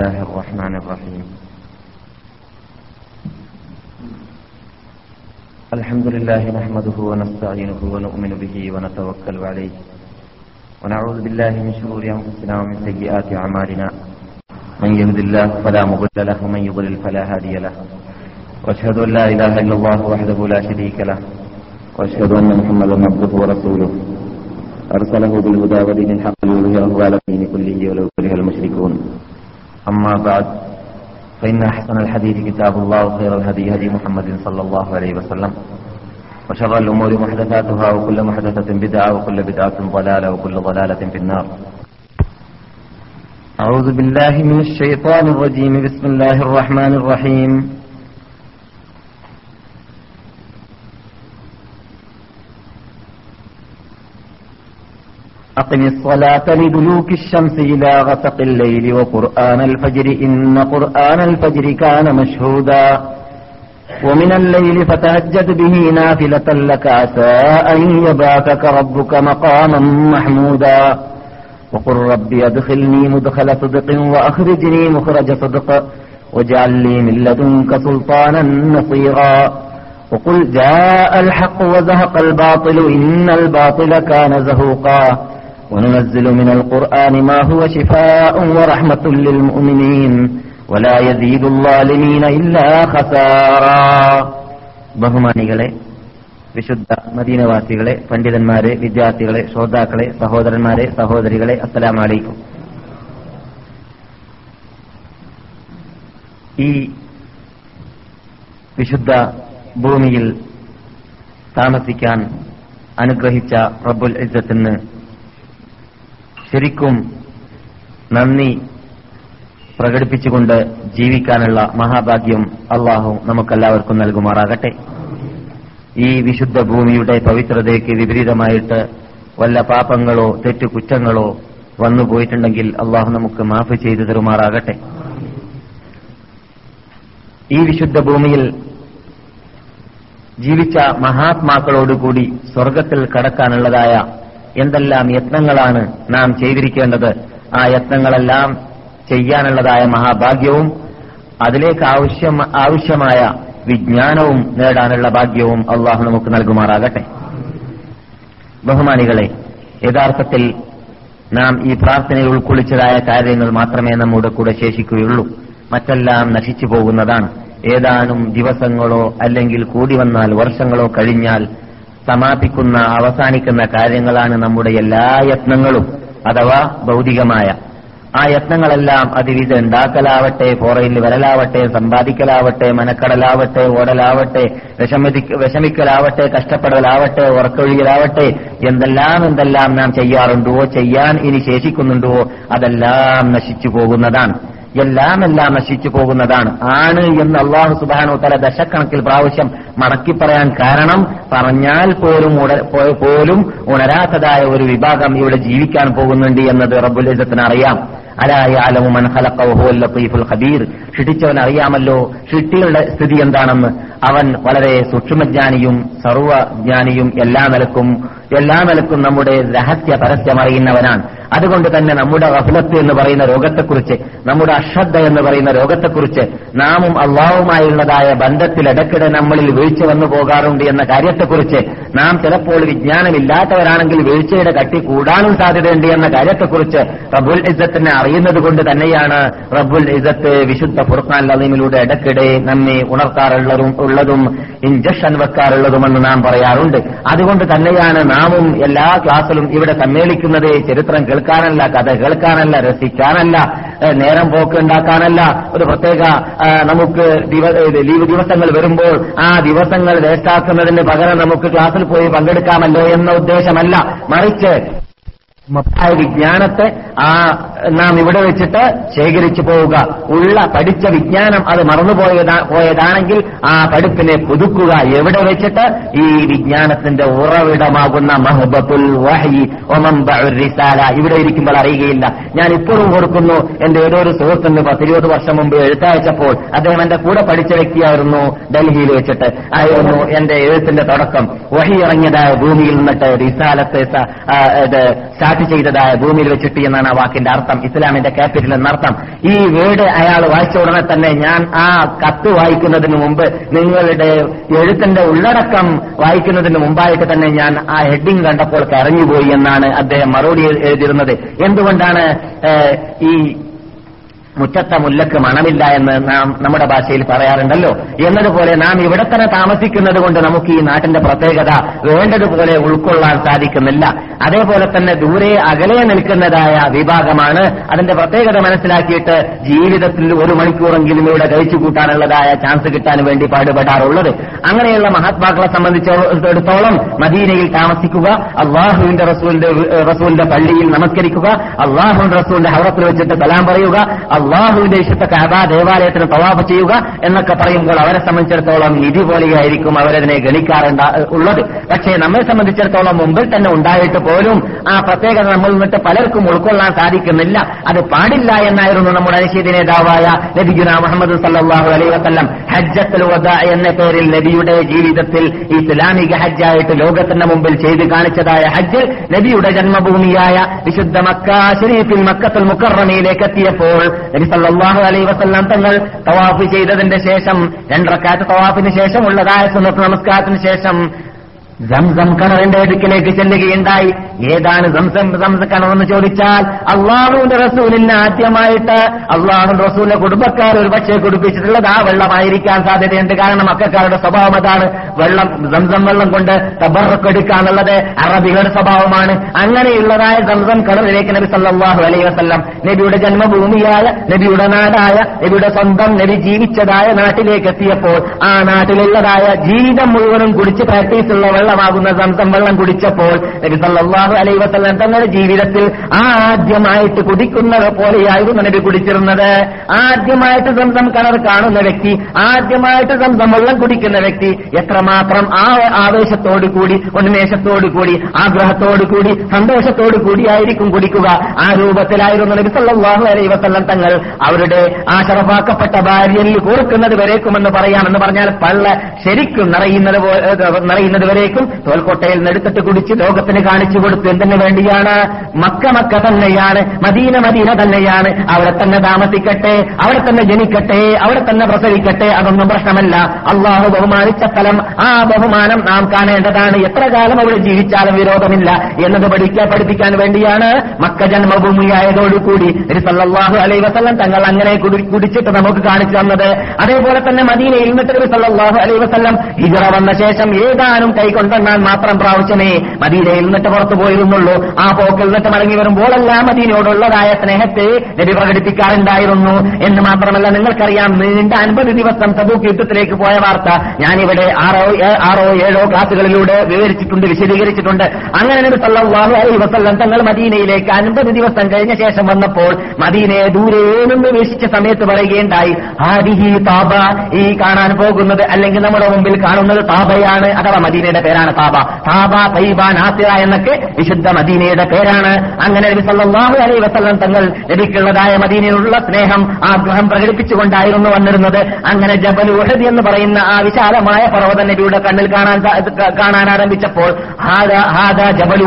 الله الرحمن الرحيم. الحمد لله نحمده ونستعينه ونؤمن به ونتوكل عليه. ونعوذ بالله من شرور أنفسنا ومن سيئات أعمالنا. من يهد الله فلا مضل له ومن يضلل فلا هادي له. وأشهد أن لا إله إلا الله وحده لا شريك له. وأشهد أن محمدا عبده ورسوله. أرسله بالهدى ودين الحق ليظهره على الدين كله ولو كره المشركون. أما بعد فإن أحسن الحديث كتاب الله وخير الهدي هدي محمد صلى الله عليه وسلم وشر الأمور محدثاتها وكل محدثة بدعة وكل بدعة ضلالة وكل ضلالة في النار. أعوذ بالله من الشيطان الرجيم. بسم الله الرحمن الرحيم. أقم الصلاة لدلوك الشمس إلى غسق الليل وقرآن الفجر إن قرآن الفجر كان مشهودا. ومن الليل فتهجد به نافلة لك عسى أن يبعثك ربك مقاما محمودا. وقل رب أدخلني مدخل صدق وأخرجني مخرج صدق واجعل لي من لدنك سلطانا نصيرا. وقل جاء الحق وزهق الباطل إن الباطل كان زهوقا. وننزل من القرآن ما هو شفاء ورحمة للمؤمنين ولا يزيد الظالمين إلا خسارا ബഹുമാനികളെ വിശുദ്ധ മദീനവാസികളെ പണ്ഡിതന്മാരെ വിദ്യാർത്ഥികളെ ശ്രോതാക്കളെ സഹോദരന്മാരെ സഹോദരികളെ അസ്സലാമലൈക്കും ഈ വിശുദ്ധ ഭൂമിയിൽ താമസിക്കാൻ അനുഗ്രഹിച്ച റബ്ബുൽ ഇസ്സത്തിന് ശരിക്കും നന്ദി പ്രകടിപ്പിച്ചുകൊണ്ട് ജീവിക്കാനുള്ള മഹാഭാഗ്യം അള്ളാഹു നമുക്കെല്ലാവർക്കും നൽകുമാറാകട്ടെ. ഈ വിശുദ്ധ ഭൂമിയുടെ പവിത്രതയ്ക്ക് വിപരീതമായിട്ട് വല്ല പാപങ്ങളോ തെറ്റുകുറ്റങ്ങളോ വന്നു പോയിട്ടുണ്ടെങ്കിൽ അള്ളാഹു നമുക്ക് മാഫ് ചെയ്തു തരുമാറാകട്ടെ. ഈ വിശുദ്ധ ഭൂമിയിൽ ജീവിച്ച മഹാത്മാക്കളോടുകൂടി സ്വർഗത്തിൽ കടക്കാനുള്ളതായ എന്തെല്ലാം യത്നങ്ങളാണ് നാം ചെയ്തിരിക്കേണ്ടത്? ആ യത്നങ്ങളെല്ലാം ചെയ്യാനുള്ളതായ മഹാഭാഗ്യവും അതിലേക്ക് ആവശ്യം ആവശ്യമായ വിജ്ഞാനവും നേടാനുള്ള ഭാഗ്യവും അള്ളാഹു നമുക്ക് നൽകുമാറാകട്ടെ. ബഹുമാനികളെ യഥാർത്ഥത്തിൽ നാം ഈ പ്രാർത്ഥനയിൽ ഉൾക്കൊള്ളിച്ചതായ കാര്യങ്ങൾ മാത്രമേ നമ്മുടെ കൂടെ ശേഷിക്കുകയുള്ളൂ. മറ്റെല്ലാം നശിച്ചു പോകുന്നതാണ്. ഏതാനും ദിവസങ്ങളോ അല്ലെങ്കിൽ കൂടി വന്നാൽ വർഷങ്ങളോ കഴിഞ്ഞാൽ സമാപിക്കുന്ന അവസാനിക്കുന്ന കാര്യങ്ങളാണ് നമ്മുടെ എല്ലാ യത്നങ്ങളും അഥവാ ഭൗതികമായ. ആ യത്നങ്ങളെല്ലാം അതിവിധ ഉണ്ടാക്കലാവട്ടെ പോറയിൽ വരലാവട്ടെ സമ്പാദിക്കലാവട്ടെ മനക്കടലാവട്ടെ ഓടലാവട്ടെ വിഷമിക്കലാവട്ടെ കഷ്ടപ്പെടലാവട്ടെ ഉറക്കൊഴിയലാവട്ടെ എന്തെല്ലാം എന്തെല്ലാം നാം ചെയ്യാറുണ്ടോ ചെയ്യാൻ ഇനി ശേഷിക്കുന്നുണ്ടോ അതെല്ലാം നശിച്ചു പോകുന്നതാണ്. എല്ലാം എല്ലാം നശിച്ചു പോകുന്നതാണ്. ആണ് എന്ന് അള്ളാഹു സുബാനോ തല ദശക്കണക്കിൽ പ്രാവശ്യം മടക്കി പറയാൻ കാരണം പറഞ്ഞാൽ പോലും പോലും ഉണരാത്തതായ ഒരു വിഭാഗം ഇവിടെ ജീവിക്കാൻ പോകുന്നുണ്ട് എന്നത് റബ്ബുൽ ഇസത്തിന് അറിയാം. അലായാലമുമൻ ലത്തീഫുൽ ഖബീർ. ഷിട്ടിച്ചവൻ അറിയാമല്ലോ ഷിട്ടിയുടെ സ്ഥിതി എന്താണെന്ന്. അവൻ വളരെ സൂക്ഷ്മജ്ഞാനിയും സർവജ്ഞാനിയും എല്ലാ നിലക്കും എല്ലാ നിലക്കും നമ്മുടെ രഹസ്യ പരസ്യം അറിയുന്നവനാണ്. അതുകൊണ്ട് തന്നെ നമ്മുടെ ഗഫലത്ത് എന്ന് പറയുന്ന രോഗത്തെക്കുറിച്ച് നമ്മുടെ അശ്രദ്ധ എന്ന് പറയുന്ന രോഗത്തെക്കുറിച്ച് നാമും അള്ളാവുമായുള്ളതായ ബന്ധത്തിൽ ഇടയ്ക്കിടെ നമ്മളിൽ വീഴ്ച വന്നു പോകാറുണ്ട് എന്ന കാര്യത്തെക്കുറിച്ച് നാം ചിലപ്പോൾ വിജ്ഞാനമില്ലാത്തവരാണെങ്കിൽ വീഴ്ചയുടെ കട്ടി കൂടാനും സാധ്യതയുണ്ട് എന്ന കാര്യത്തെക്കുറിച്ച് റബുൽ ഇസത്തിനെ അറിയുന്നത് കൊണ്ട് തന്നെയാണ് റബ്ബുൽ ഇസത്ത് വിശുദ്ധ ഫുർഖാൻ ലതീമിലൂടെ ഇടയ്ക്കിടെ നമ്മെ ഉണർത്താറുള്ളതും ഉള്ളതും ഇഞ്ചക്ഷൻ വെക്കാറുള്ളതുമെന്ന് നാം പറയാറുണ്ട്. അതുകൊണ്ട് തന്നെയാണ് നാമും എല്ലാ ക്ലാസ്സിലും ഇവിടെ സമ്മേളിക്കുന്നത് ചരിത്രം കേൾക്കാനല്ല കഥ കേൾക്കാനല്ല രസിക്കാനല്ല നേരം പോക്ക് ഉണ്ടാക്കാനല്ല. ഒരു പ്രത്യേക നമുക്ക് ലീവ് ദിവസങ്ങൾ വരുമ്പോൾ ആ ദിവസങ്ങൾ വേസ്റ്റാക്കുന്നതിന് പകരം നമുക്ക് ക്ലാസ്സിൽ പോയി പങ്കെടുക്കാമല്ലോ എന്ന ഉദ്ദേശമല്ല. മറിച്ച് മത്തായ വിജ്ഞാനത്തെ ആ നാം ഇവിടെ വെച്ചിട്ട് ശേഖരിച്ചു പോവുക. ഉള്ള പഠിച്ച വിജ്ഞാനം അത് മറന്നുപോയതാ പോയതാണെങ്കിൽ ആ പഠിപ്പിനെ പുതുക്കുക. എവിടെ വെച്ചിട്ട്? ഈ വിജ്ഞാനത്തിന്റെ ഉറവിടമാകുന്ന മഹബത്തുൽ വഹി റിസാല. ഇവിടെ ഇരിക്കുമ്പോൾ അറിയുകയില്ല. ഞാൻ ഇപ്പോഴും കൊടുക്കുന്നു എന്റെ ഏതോ ഒരു സുഹൃത്തിന് പത്തിരുപത് വർഷം മുമ്പ് എഴുത്തയച്ചപ്പോൾ അദ്ദേഹം എന്റെ കൂടെ പഠിച്ച വ്യക്തിയായിരുന്നു ഡൽഹിയിൽ വെച്ചിട്ട്. ആയിരുന്നു എന്റെ എഴുത്തിന്റെ തുടക്കം. വഹി ഇറങ്ങിയതായ ഭൂമിയിൽ നിന്നിട്ട് റിസാലത്തെ സ്റ്റാർട്ട് സ്റ്റാർട്ട് ചെയ്തതായ ഭൂമിയിൽ വെച്ചിട്ട് എന്നാണ് ആ വാക്കിന്റെ അർത്ഥം. ഇസ്ലാമിന്റെ ക്യാപിറ്റൽ എന്നർത്ഥം. ഈ വേർഡ് അയാൾ വായിച്ച ഉടനെ തന്നെ ഞാൻ ആ കത്ത് വായിക്കുന്നതിന് മുമ്പ് നിങ്ങളുടെ എഴുത്തിന്റെ ഉള്ളടക്കം വായിക്കുന്നതിന് മുമ്പായിട്ട് തന്നെ ഞാൻ ആ ഹെഡിങ് കണ്ടപ്പോൾ കരഞ്ഞുപോയി എന്നാണ് അദ്ദേഹം മറുപടി എഴുതിയിരുന്നത്. എന്തുകൊണ്ടാണ് ഈ മുറ്റത്തെ മുല്ലക്ക് മണമില്ല എന്ന് നാം നമ്മുടെ ഭാഷയിൽ പറയാറുണ്ടല്ലോ. എന്നതുപോലെ നാം ഇവിടെ തന്നെ താമസിക്കുന്നത് കൊണ്ട് നമുക്ക് ഈ നാട്ടിന്റെ പ്രത്യേകത വേണ്ടതുപോലെ ഉൾക്കൊള്ളാൻ സാധിക്കുന്നില്ല. അതേപോലെ തന്നെ ദൂരെ അകലെ നിൽക്കുന്നതായ വിഭാഗമാണ്. അതിന്റെ പ്രത്യേകത മനസ്സിലാക്കിയിട്ട് ജീവിതത്തിൽ ഒരു മണിക്കൂറെങ്കിലും ഇവിടെ കഴിച്ചു കൂട്ടാനുള്ളതായ ചാൻസ് കിട്ടാൻ വേണ്ടി പാടുപെടാറുള്ളത്. അങ്ങനെയുള്ള മഹാത്മാക്കളെ സംബന്ധിച്ചിടത്തോളം മദീനയിൽ താമസിക്കുക അള്ളാഹുവിന്റെ റസൂലിന്റെ റസൂലിന്റെ പള്ളിയിൽ നമസ്കരിക്കുക അള്ളാഹുവിന്റെ റസൂലിന്റെ ഹവറത്തിൽ വെച്ചിട്ട് സലാം പറയുക അള്ളാഹുവിന്റെ വിശുദ്ധ കഅബ ദേവാലയത്തിന് തവാഫ് ചെയ്യുക എന്നൊക്കെ പറയുമ്പോൾ അവരെ സംബന്ധിച്ചിടത്തോളം നിധി പോലെയായിരിക്കും അവരതിനെ ഗണിക്കാറുണ്ട ഉള്ളത്. പക്ഷേ നമ്മെ സംബന്ധിച്ചിടത്തോളം മുമ്പിൽ തന്നെ ഉണ്ടായിട്ട് പോലും ആ പ്രത്യേകത നമ്മൾ നിന്നിട്ട് പലർക്കും ഉൾക്കൊള്ളാൻ സാധിക്കുന്നില്ല. അത് പാടില്ല എന്നായിരുന്നു നമ്മുടെ അനുശീതി നേതാവായ നബിഗുന മുഹമ്മദ് സല്ലാഹു അലൈ വസ്ലം ഹജ്ജത്തുൽ എന്ന പേരിൽ നബിയുടെ ജീവിതത്തിൽ ഇസ്ലാമിക ഹജ്ജായിട്ട് ലോകത്തിന്റെ മുമ്പിൽ ചെയ്ത് കാണിച്ചതായ ഹജ്ജ് നബിയുടെ ജന്മഭൂമിയായ വിശുദ്ധ മക്ക ഷരീഫിൽ മക്കത്തുൽ മുക്കറമയിലേക്ക് എത്തിയപ്പോൾ നബി സല്ലല്ലാഹു അലൈഹി വസല്ലം തങ്ങൾ തവാഫ് ചെയ്തതിന്റെ ശേഷം രണ്ടറക്കാറ്റ് തവാഫിന് ശേഷം ഉള്ളതായ സുന്നത്ത് നമസ്കാരത്തിന് ശേഷം സംസം കണറിന്റെ അടുക്കിലേക്ക് ചെല്ലുകയുണ്ടായി. ഏതാണ് സംസം സംസം കണറെന്ന് ചോദിച്ചാൽ അള്ളാഹുവിന്റെ റസൂലിന് ആദ്യമായിട്ട് അള്ളാഹു റസൂലിന്റെ കുടുംബക്കാർ ഒരു പക്ഷേ കുടിപ്പിച്ചിട്ടുള്ളത് ആ വെള്ളമായിരിക്കാൻ സാധ്യതയുണ്ട്. കാരണം മക്കാരുടെ സ്വഭാവം അതാണ്. വെള്ളം സംസം വെള്ളം കൊണ്ട് തബറക്കെടുക്കാന്നുള്ളത് അറബികളുടെ സ്വഭാവമാണ്. അങ്ങനെയുള്ളതായ സംസം കണറിലേക്ക് നബി സല്ലാഹു അലൈഹി വസ്ലം നബിയുടെ ജന്മഭൂമിയായ നബിയുടെ നാടായ നബിയുടെ സ്വന്തം നബി ജീവിച്ചതായ നാട്ടിലേക്ക് എത്തിയപ്പോൾ ആ നാട്ടിലുള്ളതായ ജീവിതം മുഴുവനും കുടിച്ച് പ്രാക്ടീസ് ഉള്ള വെള്ളമാകുന്ന സംസം വെള്ളം കുടിച്ചപ്പോൾ നബി വസല്ലം തങ്ങളുടെ ജീവിതത്തിൽ ആദ്യമായിട്ട് കുടിക്കുന്നത് പോലെയായിരുന്നു നബി കുടിച്ചിരുന്നത്. ആദ്യമായിട്ട് സംസം കിണർ കാണുന്ന വ്യക്തി ആദ്യമായിട്ട് സംസം വെള്ളം കുടിക്കുന്ന വ്യക്തി എത്രമാത്രം ആ ആവേശത്തോടു കൂടി ഉന്മേഷത്തോടു കൂടി ആഗ്രഹത്തോടു കൂടി സന്തോഷത്തോടു കൂടിയായിരിക്കും കുടിക്കുക. ആ രൂപത്തിലായിരുന്നു നബി സല്ലല്ലാഹു അലൈഹി വസല്ലം തങ്ങൾ അവരുടെ ആ ശറഫാക്കപ്പെട്ട ഭാര്യയിൽ കോർക്കുന്നത് വരേക്കുമെന്ന് പറയാമെന്ന് പറഞ്ഞാൽ പള്ള ശരിക്കും നിറയുന്നത് നിറയുന്നത് വരേക്കും തോൽക്കോട്ടയിൽ നിന്നെടുത്തിട്ട് കുടിച്ച് ലോകത്തിന് കാണിച്ചു കൊടുത്തു എന്തിനു വേണ്ടിയാണ്? മക്ക മക്ക തന്നെയാണ് മദീന മദീന തന്നെയാണ്. അവിടെ തന്നെ താമസിക്കട്ടെ അവിടെ തന്നെ ജനിക്കട്ടെ അവിടെ തന്നെ പ്രസവിക്കട്ടെ അതൊന്നും പ്രശ്നമല്ല. അള്ളാഹു ബഹുമാനിച്ച സ്ഥലം ആ ബഹുമാനം നാം കാണേണ്ടതാണ്. എത്ര കാലം അവിടെ ജീവിച്ചാലും വിരോധമില്ല. എന്നത് പഠിക്കാൻ പഠിപ്പിക്കാൻ വേണ്ടിയാണ് മക്ക ജന്മഭൂമിയായതോടുകൂടി ഒരു അലൈ വസല്ലം തങ്ങൾ അങ്ങനെ കുടി- കുടിച്ചിട്ട് നമുക്ക് കാണിച്ചു തന്നത്. അതേപോലെ തന്നെ മദീനയിൽ നിന്നിട്ട് സല്ലാഹു അലൈ വസല്ലം ഹിജറ വന്ന ശേഷം ഏതാനും കൈകൊണ്ടെണ്ണാൻ മാത്രം പ്രാവശ്യമേ മദീനയിൽ നിന്നിട്ട് പുറത്തു പോയിരുന്നുള്ളൂ. ആ പോക്കിൽ നിന്നിട്ട് മടങ്ങി വരുമ്പോഴെല്ലാം മദീനയോടുള്ളതായ സ്നേഹത്തെ നബി പ്രകടിപ്പിക്കാറുണ്ടായിരുന്നു. എന്ന് മാത്രമല്ല നിങ്ങൾക്കറിയാം നീണ്ട അൻപത് ദിവസം തബൂക്ക് യുദ്ധത്തിലേക്ക് പോയ വാർത്ത ഞാനിവിടെ ആറോ ആറോ ഏഴോ ക്ലാസുകളിലൂടെ വിവരിച്ചിട്ടുണ്ട് വിശദീകരിച്ചിട്ടുണ്ട്. അങ്ങനെ നബി അലൈഹി വസല്ലം തങ്ങൾ മദീനയിലേക്ക് അൻപത് ദിവസം കഴിഞ്ഞ ശേഷം വന്നപ്പോൾ മദീനയെ ദൂരെ നിന്ന് വീക്ഷിച്ച സമയത്ത് പറയുകയുണ്ടായി ഹാരിഹി താബ. ഈ കാണാൻ പോകുന്നത് അല്ലെങ്കിൽ നമ്മുടെ മുമ്പിൽ കാണുന്നത് താബയാണ് അഥവാ മദീനയുടെ പേരാണ് താബ. താബ തൈബ നാസിറ എന്നൊക്കെ വിശുദ്ധ മദീനയുടെ പേരാണ്. അങ്ങനെ നബി സല്ലല്ലാഹു അലൈഹി വസല്ലം തങ്ങൾ നബിക്കുള്ളതായ മദീനയിലുള്ള സ്നേഹം ആഗ്രഹം പ്രകടിപ്പിച്ചുകൊണ്ടായിരുന്നു വന്നിരുന്നത്. അങ്ങനെ ജബൽ ഉഹദ് എന്ന് പറയുന്ന ആ വിശാലമായ പർവത നബിയുടെ കണ്ണിൽ കാണാൻ കാണാൻ ആരംഭിച്ചപ്പോൾ ജബൽ.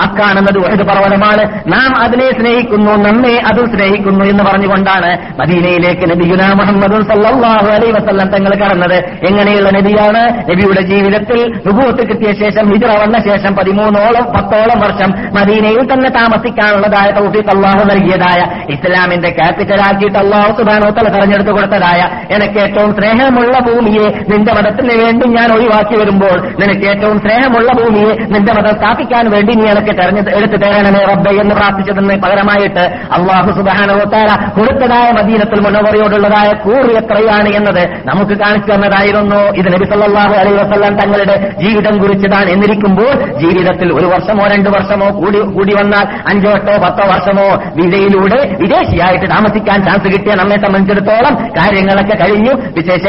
അക്കാണുന്നത് ഉഹദ് പർവതമാണ്. നാം അതിനെ സ്നേഹിക്കുന്നു നമ്മെ അത് സ്നേഹിക്കുന്നു എന്ന് പറഞ്ഞുകൊണ്ടാണ് മദീനയിലേക്ക് നബിഗുന മുഹമ്മദ് സല്ലാഹു അലൈ വസ്ലം തങ്ങൾ കടന്നത്. എങ്ങനെയുള്ള നബിയാണ്? നബിയുടെ ജീവിതത്തിൽ നുബൂത്ത് കിട്ടിയ ശേഷം ഹിജറ വന്ന ശേഷം പതിമൂന്നോളം പത്തോളം വർഷം മദീനയിൽ തന്നെ താമസിക്കാനുള്ളതായ തൗഫീഖ് അള്ളാഹു നൽകിയതായ ഇസ്ലാമിന്റെ ക്യാപിറ്റലാക്കിയിട്ട് അള്ളാഹു സുബാനോ തല തെരഞ്ഞെടുത്തു കൊടുത്തതായ എനിക്ക് ഏറ്റവും സ്നേഹമുള്ള ഭൂമിയെ നിന്റെ മതത്തിന് വേണ്ടി ഞാൻ ഒഴിവാക്കി വരുമ്പോൾ നിനക്ക് ഏറ്റവും സ്നേഹമുള്ള ഭൂമിയെ നിന്റെ മതം സ്ഥാപിക്കാൻ വേണ്ടി നീ എനിക്ക് തെരഞ്ഞെ എടുത്തു തരണമേ റബ്ബെ എന്ന് പ്രാർത്ഥിച്ചതിന് പകരമായിട്ട് അള്ളാഹു സുബാനോ താര കൊടുത്തതായ മദീനത്തിൽ മുന്നവറിയോടുള്ളതായ കൂറ് എത്രയാണ് എന്നത് നമുക്ക് കാണിച്ചു തന്നതായിരുന്നു. ഇത് നബി സല്ലല്ലാഹു അലൈ വസ്ലാം തങ്ങളുടെ ജീവിതം കുറിച്ചതാൻ എന്നിരിക്കുമ്പോൾ ജീവിതത്തിൽ ഒരു വർഷമോ രണ്ടു വർഷമോ കൂടി കൂടി വന്നാൽ അഞ്ചോ എട്ടോ പത്തോ വർഷമോ വിസയിലൂടെ വിദേശിയായിട്ട് താമസിക്കാൻ ചാൻസ് കിട്ടിയ നമ്മെ സംബന്ധിച്ചിടത്തോളം കാര്യങ്ങളൊക്കെ കഴിഞ്ഞു. വിശേഷ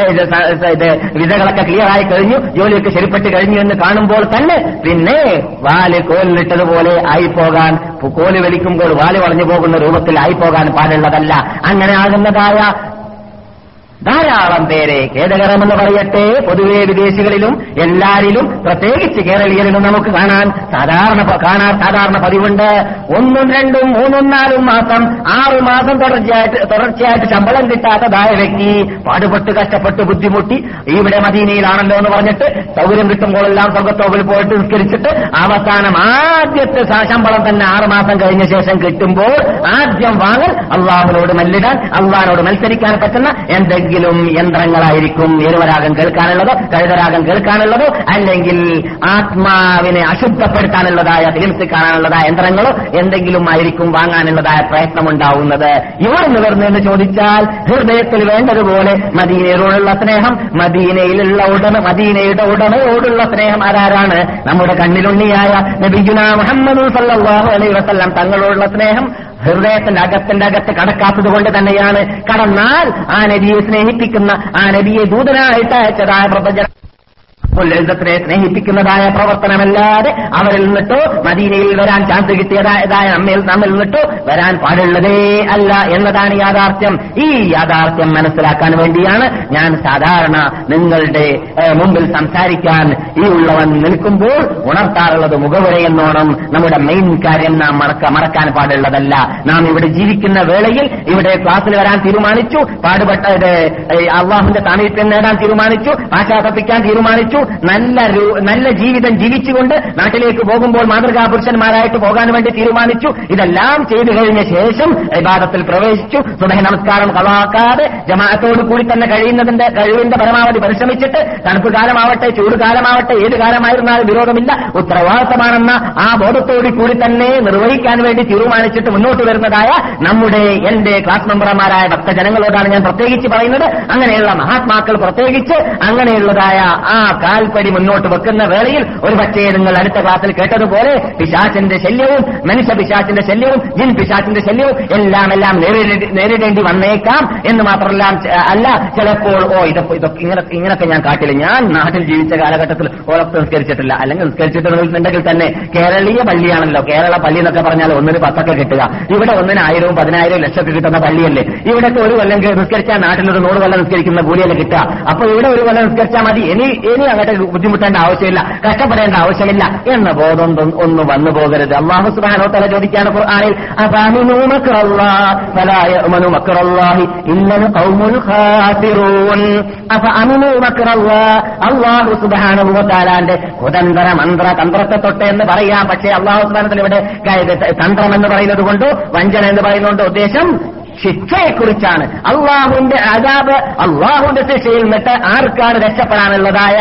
വിധകളൊക്കെ ക്ലിയർ ആയി കഴിഞ്ഞു. ജോലിയൊക്കെ ശരിപ്പെട്ട് കഴിഞ്ഞു എന്ന് കാണുമ്പോൾ തന്നെ പിന്നെ വാൽ കോലിലിട്ടതുപോലെ ആയിപ്പോകാൻ കോൽ വലിക്കുമ്പോൾ വാൽ വളഞ്ഞു പോകുന്ന രൂപത്തിൽ ആയിപ്പോകാൻ പാടുള്ളതല്ല. അങ്ങനെ ആകുന്നതായ ധാരാളം പേരെ ഖേദകരമെന്ന് പറയട്ടെ. പൊതുവേ വിദേശികളിലും എല്ലാരിലും പ്രത്യേകിച്ച് കേരളീയരിലും നമുക്ക് കാണാൻ സാധാരണ കാണാൻ സാധാരണ പതിവുണ്ട്. ഒന്നും രണ്ടും മൂന്നും നാലും മാസം ആറു മാസം തുടർച്ചയായിട്ട് തുടർച്ചയായിട്ട് ശമ്പളം കിട്ടാത്തതായ വ്യക്തി പാടുപെട്ട് കഷ്ടപ്പെട്ട് ബുദ്ധിമുട്ടി ഇവിടെ മദീനയിലാണല്ലോ എന്ന് പറഞ്ഞിട്ട് സൗകര്യം കിട്ടുമ്പോഴെല്ലാം സ്വർഗത്തോവിൽ പോയിട്ട് നിസ്കരിച്ചിട്ട് അവസാനം ആദ്യത്തെ ശമ്പളം തന്നെ ആറു മാസം കഴിഞ്ഞ ശേഷം കിട്ടുമ്പോൾ ആദ്യം വാങ്ങൽ അള്ളാഹിനോട് മല്ലിടാൻ അള്ളാഹിനോട് മത്സരിക്കാൻ പറ്റുന്ന എന്തെങ്കിലും യന്ത്രങ്ങളായിരിക്കും എരുവരാഗം കേൾക്കാനുള്ളതോ കഴുതരാഗം കേൾക്കാനുള്ളതോ അല്ലെങ്കിൽ ആത്മാവിനെ അശുദ്ധപ്പെടുത്താനുള്ളതായ ഫിലിംസ് കാണാനുള്ളതായ യന്ത്രങ്ങളോ എന്തെങ്കിലും ആയിരിക്കും വാങ്ങാനുള്ളതായ പ്രയത്നമുണ്ടാവുന്നത്. ഇവർ നിവർന്നെന്ന് ചോദിച്ചാൽ ഹൃദയത്തിൽ വേണ്ടതുപോലെ മദീനയോടുള്ള സ്നേഹം മദീനയിലുള്ള ഉടമ മദീനയുടെ ഉടമയോടുള്ള സ്നേഹം ആരാരാണ്? നമ്മുടെ കണ്ണിലുണ്ണിയായ നബിജുന മുഹമ്മദ് സല്ലാഹു അലൈ വസല്ലം തങ്ങളോടുള്ള സ്നേഹം ഹൃദയത്തിന്റെ അകത്തിന്റെ അകത്ത് കടക്കാത്തത് കൊണ്ട് തന്നെയാണ്. കടന്നാൽ ആ നബിയെ സ്നേഹിപ്പിക്കുന്ന ആ നബിയെ ദൂതനായിട്ട് അയച്ചതായ പ്രപഞ്ച ഉല്ലസത്തിനെ സ്നേഹിപ്പിക്കുന്നതായ പ്രവർത്തനമല്ലാതെ അവരിൽ നിന്നിട്ടോ മദീനയിൽ വരാൻ ചാൻസ് കിട്ടിയതായതായ നമ്മിൽ നമ്മിൽ നിന്നിട്ടോ വരാൻ പാടുള്ളതേ അല്ല എന്നതാണ് യാഥാർത്ഥ്യം. ഈ യാഥാർത്ഥ്യം മനസ്സിലാക്കാൻ വേണ്ടിയാണ് ഞാൻ സാധാരണ നിങ്ങളുടെ മുമ്പിൽ സംസാരിക്കാൻ ഈ ഉള്ളവൻ നിൽക്കുമ്പോൾ ഉണർത്താറുള്ളത് മുഖവുരയെന്നോണം നമ്മുടെ മെയിൻ കാര്യം നാം മറക്ക മറക്കാൻ പാടുള്ളതല്ല. നാം ഇവിടെ ജീവിക്കുന്ന വേളയിൽ ഇവിടെ ക്ലാസ്സിൽ വരാൻ തീരുമാനിച്ചു. പാടുപെട്ട അള്ളാഹുന്റെ സാമീപ്യം നേടാൻ തീരുമാനിച്ചു. പാശ്ചാത്തപ്പിക്കാൻ തീരുമാനിച്ചു. നല്ല നല്ല ജീവിതം ജീവിച്ചുകൊണ്ട് നാട്ടിലേക്ക് പോകുമ്പോൾ മാതൃകാ പുരുഷന്മാരായിട്ട് പോകാൻ വേണ്ടി തീരുമാനിച്ചു. ഇതെല്ലാം ചെയ്തു കഴിഞ്ഞ ശേഷം വിവാദത്തിൽ പ്രവേശിച്ചു. സുബഹ നമസ്കാരം കളാക്കാതെ ജമാഅത്തോട് കൂടി തന്നെ കഴിയുന്നതിന്റെ കഴിവിന്റെ പരമാവധി പരിശ്രമിച്ചിട്ട് തണുപ്പ് കാലമാവട്ടെ ചൂട് കാലമാവട്ടെ ഏത് കാലമായിരുന്നാലും വിരോധമില്ല. ഉത്തരവാദിത്തമാണെന്ന ആ ബോധത്തോടു കൂടി തന്നെ നിർവഹിക്കാൻ വേണ്ടി തീരുമാനിച്ചിട്ട് മുന്നോട്ട് വരുന്നതായ നമ്മുടെ എന്റെ ക്ലാസ് മെമ്പർമാരായ ഭക്തജനങ്ങളോടാണ് ഞാൻ പ്രത്യേകിച്ച് പറയുന്നത്. അങ്ങനെയുള്ള മഹാത്മാക്കൾ പ്രത്യേകിച്ച് അങ്ങനെയുള്ളതായ ആ കാൽപ്പടി മുന്നോട്ട് വെക്കുന്ന വേളയിൽ ഒരു പക്ഷേ നിങ്ങൾ അടുത്ത ക്ലാസ്സിൽ കേട്ടതുപോലെ പിശാചിന്റെ ശല്യവും മനുഷ്യ പിശാചിന്റെ ശല്യവും ജിൻ പിശാചിന്റെ ശല്യവും എല്ലാം എല്ലാം നേരിടേണ്ടി വന്നേക്കാം എന്ന് മാത്രമല്ല അല്ല ചിലപ്പോൾ ഓ ഇതൊക്കെ ഇതൊക്കെ ഇങ്ങനെ ഇങ്ങനൊക്കെ ഞാൻ കാട്ടില്ല. ഞാൻ നാട്ടിൽ ജീവിച്ച കാലഘട്ടത്തിൽ ഓരൊക്കെ നിസ്കരിച്ചിട്ടില്ല. അല്ലെങ്കിൽ നിസ്കരിച്ചിട്ടുണ്ടെങ്കിൽ തന്നെ കേരളീയ പള്ളിയാണല്ലോ. കേരള പള്ളി എന്നൊക്കെ പറഞ്ഞാൽ ഒന്നിന് പത്തൊക്കെ കിട്ടുക. ഇവിടെ ഒന്നിന് ആയിരവും പതിനായിരവും ലക്ഷമൊക്കെ കിട്ടുന്ന പള്ളിയല്ലേ? ഇവിടെയൊക്കെ ഒരു കൊല്ലം നിസ്കരിച്ചാൽ നാട്ടിൽ നാട്ടിലൊരു നൂറ് കൊല്ലം നിസ്കരിക്കുന്ന കൂലിയല്ലേ കിട്ടുക. അപ്പൊ ഇവിടെ ഒരു കൊല്ലം നിസ്കരിച്ചാൽ മതി. ഇനി ഇനി അങ്ങോട്ട് ബുദ്ധിമുട്ടേണ്ട ആവശ്യമില്ല. കഷ്ടപ്പെടേണ്ട ആവശ്യമില്ല എന്ന ബോധം ഒന്നും- വന്നു പോകരുത്. അള്ളാഹു സുബാനോ തല ചോദിക്കാണ് ഖുർആനിൽ അള്ളാഹു സുബാനുഭവത്താലാന്റെ കുതന്ത്ര മന്ത്ര തന്ത്രത്തെ തൊട്ട് എന്ന് പറയാം. പക്ഷേ അള്ളാഹു സുബാനത്തിൽ ഇവിടെ തന്ത്രം എന്ന് പറയുന്നത് കൊണ്ട് വഞ്ചന എന്ന് പറയുന്നതുകൊണ്ട് ഉദ്ദേശം ശിക്ഷയെക്കുറിച്ചാണ്. അള്ളാഹുവിന്റെ അതാബ് അള്ളാഹുവിന്റെ ശിക്ഷയിൽ നിന്നിട്ട് ആർക്കാണ് രക്ഷപ്പെടാനുള്ളതായ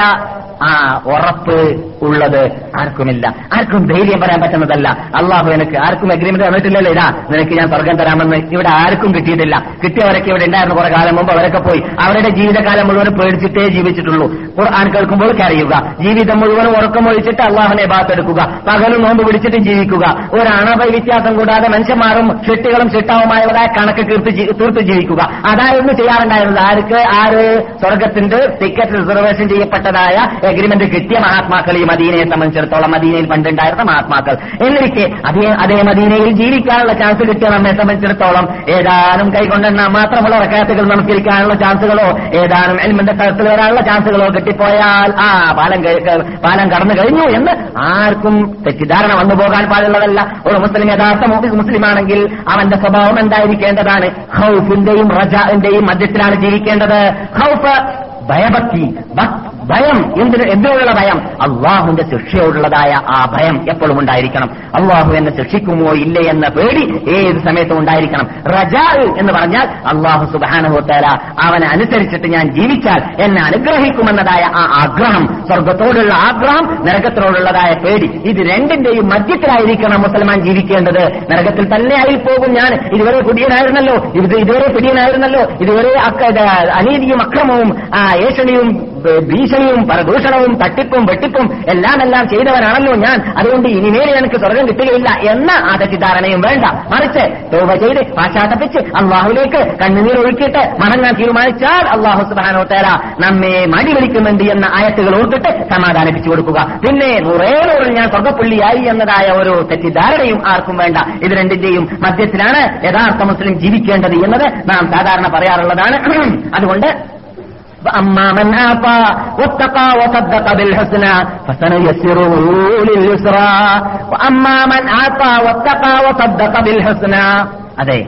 ആ ഉറപ്പ്? ഉള്ളത് ആർക്കുമില്ല. ആർക്കും ധൈര്യം പറയാൻ പറ്റുന്നതല്ല. അള്ളാഹു എനിക്ക് ആർക്കും അഗ്രിമെന്റ് തന്നിട്ടില്ലല്ലോ ഇതാ. നിനക്ക് ഞാൻ സ്വർഗം തരാമെന്ന് ഇവിടെ ആർക്കും കിട്ടിയിട്ടില്ല. കിട്ടിയവരൊക്കെ ഇവിടെ ഉണ്ടായിരുന്നു കുറെ കാലം മുമ്പ്. അവരൊക്കെ പോയി. അവരുടെ ജീവിതകാലം മുഴുവൻ പേടിച്ചിട്ടേ ജീവിച്ചിട്ടുള്ളൂ. ഖുർആൻ കേൾക്കുമ്പോൾ അറിയുക ജീവിതം മുഴുവൻ ഉറക്കം ഒഴിച്ചിട്ട് അള്ളാഹുനെ ബാത്തെടുക്കുക. പകലും നോമ്പ് പിടിച്ചിട്ട് ജീവിക്കുക. ഒരണവ വ്യത്യാസം കൂടാതെ മനുഷ്യന്മാരും ഷിട്ടുകളും ഷിട്ടാവുമായവരായ കണക്ക് തീർത്ത് തീർത്ത് ജീവിക്കുക. അതായിരുന്നു ചെയ്യാറുണ്ടായിരുന്നത്. ആർക്ക്? ആര്? സ്വർഗത്തിന്റെ ടിക്കറ്റ് റിസർവേഷൻ ചെയ്യപ്പെട്ടതായ എഗ്രിമെന്റ് കിട്ടിയ മഹാത്മാക്കൾ മദീനയെ സംബന്ധിച്ചിടത്തോളം മദീനയിൽ പണ്ടുണ്ടായിരുന്ന മഹാത്മാക്കൾ. എന്നിരിക്കെ അതേ അതേ മദീനയിൽ ജീവിക്കാനുള്ള ചാൻസ് കിട്ടിയ നമ്മെ സംബന്ധിച്ചിടത്തോളം ഏതാനും കൈകൊണ്ടെണ്ണ മാത്രമുള്ള റക്കാത്തുകൾ നമസ്കരിക്കാനുള്ള ചാൻസുകളോ ഏതാനും എൽമിന്റെ സ്ഥലത്തിൽ വരാനുള്ള ചാൻസുകളോ കിട്ടിപ്പോയാൽ ആ പാലം പാലം കടന്നു കഴിഞ്ഞു എന്ന് ആർക്കും തെറ്റിദ്ധാരണ വന്നു പോകാൻ പാടുള്ളതല്ല. ഒരു മുസ്ലിം യഥാർത്ഥ മുസ്ലിം മുസ്ലിമാണെങ്കിൽ അവന്റെ സ്വഭാവം എന്തായിരിക്കേണ്ടതാണ്? ഹൗഫിന്റെയും റജാന്റെയും മധ്യത്തിലാണ് ജീവിക്കേണ്ടത്. ഹൗഫ് ഭയഭക്തി ഭ- ഭയം. എന്തിന്? എന്തിനുള്ള ഭയം? അള്ളാഹുവിന്റെ ശിക്ഷയോടുള്ളതായ ആ ഭയം എപ്പോഴും ഉണ്ടായിരിക്കണം. അള്ളാഹു എന്നെ ശിക്ഷിക്കുമോ ഇല്ലേ എന്ന പേടി ഏത് സമയത്തും ഉണ്ടായിരിക്കണം. റജാ എന്ന് പറഞ്ഞാൽ അള്ളാഹു സുബാനുഭവത്തേല അവനെ അനുസരിച്ചിട്ട് ഞാൻ ജീവിച്ചാൽ എന്നെ അനുഗ്രഹിക്കുമെന്നതായ ആ ആഗ്രഹം സ്വർഗത്തോടുള്ള ആഗ്രഹം നരകത്തോടുള്ളതായ പേടി. ഇത് രണ്ടിന്റെയും മധ്യത്തിലായിരിക്കണം മുസൽമാൻ ജീവിക്കേണ്ടത്. നരകത്തിൽ തന്നെ ആയി പോകും ഞാൻ. ഇതുവരെ കുടിയനായിരുന്നല്ലോ ഇത് ഇതുവരെ പിടിയനായിരുന്നല്ലോ ഇതുവരെ അനീതിയും അക്രമവും ഏഷണിയും ബ- ഭീഷണിയും പ്രദൂഷണവും തട്ടിപ്പും വെട്ടിപ്പും എല്ലാം എല്ലാം ചെയ്തവനാണല്ലോ ഞാൻ. അതുകൊണ്ട് ഇനിമേൽ എനിക്ക് സ്വർഗം കിട്ടുകയില്ല എന്ന ആ തെറ്റിദ്ധാരണയും വേണ്ട. മറിച്ച് തോപ ചെയ്ത് പാശ്ചാത്തപ്പിച്ച് അള്ളാഹുലേക്ക് കണ്ണുനീർ ഒഴുക്കിയിട്ട് മടങ്ങാൻ തീരുമാനിച്ചാൽ അള്ളാഹു സുബാനോ തേര നമ്മെ മടി വിളിക്കുന്നുണ്ട് എന്ന ആയത്തുകൾ ഓർത്തിട്ട് സമാധാനിപ്പിച്ചു കൊടുക്കുക. പിന്നെ നൂറേ നൂറിൽ ഞാൻ സ്വർഗപ്പുള്ളിയായി എന്നതായ ഒരു തെറ്റിദ്ധാരണയും ആർക്കും വേണ്ട. ഇത് രണ്ടിന്റെയും മധ്യത്തിലാണ് യഥാർത്ഥ മുസ്ലിം ജീവിക്കേണ്ടത് എന്നത് നാം സാധാരണ പറയാറുള്ളതാണ്. അതുകൊണ്ട് فأما من آطى واتقى وصدق بالحسنى فسنيسره لليسرى وأما من آطى واتقى وصدق بالحسنى അതെ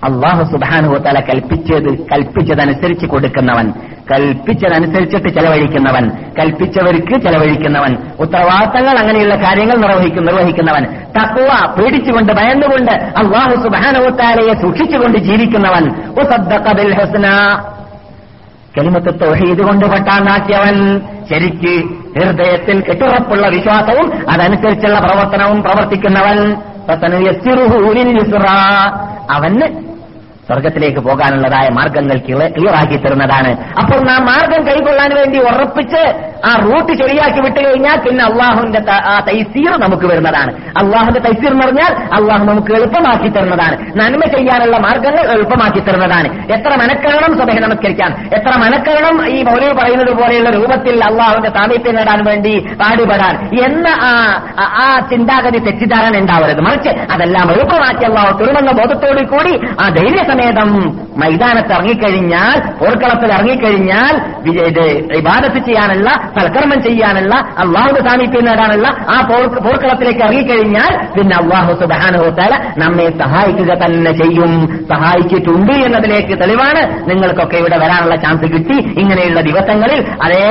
അള്ളാഹു സുബാനുഹോത്തല കൽപ്പിച്ചത് കൽപ്പിച്ചതനുസരിച്ച് കൊടുക്കുന്നവൻ കൽപ്പിച്ചതനുസരിച്ചിട്ട് ചെലവഴിക്കുന്നവൻ കൽപ്പിച്ചവർക്ക് ചെലവഴിക്കുന്നവൻ ഉത്തരവാദിത്തങ്ങൾ അങ്ങനെയുള്ള കാര്യങ്ങൾ നിർവഹിക്കും നിർവഹിക്കുന്നവൻ തക്കുവ പേടിച്ചുകൊണ്ട് ഭയന്നുകൊണ്ട് അള്ളാഹു സുബാനുഹോത്താലയെ സൂക്ഷിച്ചുകൊണ്ട് ജീവിക്കുന്നവൻ ഉസദ്ദഖ ബിൽ ഹസ്ന കെലിമത്ത് തൊഴീത് കൊണ്ട് പട്ടാണ്ടാക്കിയവൻ ശരിക്ക് ഹൃദയത്തിൽ കെട്ടുറപ്പുള്ള വിശ്വാസവും അതനുസരിച്ചുള്ള പ്രവർത്തനവും പ്രവർത്തിക്കുന്നവൻ. അവന് സ്വർഗത്തിലേക്ക് പോകാനുള്ളതായ മാർഗങ്ങൾ ക്ലിയറാക്കി തരുന്നതാണ്. അപ്പോൾ ആ മാർഗം കൈകൊള്ളാൻ വേണ്ടി ഉറപ്പിച്ച് ആ റൂട്ട് ശരിയാക്കി വിട്ടു കഴിഞ്ഞാൽ പിന്നെ അള്ളാഹുവിന്റെ ആ തൈസീർ നമുക്ക് വരുന്നതാണ്. അള്ളാഹുന്റെ തൈസീർ എന്ന് പറഞ്ഞാൽ അള്ളാഹു നമുക്ക് എളുപ്പമാക്കി തരുന്നതാണ്. നന്മ ചെയ്യാനുള്ള മാർഗങ്ങൾ എളുപ്പമാക്കി തരുന്നതാണ്. എത്ര മനക്കരണം സഭ നമസ്കരിക്കാം. എത്ര മനക്കരണം ഈ മൗലവി പറയുന്നത് പോലെയുള്ള രൂപത്തിൽ അള്ളാഹുവിന്റെ സാമീപ്യം നേടാൻ വേണ്ടി പാടുപെടാൻ. എന്ന ആ ചിന്താഗതി തെറ്റിദ്ധാരണ ഉണ്ടാവരുത്. മറിച്ച് അതെല്ലാം എളുപ്പമാക്കി അള്ളാഹു തുറമെന്ന ബോധത്തോടു കൂടി ആ ധൈര്യസമേതം മൈതാനത്ത് ഇറങ്ങിക്കഴിഞ്ഞാൽ പോർക്കളത്തിൽ ഇറങ്ങിക്കഴിഞ്ഞാൽ ഇത് ഇബാദത്ത് ചെയ്യാനുള്ള സൽക്കർമ്മം ചെയ്യാനുള്ള അള്ളാഹുന്റെ സാമീപ്യം നേടാനുള്ള ആ പോർ- പോർക്കളത്തിലേക്ക് ഇറങ്ങിക്കഴിഞ്ഞാൽ പിന്നെ അള്ളാഹു സുബാനുഹോത്താല നമ്മെ സഹായിക്കുക തന്നെ ചെയ്യും. സഹായിച്ചിട്ടുണ്ട് എന്നതിലേക്ക് തെളിവാണ് നിങ്ങൾക്കൊക്കെ ഇവിടെ വരാനുള്ള ചാൻസ് കിട്ടി. ഇങ്ങനെയുള്ള ദിവസങ്ങളിൽ അതേ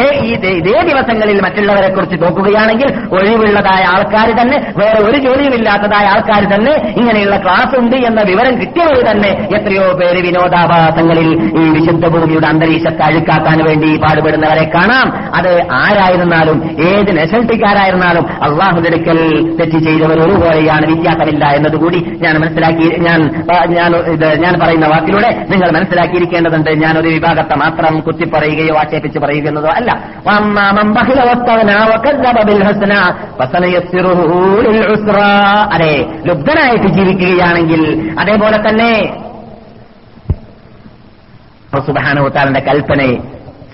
ഇതേ ദിവസങ്ങളിൽ മറ്റുള്ളവരെ കുറിച്ച് നോക്കുകയാണെങ്കിൽ ഒഴിവുള്ളതായ ആൾക്കാർ തന്നെ വേറെ ഒരു ജോലിയുമില്ലാത്തതായ ആൾക്കാർ തന്നെ ഇങ്ങനെയുള്ള ക്ലാസ് ഉണ്ട് എന്ന വിവരം കിട്ടിയവർ തന്നെ എത്രയോ പേര് വിനോദാഭാസങ്ങളിൽ ഈ വിശുദ്ധ ഭൂമിയുടെ അന്തരീക്ഷത്തെ അഴുക്കാക്കാൻ വേണ്ടി പാടുപെടുന്നവരെ കാണാം. അത് ആരായിരുന്നാലും ഏത് നെസൽട്ടിക്കാരായിരുന്നാലും അള്ളാഹുദെടുക്കൽ തെറ്റ് ചെയ്തവർ ഒരുപോലെയാണ് വ്യത്യാസമില്ല എന്നതുകൂടി ഞാൻ മനസ്സിലാക്കി ഞാൻ ഞാൻ ഇത് ഞാൻ പറയുന്ന വാക്കിലൂടെ നിങ്ങൾ മനസ്സിലാക്കിയിരിക്കേണ്ടതുണ്ട്. ഞാൻ ഒരു വിഭാഗത്തെ മാത്രം കുത്തിപ്പറയുകയോ ആക്ഷേപിച്ച് പറയുകയെന്നതോ അല്ല. അതെ ലുബ്ധനായിട്ട് ജീവിക്കുകയാണെങ്കിൽ അതേപോലെ തന്നെ സുബാനുത്താലിന്റെ കൽപ്പനയെ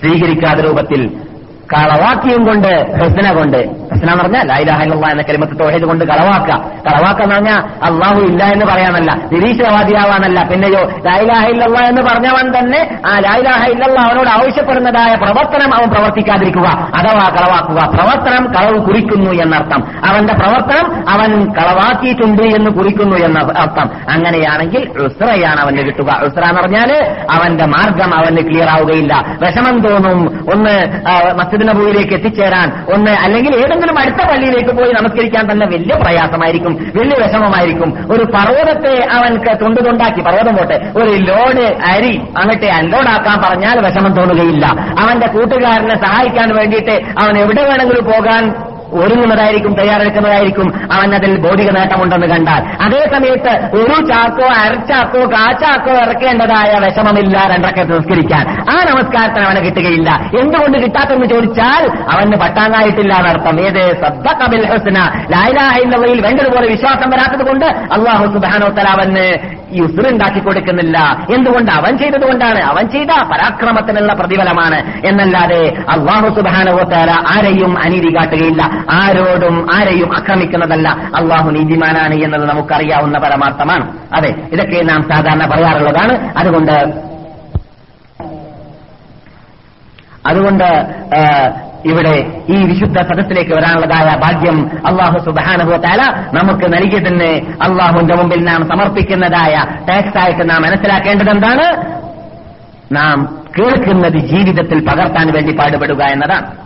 സ്വീകരിക്കാത്ത രൂപത്തിൽ കളവാക്കിയും കൊണ്ട് ഹസ്ന കൊണ്ട്. ഹസ്ന എന്ന് പറഞ്ഞാൽ ലൈലാഹില്ല എന്ന കരിമത്ത് തോഹേദ് കൊണ്ട് കളവാക്ക കളവാക്ക എന്ന് പറഞ്ഞാൽ അള്ളാഹു ഇല്ല എന്ന് പറയാനല്ല. നിരീശ്വരവാദിയാവാനല്ല. പിന്നെയോ ലൈലാഹില്ല എന്ന് പറഞ്ഞവൻ തന്നെ ആ ലൈലാഹ ഇല്ലല്ല അവനോട് ആവശ്യപ്പെടുന്നതായ പ്രവർത്തനം അവൻ പ്രവർത്തിക്കാതിരിക്കുക. അഥവാ കളവാക്കുക. പ്രവർത്തനം കളവ് കുറിക്കുന്നു എന്നർത്ഥം. അവന്റെ പ്രവർത്തനം അവൻ കളവാക്കിയിട്ടുണ്ട് എന്ന് കുറിക്കുന്നു എന്ന അർത്ഥം. അങ്ങനെയാണെങ്കിൽ ഉസ്രയാണ് അവന് കിട്ടുക. ഉസ്ര എന്ന് പറഞ്ഞാൽ അവന്റെ മാർഗം അവന് ക്ലിയർ ആവുകയില്ല. വിഷമം തോന്നും. ഒന്ന് മസ്ജിദ് നബൂയിലേക്ക് എത്തിച്ചേരാൻ ഒന്ന് അല്ലെങ്കിൽ ഏതെങ്കിലും അടുത്ത പള്ളിയിലേക്ക് പോയി നമസ്കരിക്കാൻ തന്നെ വലിയ പ്രയാസമായിരിക്കും വലിയ വിഷമമായിരിക്കും. ഒരു പർവതത്തെ അവൻക്ക് തുണ്ടുതുണ്ടാക്കി പർവതം പോട്ടെ. ഒരു ലോഡ് അരി അങ്ങോട്ട് അൺലോഡാക്കാൻ പറഞ്ഞാൽ വിഷമം തോന്നുകയില്ല. അവന്റെ കൂട്ടുകാരനെ സഹായിക്കാൻ വേണ്ടിയിട്ട് അവൻ എവിടെ വേണമെങ്കിലും പോകാൻ ഒരുങ്ങുന്നതായിരിക്കും തയ്യാറെടുക്കുന്നതായിരിക്കും. അവൻ അതിൽ ഭൗതിക നേട്ടമുണ്ടെന്ന് കണ്ടാൽ. അതേ സമയത്ത് ഒരു ചാക്കോ അരച്ചാക്കോ കാച്ചാക്കോ ഇറക്കേണ്ടതായ വിഷമമില്ല രണ്ടൊക്കെ നമസ്കരിക്കാൻ ആ നമസ്കാരത്തിന് അവന് കിട്ടുകയില്ല. എന്തുകൊണ്ട് കിട്ടാത്തെന്ന് ചോദിച്ചാൽ അവന് പട്ടാങ്ങായിട്ടില്ല എന്നർത്ഥം. ഏത്? സദ്ദഖബിൽ ഹുസ്ന. ലായിലാഹില്ലവയിൽ വേണ്ടതുപോലെ വിശ്വാസം വരാത്തത് കൊണ്ട് അള്ളാഹു സുബാനോത്തല അവന് ഈ ഉസുറുണ്ടാക്കി കൊടുക്കുന്നില്ല എന്തുകൊണ്ട് അവൻ ചെയ്തതുകൊണ്ടാണ്? അവൻ ചെയ്ത പരാക്രമത്തിനുള്ള പ്രതിഫലമാണ്. എന്നല്ലാതെ അള്ളാഹു സുബാനോത്തല ആരെയും അനീതി കാട്ടുകയില്ല ആരോടും ആരെയും ആക്രമിക്കുന്നതല്ല. അള്ളാഹു നീതിമാനാണ് എന്നത് നമുക്കറിയാവുന്ന പരമാർത്ഥമാണ്. അതെ ഇതൊക്കെ നാം സാധാരണ പറയാറുള്ളതാണ്. അതുകൊണ്ട് അതുകൊണ്ട് ഇവിടെ ഈ വിശുദ്ധ സദസ്സിലേക്ക് വരാനുള്ളതായ ഭാഗ്യം അള്ളാഹു സുബാനുഭവത്താല നമുക്ക് നൽകിയതിന് അള്ളാഹുവിന്റെ മുമ്പിൽ നാം സമർപ്പിക്കുന്നതായ ടാക്സ് ആയിട്ട് നാം മനസ്സിലാക്കേണ്ടത് എന്താണ്? നാം കേൾക്കുന്നത് ജീവിതത്തിൽ പകർത്താൻ വേണ്ടി പാടുപെടുക എന്നതാണ്.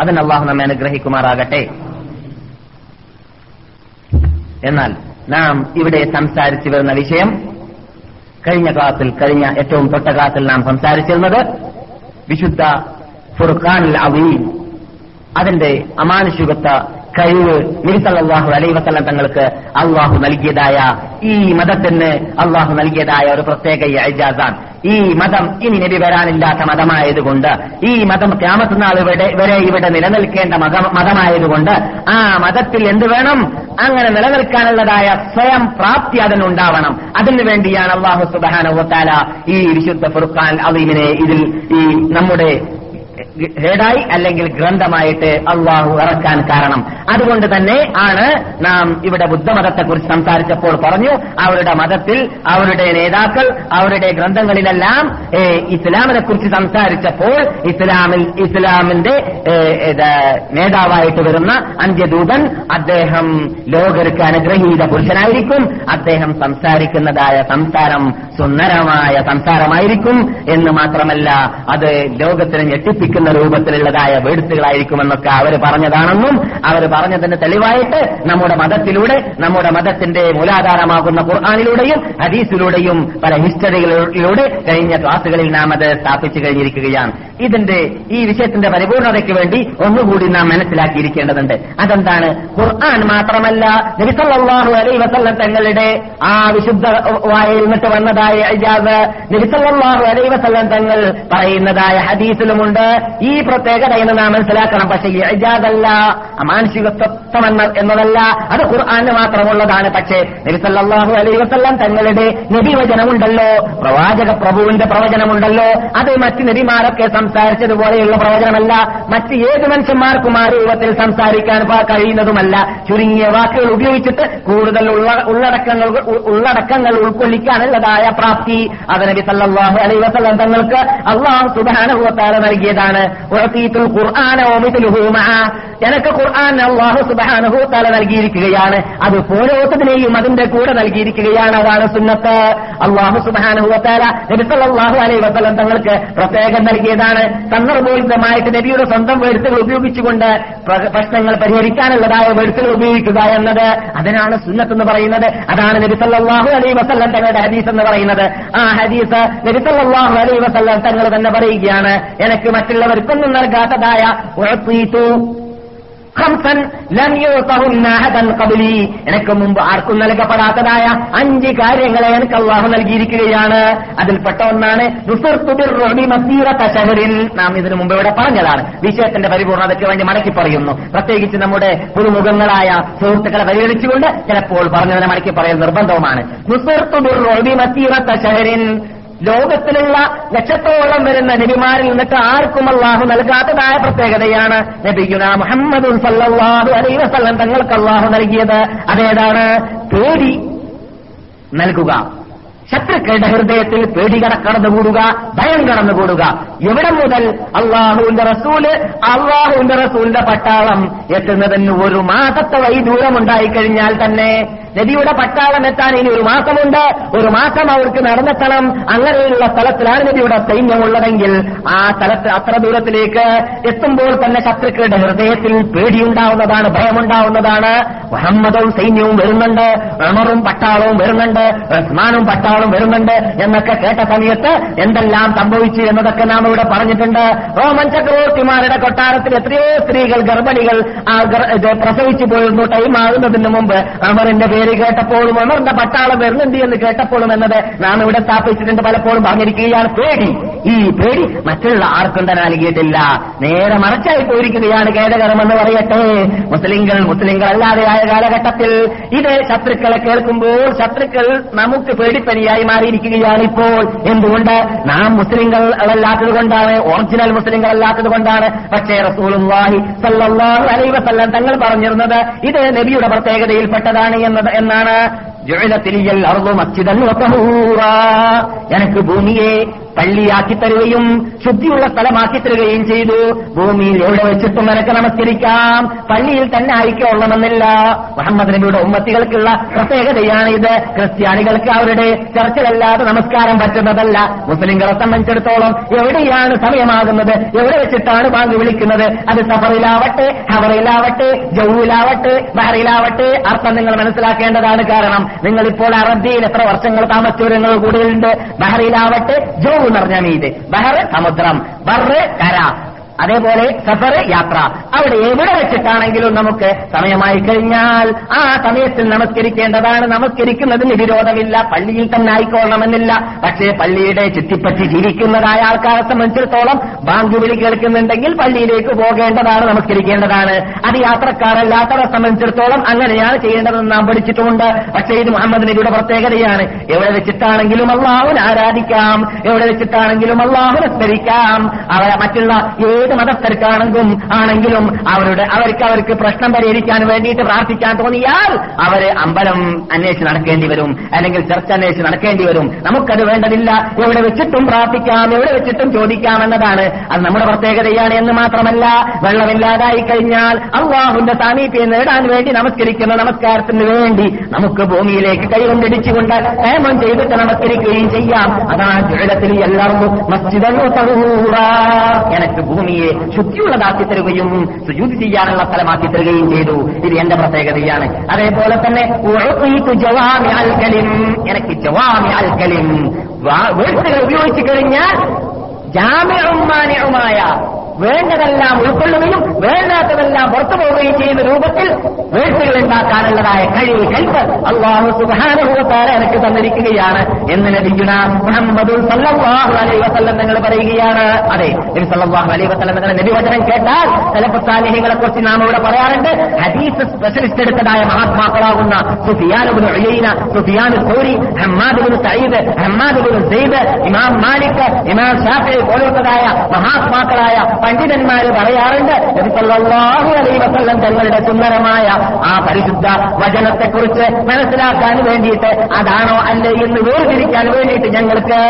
അതിന് അള്ളാഹു നമ്മെ അനുഗ്രഹിക്കുമാറാകട്ടെ. എന്നാൽ നാം ഇവിടെ സംസാരിച്ചു വരുന്ന വിഷയം കഴിഞ്ഞ ക്ലാസിൽ കഴിഞ്ഞ ഏറ്റവും തൊട്ട ക്ലാസിൽ നാം സംസാരിച്ചിരുന്നത് വിശുദ്ധ ഫുർഖാനിൽ അവീൻ അതിന്റെ അമാനുഷികത്വ കഴിവ് നിരിസല്ലാഹു അലൈവസല്ലം തങ്ങൾക്ക് അള്ളാഹു നൽകിയതായ ഈ മതത്തിന് അള്ളാഹു നൽകിയതായ ഒരു പ്രത്യേക ഇജാസാണ്. ഈ മതം ഇനി നബി വരാനില്ലാത്ത മതമായതുകൊണ്ട് ഈ മതം ക്യാമത്തുനാൾ ഇവിടെ വരെ ഇവിടെ നിലനിൽക്കേണ്ട മത- മതമായതുകൊണ്ട് ആ മതത്തിൽ എന്ത് വേണം? അങ്ങനെ നിലനിൽക്കാനുള്ളതായ സ്വയം പ്രാപ്തി അതിനുണ്ടാവണം. അതിനു വേണ്ടിയാണ് അള്ളാഹു സുബാന ഈ വിശുദ്ധ ഫുർഖാൻ അലീമിനെ ഇതിൽ ഈ നമ്മുടെ ഹേഡായി അല്ലെങ്കിൽ ഗ്രന്ഥമായിട്ട് അള്ളാഹു ഇറക്കാൻ കാരണം. അതുകൊണ്ട് തന്നെ ആണ് നാം ഇവിടെ ബുദ്ധമതത്തെക്കുറിച്ച് സംസാരിച്ചപ്പോൾ പറഞ്ഞു അവരുടെ മതത്തിൽ അവരുടെ നേതാക്കൾ അവരുടെ ഗ്രന്ഥങ്ങളിലെല്ലാം ഇസ്ലാമിനെ കുറിച്ച് സംസാരിച്ചപ്പോൾ ഇസ്ലാമിൽ ഇസ്ലാമിന്റെ നേതാവായിട്ട് വരുന്ന അന്ത്യദൂതൻ അദ്ദേഹം ലോകർക്ക് അനുഗ്രഹീത പുരുഷനായിരിക്കും. അദ്ദേഹം സംസാരിക്കുന്നതായ സംസാരം സുന്ദരമായ സംസാരമായിരിക്കും എന്ന് മാത്രമല്ല അത് ലോകത്തിനെ ഞെട്ടിപ്പിക്കുന്ന രൂപത്തിലുള്ളതായ വേടുത്തുകളായിരിക്കുമെന്നൊക്കെ അവർ പറഞ്ഞതാണെന്നും അവർ പറഞ്ഞതിന് തെളിവായിട്ട് നമ്മുടെ മതത്തിലൂടെ നമ്മുടെ മതത്തിന്റെ മൂലാധാരമാകുന്ന ഖുർആാനിലൂടെയും ഹദീസിലൂടെയും പല ഹിസ്റ്ററികളിലൂടെ കഴിഞ്ഞ ക്ലാസുകളിൽ നാം അത് സ്ഥാപിച്ചു കഴിഞ്ഞിരിക്കുകയാണ്. ഇതിന്റെ ഈ വിഷയത്തിന്റെ പരിപൂർണതയ്ക്ക് വേണ്ടി ഒന്നുകൂടി നാം മനസ്സിലാക്കിയിരിക്കേണ്ടതുണ്ട്. അതെന്താണ്? ഖുർആൻ മാത്രമല്ല നബിസല്ലാഹു അലൈ വസല്ലം തങ്ങളുടെ ആ വിശുദ്ധ വായിൽ നിന്നിട്ട് വന്നതായ ഇജാസ് നബിസല്ലാഹു അലൈ വസല്ലം തങ്ങൾ പറയുന്നതായ ഹദീസിലുമുണ്ട് ഈ പ്രത്യേകത എന്ന് നാം മനസ്സിലാക്കണം. പക്ഷേ ഈ ഇജാസല്ല അമാനുഷികത്വം എന്ന എന്നതല്ല അത് ഖുർആാന് മാത്രമുള്ളതാണ്. പക്ഷേ നബിസല്ലാഹു അലൈ വസല്ലം തങ്ങളുടെ നബിവചനമുണ്ടല്ലോ പ്രവാചക പ്രഭുവിന്റെ പ്രവചനമുണ്ടല്ലോ. അത് മറ്റ് നബിമാരൊക്കെ സംസാരിച്ചതുപോലെയുള്ള പ്രവചനമല്ല. മറ്റ് ഏത് മനുഷ്യന്മാർക്കും ആ രൂപത്തിൽ സംസാരിക്കാൻ കഴിയുന്നതുമല്ല. ചുരുങ്ങിയ വാക്കുകൾ ഉപയോഗിച്ചിട്ട് കൂടുതൽ ഉള്ള- ഉള്ളടക്കങ്ങൾ ഉള്ളടക്കങ്ങൾ ഉൾക്കൊള്ളിക്കാനുള്ളതായ പ്രാപ്തി. അത് നബി അലൈഹി വസല്ലം തങ്ങൾക്ക് അള്ളാഹു സുബ്ഹാനഹു വതആല നൽകിയതാണ് എനക്ക് ഖുർആൻ അള്ളാഹു സുബാനഹു തല നൽകിയിരിക്കുകയാണ്. അത് പോലോത്തതിനെയും അതിന്റെ കൂടെ നൽകിയിരിക്കുകയാണ്. അതാണ് സുന്നത്ത്. അള്ളാഹു സുബ്ഹാനഹു തല നബി അലൈ വസലം തങ്ങൾക്ക് പ്രത്യേകം നൽകിയതാണ്. സന്ദർഭോചിതമായിട്ട് നബിയുടെ സ്വന്തം വെഴുത്തുകൾ ഉപയോഗിച്ചുകൊണ്ട് പ്ര- പ്രശ്നങ്ങൾ പരിഹരിക്കാനുള്ളതായ വെഴുത്തുകൾ ഉപയോഗിക്കുക എന്നത് അതിനാണ് സുന്നത്ത് എന്ന് പറയുന്നത്. അതാണ് നബിസല്ലാഹു അലൈ വസല്ലം തങ്ങളുടെ ഹദീസ് എന്ന് പറയുന്നത്. ആ ഹദീസ് നബിസല്ലാഹു അലൈ വസല്ലം തങ്ങൾ തന്നെ പറയുകയാണ്. എനിക്ക് മറ്റുള്ളവർക്കൊന്നും നൽകാത്തതായ എനിക്ക് മുമ്പ് ആർക്കും നൽകപ്പെടാത്തതായ അഞ്ച് കാര്യങ്ങളെ എനിക്ക് അള്ളാഹു നൽകിയിരിക്കുകയാണ്. അതിൽപ്പെട്ട ഒന്നാണ് നാം ഇതിനു മുമ്പ് ഇവിടെ പറഞ്ഞതാണ്. വിഷയത്തിന്റെ പരിപൂർണതയ്ക്ക് വേണ്ടി മടക്കി പറയുന്നു. പ്രത്യേകിച്ച് നമ്മുടെ പുതുമുഖങ്ങളായ സുഹൃത്തുക്കളെ പരിഗണിച്ചുകൊണ്ട് ചിലപ്പോൾ പറഞ്ഞതിനെ മടക്കി പറയൽ നിർബന്ധവുമാണ്. ലോകത്തിലുള്ള ലക്ഷത്തോളം വരുന്ന നബിമാരിൽ നിന്നിട്ട് ആർക്കും അള്ളാഹു നൽകാത്തതായ പ്രത്യേകതയാണ് നബിഗുന മുഹമ്മദ് സല്ലല്ലാഹു അലൈഹി വസല്ലം തങ്ങൾക്ക് അള്ളാഹു നൽകിയത് അതേതാണ് പേടി നൽകുക. ശത്രുക്കളുടെ ഹൃദയത്തിൽ പേടി കട കടന്നുകൂടുക ഭയം കടന്നുകൂടുക എവിടെ മുതൽ അള്ളാഹുവിന്റെ റസൂൽ അള്ളാഹുവിന്റെ റസൂലിന്റെ പട്ടാളം എത്തുന്നതിന് ഒരു മാസത്തെ വഴി ദൂരമുണ്ടായി കഴിഞ്ഞാൽ തന്നെ നബിയുടെ പട്ടാളം എത്താൻ ഇനി ഒരു മാസമുണ്ട്. ഒരു മാസം അവർക്ക് നടന്നെത്തണം. അങ്ങനെയുള്ള സ്ഥലത്തിലാണ് നബിയുടെ സൈന്യമുള്ളതെങ്കിൽ ആ സ്ഥലത്ത് അത്ര ദൂരത്തിലേക്ക് എത്തുമ്പോൾ തന്നെ ശത്രുക്കളുടെ ഹൃദയത്തിൽ പേടിയുണ്ടാവുന്നതാണ് ഭയമുണ്ടാവുന്നതാണ്. മുഹമ്മദും സൈന്യവും വരുന്നുണ്ട് ഉമറും പട്ടാളവും വരുന്നുണ്ട് ഉസ്മാനും പട്ടാളവും വരുന്നുണ്ട് എന്നൊക്കെ കേട്ട സമയത്ത് എന്തെല്ലാം സംഭവിച്ചു എന്നതൊക്കെ നാം ഇവിടെ പറഞ്ഞിട്ടുണ്ട്. റോമൻ ചക്രവർത്തിമാരുടെ കൊട്ടാരത്തിൽ എത്രയോ സ്ത്രീകൾ ഗർഭിണികൾ പ്രസവിച്ചു പോയിരുന്നു. ടൈം ആകുന്നതിന് മുമ്പ് അമറിന്റെ പേര് കേട്ടപ്പോഴും അമറിന്റെ പട്ടാളം വരുന്നുണ്ട് എന്ന് കേട്ടപ്പോഴും എന്നത് നാം ഇവിടെ സ്ഥാപിച്ചിട്ടുണ്ട്. പലപ്പോഴും പറഞ്ഞിരിക്കുകയാണ് പേടി. ഈ പേടി മറ്റുള്ള ആർക്കും തന്നെ നൽകിയിട്ടില്ല. നേരെ മറച്ചായി പോയിരിക്കുകയാണ് ഖേദകരമെന്ന് പറയട്ടെ. മുസ്ലിങ്ങൾ മുസ്ലിങ്ങൾ അല്ലാതെയായ കാലഘട്ടത്തിൽ ഇത് ശത്രുക്കളെ കേൾക്കുമ്പോൾ ശത്രുക്കൾ നമുക്ക് പേടിപ്പനിയായി മാറിയിരിക്കുകയാണ് ഇപ്പോൾ. എന്തുകൊണ്ട്? നാം മുസ്ലിങ്ങൾ അല്ലാത്തത് കൊണ്ടാണ് ഒറിജിനൽ മുസ്ലിങ്ങൾ അല്ലാത്തത് കൊണ്ടാണ്. പക്ഷേ റസൂലുള്ളാഹി സല്ലാഹു അലൈഹി വസല്ലം തങ്ങൾ പറഞ്ഞിരുന്നത് ഇത് നബിയുടെ പ്രത്യേകതയിൽപ്പെട്ടതാണ് എന്നത് എന്നാണ്. ജുഅലത്തിലിയൽ അർളു മസ്ജിദൻ എനിക്ക് ഭൂമിയെ പള്ളിയാക്കി തരുകയും ശുദ്ധിയുള്ള സ്ഥലമാക്കി തരുകയും ചെയ്തു. ഭൂമിയിൽ എവിടെ വെച്ചിട്ടും നിനക്ക് നമസ്കരിക്കാം. പള്ളിയിൽ തന്നെ ആയിക്കൊള്ളണമെന്നില്ല മുഹമ്മദ് നബിയുടെ ഉമ്മത്തികൾക്കുള്ള പ്രത്യേകതയാണ് ഇത് ക്രിസ്ത്യാനികൾക്ക് അവരുടെ ചർച്ചിലല്ലാതെ നമസ്കാരം പറ്റുന്നതല്ല. മുസ്ലിങ്ങളെ സംബന്ധിച്ചിടത്തോളം എവിടെയാണ് സമയമാകുന്നത്? എവിടെ വെച്ചിട്ടാണ് ബാങ്ക് വിളിക്കുന്നത്? അത് സഫറിലാവട്ടെ ഹവറിലാവട്ടെ ജൌവിലാവട്ടെ ബഹറിലാവട്ടെ. അർത്ഥം നിങ്ങൾ മനസ്സിലാക്കേണ്ടതാണ് കാരണം നിങ്ങളിപ്പോൾ അറബിയിൽ എത്ര വർഷങ്ങൾ താമസിച്ചവരങ്ങൾ കൂടുതലുണ്ട്. ബഹറിലാവട്ടെ ജോ എന്ന് പറഞ്ഞാൽ മീത്. ബഹർ സമുദ്രം. ബർ കര. അതേപോലെ സഫർ യാത്ര. അവിടെ എവിടെ വെച്ചിട്ടാണെങ്കിലും നമുക്ക് സമയമായി കഴിഞ്ഞാൽ ആ സമയത്തിൽ നമസ്കരിക്കേണ്ടതാണ്. നമസ്കരിക്കുന്നതിന് വിരോധമില്ല. പള്ളിയിൽ തന്നെ ആയിക്കൊള്ളണമെന്നില്ല. പക്ഷേ പള്ളിയുടെ ചുറ്റിപ്പറ്റി ജീവിക്കുന്നതായ ആൾക്കാരെ സംബന്ധിച്ചിടത്തോളം ബാങ്ക് വിളി കേൾക്കുന്നുണ്ടെങ്കിൽ പള്ളിയിലേക്ക് പോകേണ്ടതാണ് നമസ്കരിക്കേണ്ടതാണ്. അത് യാത്രക്കാരല്ലാത്തവരെ സംബന്ധിച്ചിടത്തോളം അങ്ങനെയാണ് ചെയ്യേണ്ടതെന്ന് നാം പഠിച്ചിട്ടുമുണ്ട് പക്ഷേ ഇത് മുഹമ്മദ് നബിയുടെ പ്രത്യേകതയാണ്. എവിടെ വെച്ചിട്ടാണെങ്കിലും അള്ളാഹുൻ ആരാധിക്കാം. എവിടെ വെച്ചിട്ടാണെങ്കിലും അള്ളാഹുനെ സ്മരിക്കാം. അവരെ മറ്റുള്ള ഏത് മതസ്ഥർക്കാണെങ്കിലും ആണെങ്കിലും അവരുടെ അവർക്ക് അവർക്ക് പ്രശ്നം പരിഹരിക്കാൻ വേണ്ടിയിട്ട് പ്രാർത്ഥിക്കാൻ തോന്നിയാൽ അവർ അമ്പലം അന്വേഷിച്ച് നടക്കേണ്ടി വരും. അല്ലെങ്കിൽ ചർച്ച അന്വേഷിച്ച് നടക്കേണ്ടി വരും. നമുക്കത് വേണ്ടതില്ല. എവിടെ വെച്ചിട്ടും പ്രാർത്ഥിക്കാം എവിടെ വെച്ചിട്ടും ചോദിക്കാം എന്നതാണ്. അത് നമ്മുടെ പ്രത്യേകതയാണ് എന്ന് മാത്രമല്ല വെള്ളമില്ലാതായി കഴിഞ്ഞാൽ അള്ളാഹുന്റെ സാമീപ്യം നേടാൻ വേണ്ടി നമസ്കരിക്കുന്ന നമസ്കാരത്തിന് വേണ്ടി നമുക്ക് ഭൂമിയിലേക്ക് കൈകൊണ്ടിടിച്ചുകൊണ്ട് ഹേമം ചെയ്തിട്ട് നമസ്കരിക്കുകയും ചെയ്യാം. അതാണ് ജീവിതത്തിൽ എല്ലാവർക്കും മസ്ജിദോ എനിക്ക് ഭൂമിയെ ശുദ്ധിയുള്ളതാക്കി തരുകയും സുജൂതി ചെയ്യാനുള്ള സ്ഥലമാക്കി തരികയും ചെയ്തു. ഇത് എന്റെ പ്രത്യേകതയാണ്. അതേപോലെ തന്നെ എനിക്ക് ജവാമി അൽക്കലിം വേഴ്സുകൾ ഉപയോഗിച്ചു കഴിഞ്ഞാൽ ജാമ്യവുമായ വേണ്ടതെല്ലാം ഉൾക്കൊള്ളുകയും വേണ്ടാത്തതെല്ലാം പുറത്തു പോവുകയും ചെയ്യുന്ന രൂപത്തിൽ വീഴ്ചകൾ ഉണ്ടാക്കാനുള്ളതായ കഴിവ് കൽപ്പ് അള്ളാഹു സുബാനുഭവത്താര എനിക്ക് തന്നിരിക്കുകയാണ് എന്ന് ലഭിക്കുന്ന മുഹമ്മദ് അലൈഹി വസല്ലം നിങ്ങൾ പറയുകയാണ്. അതെ നബി സല്ലല്ലാഹു അലൈഹി വസല്ലം നിങ്ങളുടെ നബിവചനം കേട്ടാൽ ചിലപ്പോൾ സാലിഹികളെ കുറിച്ച് നാം ഇവിടെ പറയാറുണ്ട് ഹദീസ് സ്പെഷ്യലിസ്റ്റ് എടുത്തതായ മഹാത്മാക്കളാകുന്ന സുഫിയാനുബുൽ ഉയൈന സുഫിയാനു സോരി ഹമ്മാദുബുൽ സയ്യിദ് ഹമ്മാദുബുൽ സെയ്ദ് ഇമാം മാലിക് ഇമാം ഷാഫി പോലുള്ളതായ മഹാത്മാക്കളായ പണ്ഡിതന്മാര് പറയാറുണ്ട് നബി സല്ലല്ലാഹു അലൈഹി വസല്ലം തങ്ങളുടെ സുന്ദരമായ ആ പരിശുദ്ധ വചനത്തെക്കുറിച്ച് മനസ്സിലാക്കാൻ വേണ്ടിയിട്ട് അതാണോ അല്ലേ എന്ന് വേർതിരിക്കാൻ വേണ്ടിയിട്ട് ഞങ്ങൾക്ക്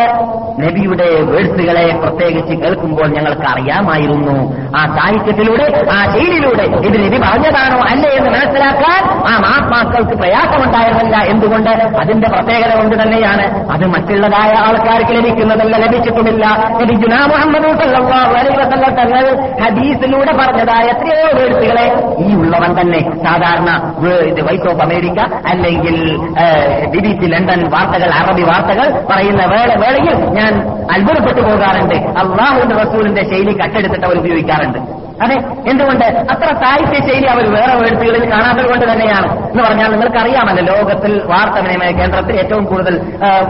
നബിയുടെ വേഴ്സുകളെ പ്രത്യേകിച്ച് കേൾക്കുമ്പോൾ ഞങ്ങൾക്ക് അറിയാമായിരുന്നു. ആ സാഹിത്യത്തിലൂടെ ആ ശൈലിയിലൂടെ ഇത് നബി പറഞ്ഞതാണോ അല്ലേ എന്ന് മനസ്സിലാക്കാൻ ആ മഹാത്മാക്കൾക്ക് പ്രയാസമുണ്ടായിരുന്നില്ല. എന്തുകൊണ്ട്? അതിന്റെ പ്രത്യേകത കൊണ്ട് തന്നെയാണ്. അത് മറ്റുള്ളതായ ആൾക്കാർക്ക് ലഭിക്കുന്നതല്ല ലഭിച്ചിട്ടുമില്ല. നബി ജുനാ മുഹമ്മദ് വസല്ലം ഹദീസിലൂടെ പറഞ്ഞതായ എത്രയോ വേഴ്സുകളെ. ഈ ഉള്ളവൻ തന്നെ സാധാരണ വൈസ് ഓഫ് അമേരിക്ക അല്ലെങ്കിൽ ബി ലണ്ടൻ വാർത്തകൾ അറബി വാർത്തകൾ പറയുന്ന വേള വേളയിൽ ഞാൻ അത്ഭുതപ്പെട്ടു പോകാറുണ്ട്. അള്ളാഹുവിന്റെ റസൂലിന്റെ ശൈലി കട്ടെടുത്തിട്ട് അവർ ഉപയോഗിക്കാറുണ്ട്. അതെ എന്തുകൊണ്ട്? അത്ര സാഹിത്യ ശൈലി അവർ വേറെ വേഴ്സുകളിൽ കാണാത്തത് കൊണ്ട് തന്നെയാണ്. എന്ന് പറഞ്ഞാൽ നിങ്ങൾക്കറിയാമല്ലോ ലോകത്തിൽ വാർത്താവിനിമയ കേന്ദ്രത്തിൽ ഏറ്റവും കൂടുതൽ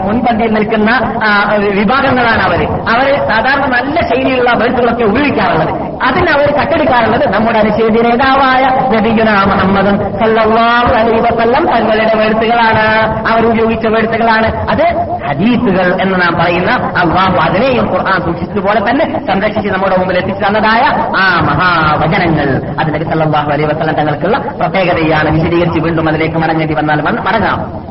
മുൻപന്തിയിൽ നിൽക്കുന്ന വിഭാഗങ്ങളാണ് അവർ അവർ സാധാരണ നല്ല ശൈലിയിലുള്ള വേഴ്സുകളൊക്കെ ഉപയോഗിക്കാറുള്ളത്. അതിന് അവർ കട്ടെടുക്കാറുള്ളത് നമ്മുടെ അനുശേദി നേതാവായ നബിഗുന മുഹമ്മദും അലൈഹി വസല്ലം തങ്ങളുടെ വേഴ്സുകളാണ് അവർ ഉപയോഗിച്ച വേഴ്സുകളാണ് അത് ഹദീസുകൾ എന്ന് നാം പറയുന്ന അള്ളാഹു അതിനെയും ഖുർആൻ സൂക്ഷിച്ചതുപോലെ തന്നെ സംരക്ഷിച്ച് നമ്മുടെ മുമ്പിൽ എത്തിച്ചു തന്നതായ ആ മഹാവചനങ്ങൾ അത് നബി വസല്ലം തങ്ങൾക്കുള്ള പ്രത്യേകതയാണ് വിശദീകരിച്ച് വീണ്ടും അതിലേക്ക് മടങ്ങേണ്ടി വന്നാൽ മടങ്ങാം.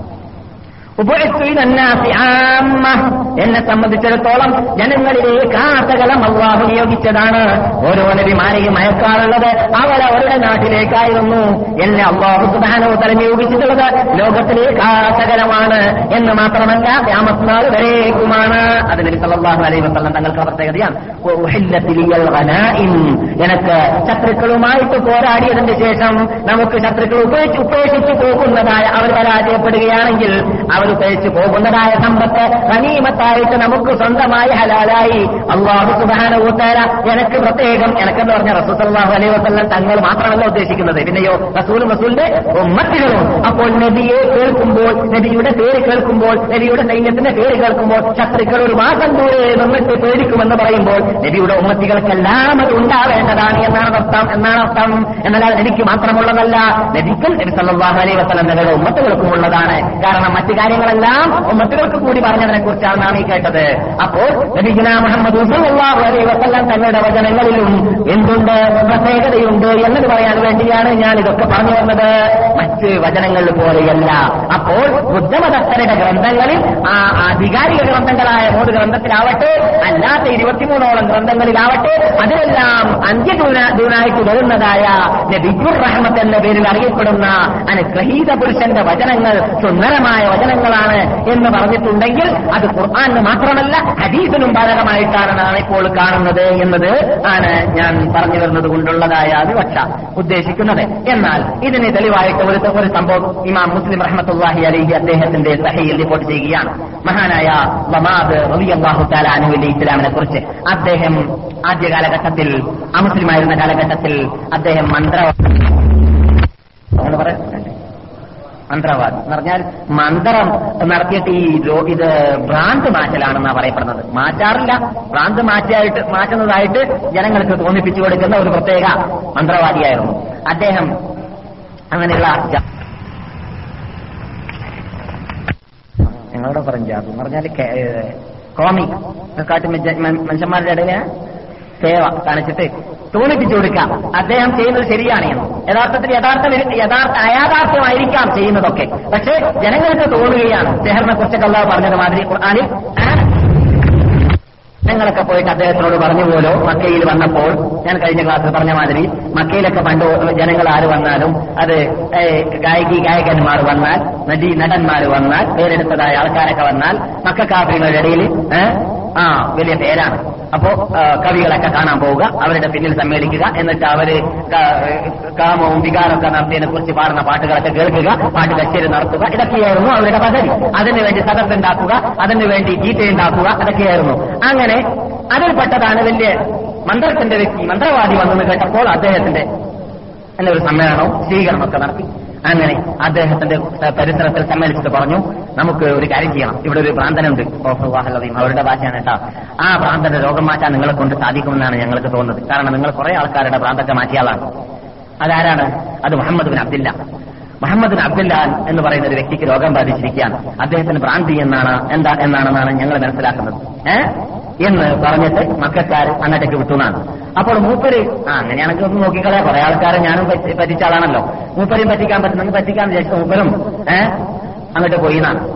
എന്നെ സംബന്ധിച്ചിടത്തോളം ജനങ്ങളിലേക്ക് ആസകലം അള്ളാഹു നിയോഗിച്ചതാണ്. ഓരോ നബിമാരെയും അയക്കാറുള്ളത് അവരവരുടെ നാട്ടിലേക്കായിരുന്നു. എന്നെ അള്ളാഹു സുധാനോത്തരം നിയോഗിച്ചിട്ടുള്ളത് ലോകത്തിലേക്ക് ആസകലമാണ് എന്ന് മാത്രമല്ല വ്യാമസ്നാൾ വരേക്കുമാണ്. അതിന് അള്ളാഹു അലൈഹി വസല്ലം തങ്ങൾക്ക് പ്രത്യേകതയാണ് എനക്ക് ശത്രുക്കളുമായിട്ട് പോരാടിയതിന് ശേഷം നമുക്ക് ശത്രുക്കൾ ഉപേക്ഷിച്ചു പോകുന്നതായ അവർ പരാജയപ്പെടുകയാണെങ്കിൽ അവർ ഉപേക്ഷിച്ച് പോകുന്നതായ സമ്പത്ത് ഗനീമത്തായിട്ട് നമുക്ക് സ്വന്തമായി ഹലാലായി. അള്ളാഹു സുബാനൂത്താര എനക്ക് പ്രത്യേകം എനക്കെന്ന് പറഞ്ഞ റസൂസല്ലാഹു അലൈ വസല്ലം തങ്ങൾ മാത്രമല്ല ഉദ്ദേശിക്കുന്നത്. പിന്നെയോ റസൂലും റസൂലിന്റെ ഉമ്മത്തികളും. അപ്പോൾ നബിയെ കേൾക്കുമ്പോൾ നബിയുടെ പേര് കേൾക്കുമ്പോൾ നബിയുടെ സൈന്യത്തിന്റെ പേര് കേൾക്കുമ്പോൾ ശത്രുക്കൾ ഒരു മാസം ദൂരെ നിന്നിട്ട് പേടിക്കുമെന്ന് പറയുമ്പോൾ നബിയുടെ ഉമ്മത്തികൾക്കെല്ലാം അത് ഉണ്ടാവേണ്ടതാണ് എന്നാണ് അർത്ഥം എന്നാണ് അർത്ഥം. എന്നാൽ നബിക്ക് മാത്രമുള്ളതല്ല നബിക്കൽ നബി സല്ലാഹു അലൈ വസ്ലം തങ്ങളുടെ ഉമ്മത്തുകൾക്കും ഉള്ളതാണ്. കാരണം മറ്റു കാര്യങ്ങളെല്ലാം ഉമ്മത്തുകൾക്ക് കൂടി പറഞ്ഞതിനെ കുറിച്ചാണ് നാം ഈ കേട്ടത്. അപ്പോൾ നബിഗുന മുഹമ്മദ് വസല്ലം തങ്ങളുടെ വചനങ്ങളിലും എന്തുണ്ട്? പ്രത്യേകതയുണ്ട് എന്നത് പറയാൻ വേണ്ടിയാണ് ഞാൻ ഇതൊക്കെ പറഞ്ഞു വന്നത്. മറ്റ് വചനങ്ങൾ പോലെയല്ല. അപ്പോൾ ബുദ്ധമതസ്ഥരുടെ ഗ്രന്ഥങ്ങളിൽ ആ ആധികാരിക ഗ്രന്ഥങ്ങളായ മൂന്ന് ഗ്രന്ഥത്തിലാവട്ടെ അല്ലാത്ത ഇരുപത്തിമൂന്നോളം ഗ്രന്ഥങ്ങളിലാവട്ടെ അതിലെല്ലാം അന്ത്യദൂനായിട്ട് വരുന്നതായ നബിജുർ റഹ്മത്ത് എന്ന പേരിൽ അറിയപ്പെടുന്ന അനുഗ്രഹീത പുരുഷന്റെ വചനങ്ങൾ സുന്ദരമായ വചനങ്ങളാണ് എന്ന് പറഞ്ഞിട്ടുണ്ടെങ്കിൽ അത് ഖുർആാനിന് മാത്രമല്ല ഹദീസിനും ബാധകമായിട്ടാണ് ഇപ്പോൾ കാണുന്നത് എന്നത് ആണ് ഞാൻ പറഞ്ഞു വരുന്നത് കൊണ്ടുള്ളതായ വിവക്ഷ ഉദ്ദേശിക്കുന്നത്. എന്നാൽ ഇതിന് തെളിവായിട്ട് ഒരു ഒരു സംഭവം ഇമാം മുസ്ലിം റഹ്മത്തുല്ലാഹി അലഹി അദ്ദേഹത്തിന്റെ സഹയിൽ റിപ്പോർട്ട് ചെയ്യുകയാണ്. മഹാനായ മമാദ് റളിയല്ലാഹു തആല അനുവലി ഇസ്ലാമിനെ കുറിച്ച്. അദ്ദേഹം ആദ്യ കാലഘട്ടത്തിൽ അമുസ്ലിമായിരുന്ന കാലഘട്ടത്തിൽ അദ്ദേഹം മന്ത്ര എന്ന് മന്ത്രവാദി എന്ന് പറഞ്ഞാൽ മന്ത്രം നടത്തിയിട്ട് ഈ ഇത് ഭ്രാന്ത് മാറ്റലാണെന്നാണ് പറയപ്പെടുന്നത്. മാറ്റാറില്ല. ഭ്രാന്ത് മാറ്റിയായിട്ട് മാറ്റുന്നതായിട്ട് ജനങ്ങൾക്ക് തോന്നിപ്പിച്ചു കൊടുക്കുന്ന ഒരു പ്രത്യേക മന്ത്രവാദിയായിരുന്നു. അദ്ദേഹം അങ്ങനെയുള്ള ഞങ്ങളോട് പറഞ്ഞു ജാതു പറഞ്ഞാൽ കോമി. കാട്ടി മനുഷ്യന്മാരുടെ ഇടയിൽ സേവ കാണിച്ചിട്ട് തോന്നിപ്പിച്ചു കൊടുക്കാം. അദ്ദേഹം ചെയ്യുന്നത് ശരിയാണ്. യഥാർത്ഥത്തിൽ യഥാർത്ഥ യഥാർത്ഥ അയാഥാർത്ഥ്യമായിരിക്കാം ചെയ്യുന്നതൊക്കെ. പക്ഷേ ജനങ്ങൾക്ക് തോന്നുകയാണ്. സെഹറിനെ കുറിച്ചൊക്കെ അള്ളാഹ് പറഞ്ഞത് മാതിരി ഖുർആനിൽ ജനങ്ങളൊക്കെ പോയിട്ട് അദ്ദേഹത്തിനോട് പറഞ്ഞു പോലോ മക്കയിൽ വന്നപ്പോൾ ഞാൻ കഴിഞ്ഞ ക്ലാസ്സിൽ പറഞ്ഞ മാതിരി മക്കയിലൊക്കെ പണ്ട് ജനങ്ങൾ ആര് വന്നാലും അത് ഗായകി ഗായകന്മാർ വന്നാൽ നടി നടന്മാർ വന്നാൽ പേരെടുത്തതായ ആൾക്കാരൊക്കെ വന്നാൽ മക്കാഫികളുടെ ഇടയിൽ ഏ, ആ വലിയ പേരാണ്. അപ്പോ കവികളൊക്കെ കാണാൻ പോവുക അവരുടെ പിന്നിൽ സമ്മേളിക്കുക എന്നിട്ട് അവർ കാമവും വികാരമൊക്കെ നടത്തിയതിനെ കുറിച്ച് പാടുന്ന പാട്ടുകളൊക്കെ കേൾക്കുക പാട്ട് കച്ചേരി നടത്തുക ഇതൊക്കെയായിരുന്നു അവരുടെ പദ്ധതി. അതിനു വേണ്ടി സദസ് ഉണ്ടാക്കുക അതിനു വേണ്ടി ഉണ്ടാക്കുക അതൊക്കെയായിരുന്നു. അങ്ങനെ അതിൽപ്പെട്ടതാണ് വലിയ മന്ത്രത്തിന്റെ വ്യക്തി മന്ത്രവാദി വന്നെന്ന് കേട്ടപ്പോൾ അദ്ദേഹത്തിന്റെ ഒരു സമ്മേളനവും സ്വീകരണമൊക്കെ നടത്തി. അങ്ങനെ അദ്ദേഹത്തിന്റെ പരിസരത്തിൽ സമ്മേളിച്ചിട്ട് പറഞ്ഞു നമുക്ക് ഒരു കാര്യം ചെയ്യണം. ഇവിടെ ഒരു ഭ്രാന്തനുണ്ട്. ഓഫുവാഹലതയും അവരുടെ ഭാഷയാണ് കേട്ടോ. ആ ഭ്രാന്തന്റെ രോഗം മാറ്റാൻ നിങ്ങളെ കൊണ്ട് സാധിക്കുമെന്നാണ് ഞങ്ങൾക്ക് തോന്നുന്നത്. കാരണം നിങ്ങൾ കുറെ ആൾക്കാരുടെ ഭ്രാന്തൊക്കെ മാറ്റിയാളാണ് അതാരാണ്? അത് മുഹമ്മദ് ബിൻ അബ്ദില്ല. മുഹമ്മദ് അബ്ദുല്ലാൽ എന്ന് പറയുന്ന ഒരു വ്യക്തിക്ക് രോഗം ബാധിച്ചിരിക്കുകയാണ്. അദ്ദേഹത്തിന് ഭ്രാന്തി എന്നാണ് എന്താ എന്നാണെന്നാണ് ഞങ്ങൾ മനസ്സിലാക്കുന്നത്. ഏ? എന്ന് പറഞ്ഞിട്ട് മക്കാർ അങ്ങോട്ടേക്ക് വിട്ടുന്നാണ് അപ്പോൾ മൂപ്പര് ആ അങ്ങനെയാണെങ്കിൽ ഒന്ന് നോക്കിക്കളയാ. കുറെ ആൾക്കാരെ ഞാനും പറ്റി- പറ്റിച്ച ആളാണല്ലോ. മൂപ്പരെയും പറ്റിക്കാൻ പറ്റുന്നെങ്കിൽ പറ്റിക്കാൻ വിചാരിച്ച മൂപ്പരും ഏ? അങ്ങോട്ട് പോയിന്നാണ്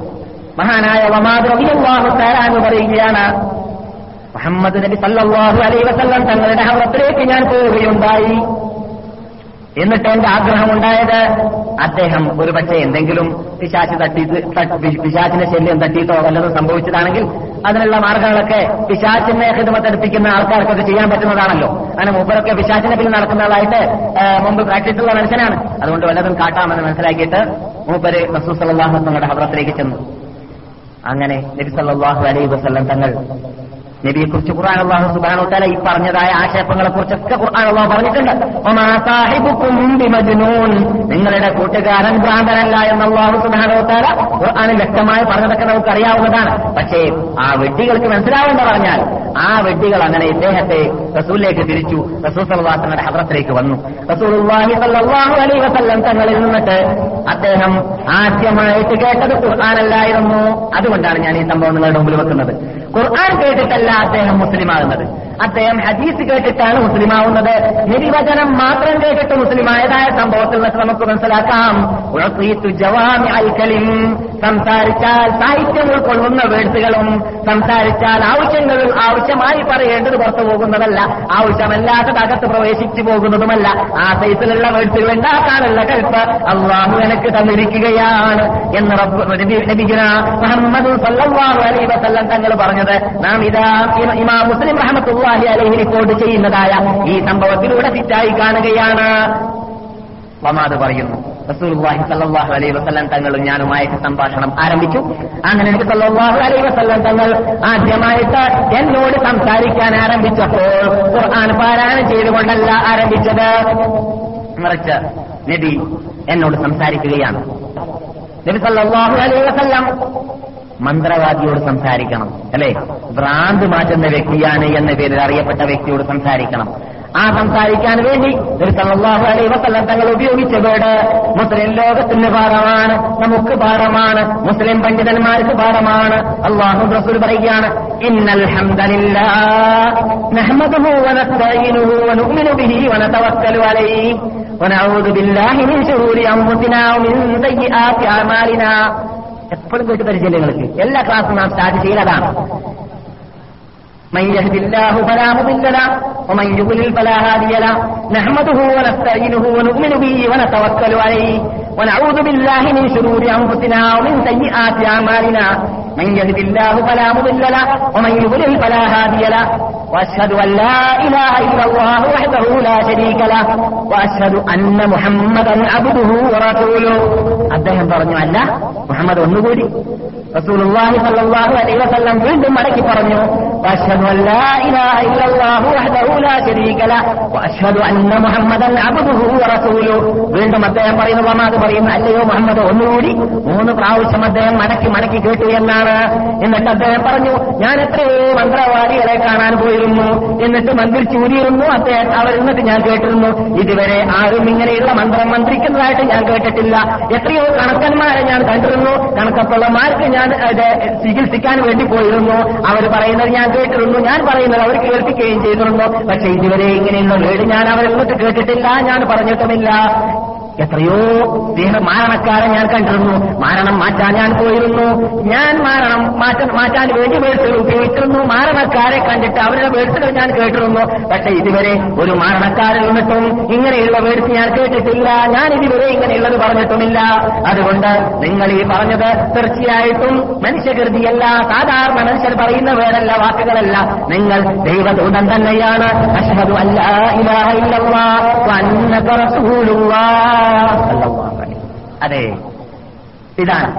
മഹാനായ വമാദ് റളിയല്ലാഹു തആല എന്ന് പറയുകയാണ് മുഹമ്മദ് നബി സല്ലാഹു അലൈഹി വസല്ലം തങ്ങളുടെ ഹവറത്തിലേക്ക് ഞാൻ പോവുകയുണ്ടായി. എന്നിട്ട് എന്റെ ആഗ്രഹമുണ്ടായത് അദ്ദേഹം ഒരു പക്ഷേ എന്തെങ്കിലും പിശാച്ച് തട്ട് പിശാച്ചിന്റെ ശല്യം തട്ടിയിട്ടോ വല്ലതും സംഭവിച്ചതാണെങ്കിൽ അതിനുള്ള മാർഗങ്ങളൊക്കെ പിശാച്ചിനെ ഹിതമത്തെടുപ്പിക്കുന്ന ആൾക്കാർക്കൊക്കെ ചെയ്യാൻ പറ്റുന്നതാണല്ലോ. അങ്ങനെ മുമ്പൊക്കെ പിശാച്ചിന്റെ പിന്നിൽ നടക്കുന്ന ആളായിട്ട് മുമ്പ് പ്രാക്ടീസ് ഉള്ള മനുഷ്യനാണ്. അതുകൊണ്ട് വല്ലതും കാട്ടാമെന്ന് മനസ്സിലാക്കിയിട്ട് മൂപ്പര് റസൂൽ സല്ലല്ലാഹു തങ്ങളുടെ ഹബ്രത്തിലേക്ക് ചെന്നു. അങ്ങനെ നബി സല്ലല്ലാഹു അലൈഹി വസ്ലം തങ്ങൾ നബിയെ കുറിച്ച് ഖുർആൻ അള്ളാഹു സുബാനോ തല ഈ പറഞ്ഞതായ ആക്ഷേപങ്ങളെ കുറിച്ചൊക്കെ ഖുർആൻ അള്ളാഹു പറഞ്ഞിട്ടുണ്ട് നിങ്ങളുടെ കൂട്ടുകാരൻ ഭ്രാന്തനല്ല എന്ന് അള്ളാഹു സുബാനോ തല ഖുർആനിൽ വ്യക്തമായി പറഞ്ഞതൊക്കെ നമുക്ക് അറിയാവുന്നതാണ് പക്ഷേ ആ വെഡ്ഡികൾക്ക് മനസ്സിലാവുമെന്ന് പറഞ്ഞാൽ ആ വെഡ്ഡികൾ അങ്ങനെ ഇദ്ദേഹത്തെ റസൂലിലേക്ക് തിരിച്ചു റസൂൽ സല്ലല്ലാഹു ഹദ്രത്തിലേക്ക് വന്നു. റസൂൽ അലൈ വസല്ലം തങ്ങളിൽ നിന്നിട്ട് അദ്ദേഹം ആദ്യമായിട്ട് കേട്ടത് ഖുർആാനല്ലായിരുന്നു. അതുകൊണ്ടാണ് ഞാൻ ഈ സംഭവം നിങ്ങളുടെ മുമ്പിൽ വെക്കുന്നത്. ഖുർആൻ കേട്ടിട്ടല്ല അദ്ദേഹം മുസ്ലിമാകുന്നത്. അദ്ദേഹം ഹദീസ് കേട്ടിട്ടാണ് മുസ്ലിമാവുന്നത്. നിരിവചനം മാത്രം കേട്ടിട്ട് മുസ്ലിമായതായ സംഭവത്തിൽ നിന്ന് നമുക്ക് മനസ്സിലാക്കാം. സംസാരിച്ചാൽ സാഹിത്യം ഉൾക്കൊള്ളുന്ന വേഴ്സുകളും സംസാരിച്ചാൽ ആവശ്യങ്ങളിൽ ആവശ്യമായി പറയേണ്ടത് പുറത്തു പോകുന്നതല്ല. ആവശ്യമല്ലാത്തത് അകത്ത് പ്രവേശിച്ചു പോകുന്നതുമല്ല. ആ സൈസിലുള്ള വേഴ്സുകൾ ഉണ്ടാക്കാനുള്ള കൽപ്പ് അള്ളാഹു എനിക്ക് തന്നിരിക്കുകയാണ് എന്ന് നബിഗുന മുഹമ്മദ് സല്ലല്ലാഹു അലൈഹി വസല്ലം തങ്ങൾ പറഞ്ഞത്. നാം ഇതാ ഇമാ മുസ്ലിം റഹ്മത്തുള്ളാഹി അലഹി റിപ്പോർട്ട് ചെയ്യുന്നതായ ഈ സംഭവത്തിലൂടെ തെറ്റായി കാണുകയാണ്. വമാത് പറയുന്നു. റസൂലുള്ളാഹി സല്ലാഹു അലൈഹി വസല്ലം തങ്ങളും ഞാനുമായിട്ട് സംഭാഷണം ആരംഭിച്ചു. അങ്ങനെ എനിക്ക് സല്ലാഹു അലൈ വസല്ലം തങ്ങൾ ആദ്യമായിട്ട് എന്നോട് സംസാരിക്കാൻ ആരംഭിച്ചപ്പോൾ ഖുർആൻ പാരായണം ചെയ്തുകൊണ്ടല്ല ആരംഭിച്ചത്. മറിച്ച് നബി എന്നോട് സംസാരിക്കുകയാണ്. നബി സല്ലാഹു അലൈ വസല്ലം മന്ത്രവാദിയോട് സംസാരിക്കണം അല്ലെ ഭ്രാന്ത് മാറ്റുന്ന വ്യക്തിയാണ് എന്ന പേരിൽ അറിയപ്പെട്ട വ്യക്തിയോട് സംസാരിക്കണം ആ സംസാരിക്കാൻ വേണ്ടി നബി സല്ലല്ലാഹു അലൈഹി വസല്ലം തങ്ങൾ ഉപയോഗിച്ച വേർഡ് മുസ്ലിം ലോകത്തിന് പാഠമാണ് നമുക്ക് പാഠമാണ് മുസ്ലിം പണ്ഡിതന്മാർക്ക് പാഠമാണ് അള്ളാഹു റസൂൽ പറയുകയാണ് ഇന്നൽ ഹംദലില്ലാഹ് നഹ്മദുഹു വനസ്തഈനുഹു വനുഅ്മിനു ബിഹി വനതവക്കലു അലൈഹി ونعوذ بالله من شرور أنفسنا ومن سيئات أعمالنا എപ്പോഴും കേട്ട് പരിചയം നിങ്ങൾക്ക് എല്ലാ ക്ലാസ്സും നാം സ്റ്റാർട്ട് ചെയ്യുന്നതാണ് من يهد الله فلا مضل له ومن يضلل فلا هادي له نحمده ونستعينه ونؤمن به ونتوكل عليه ونعوذ بالله من شرور أنفسنا ومن سيئات أعمالنا من يهد الله فلا مضل له ومن يضلل فلا هادي له وأشهد أن لا إله إلا الله وحده لا شريك له وأشهد أن محمدا عبده ورسوله അദ്ദേഹം പറഞ്ഞു അല്ല മുഹമ്മദ് ഒന്നുകൂടി റസൂലുള്ളാഹി സല്ലല്ലാഹു അലൈഹി വസല്ലം വീണ്ടും മടക്കി പറഞ്ഞു വഅഷ്ഹദു അല്ലാ ഇലാഹ ഇല്ലല്ലാഹു വഹ്ദഹു ലാ ശരീക ലഹു വഅഷ്ഹദു അന്ന മുഹമ്മദൻ അബ്ദുഹു വറസൂലുഹു വീണ്ടും അദ്ദേഹം പറയുന്നു വമാ പറയുന്നു അല്ലയോ മുഹമ്മദ് ഒന്നുകൂടി മൂന്ന് പ്രാവശ്യം അദ്ദേഹം മടക്കി മടക്കി കേട്ടു എന്നാണ്. എന്നിട്ട് അദ്ദേഹം പറഞ്ഞു ഞാൻ എത്രയോ മന്ത്രവാദികളെ കാണാൻ പോയിരുന്നു. എന്നിട്ട് മന്ത്രി ചൂരിയിരുന്നു അദ്ദേഹം അവർ എന്നിട്ട് ഞാൻ കേട്ടിരുന്നു. ഇതുവരെ ആരും ഇങ്ങനെയുള്ള മന്ത്രം മന്ത്രിക്കുന്നതായിട്ട് ഞാൻ കേട്ടിട്ടില്ല. എത്രയോ കണക്കന്മാരെ ഞാൻ കണ്ടിരുന്നു. കണക്കപ്പുള്ളമാർക്ക് ഞാൻ ചികിത്സിക്കാൻ വേണ്ടി പോയിരുന്നു. അവർ പറയുന്നത് ഞാൻ കേട്ടിരുന്നു. ഞാൻ പറയുന്നത് അവർ കേൾപ്പിക്കുകയും ചെയ്തിരുന്നു. പക്ഷേ ഇതുവരെ ഇങ്ങനെയുള്ള വീട് ഞാൻ അവരെ കേട്ടിട്ടില്ല. ഞാൻ പറഞ്ഞിട്ടുമില്ല. എത്രയോ ദേഹ മാരണക്കാരെ ഞാൻ കണ്ടിരുന്നു. മാരണം മാറ്റാൻ ഞാൻ പോയിരുന്നു. ഞാൻ മാരണം മാറ്റാൻ മാറ്റാൻ വേണ്ടി വേഴ്സുകൾ ഉപയോഗിച്ചിരുന്നു. മാരണക്കാരെ കണ്ടിട്ട് അവരുടെ വേഴ്സുകൾ ഞാൻ കേട്ടിരുന്നു. പക്ഷെ ഇതുവരെ ഒരു മാരണക്കാരിൽ നിന്നിട്ടും ഇങ്ങനെയുള്ള വേഴ്സ് ഞാൻ കേട്ടിട്ടില്ല. ഞാൻ ഇതുവരെ ഇങ്ങനെയുള്ളത് പറഞ്ഞിട്ടുമില്ല. അതുകൊണ്ട് നിങ്ങൾ ഈ പറഞ്ഞത് തീർച്ചയായിട്ടും മനുഷ്യകൃതിയല്ല സാധാരണ മനുഷ്യർ പറയുന്ന വേറല്ല വാക്കുകളല്ല. നിങ്ങൾ ദൈവദൂതൻ തന്നെയാണ്. അഷ്ഹദു അല്ലാ ഇലാഹ ഇല്ലല്ലാഹ് അതെ. ഇതാണ്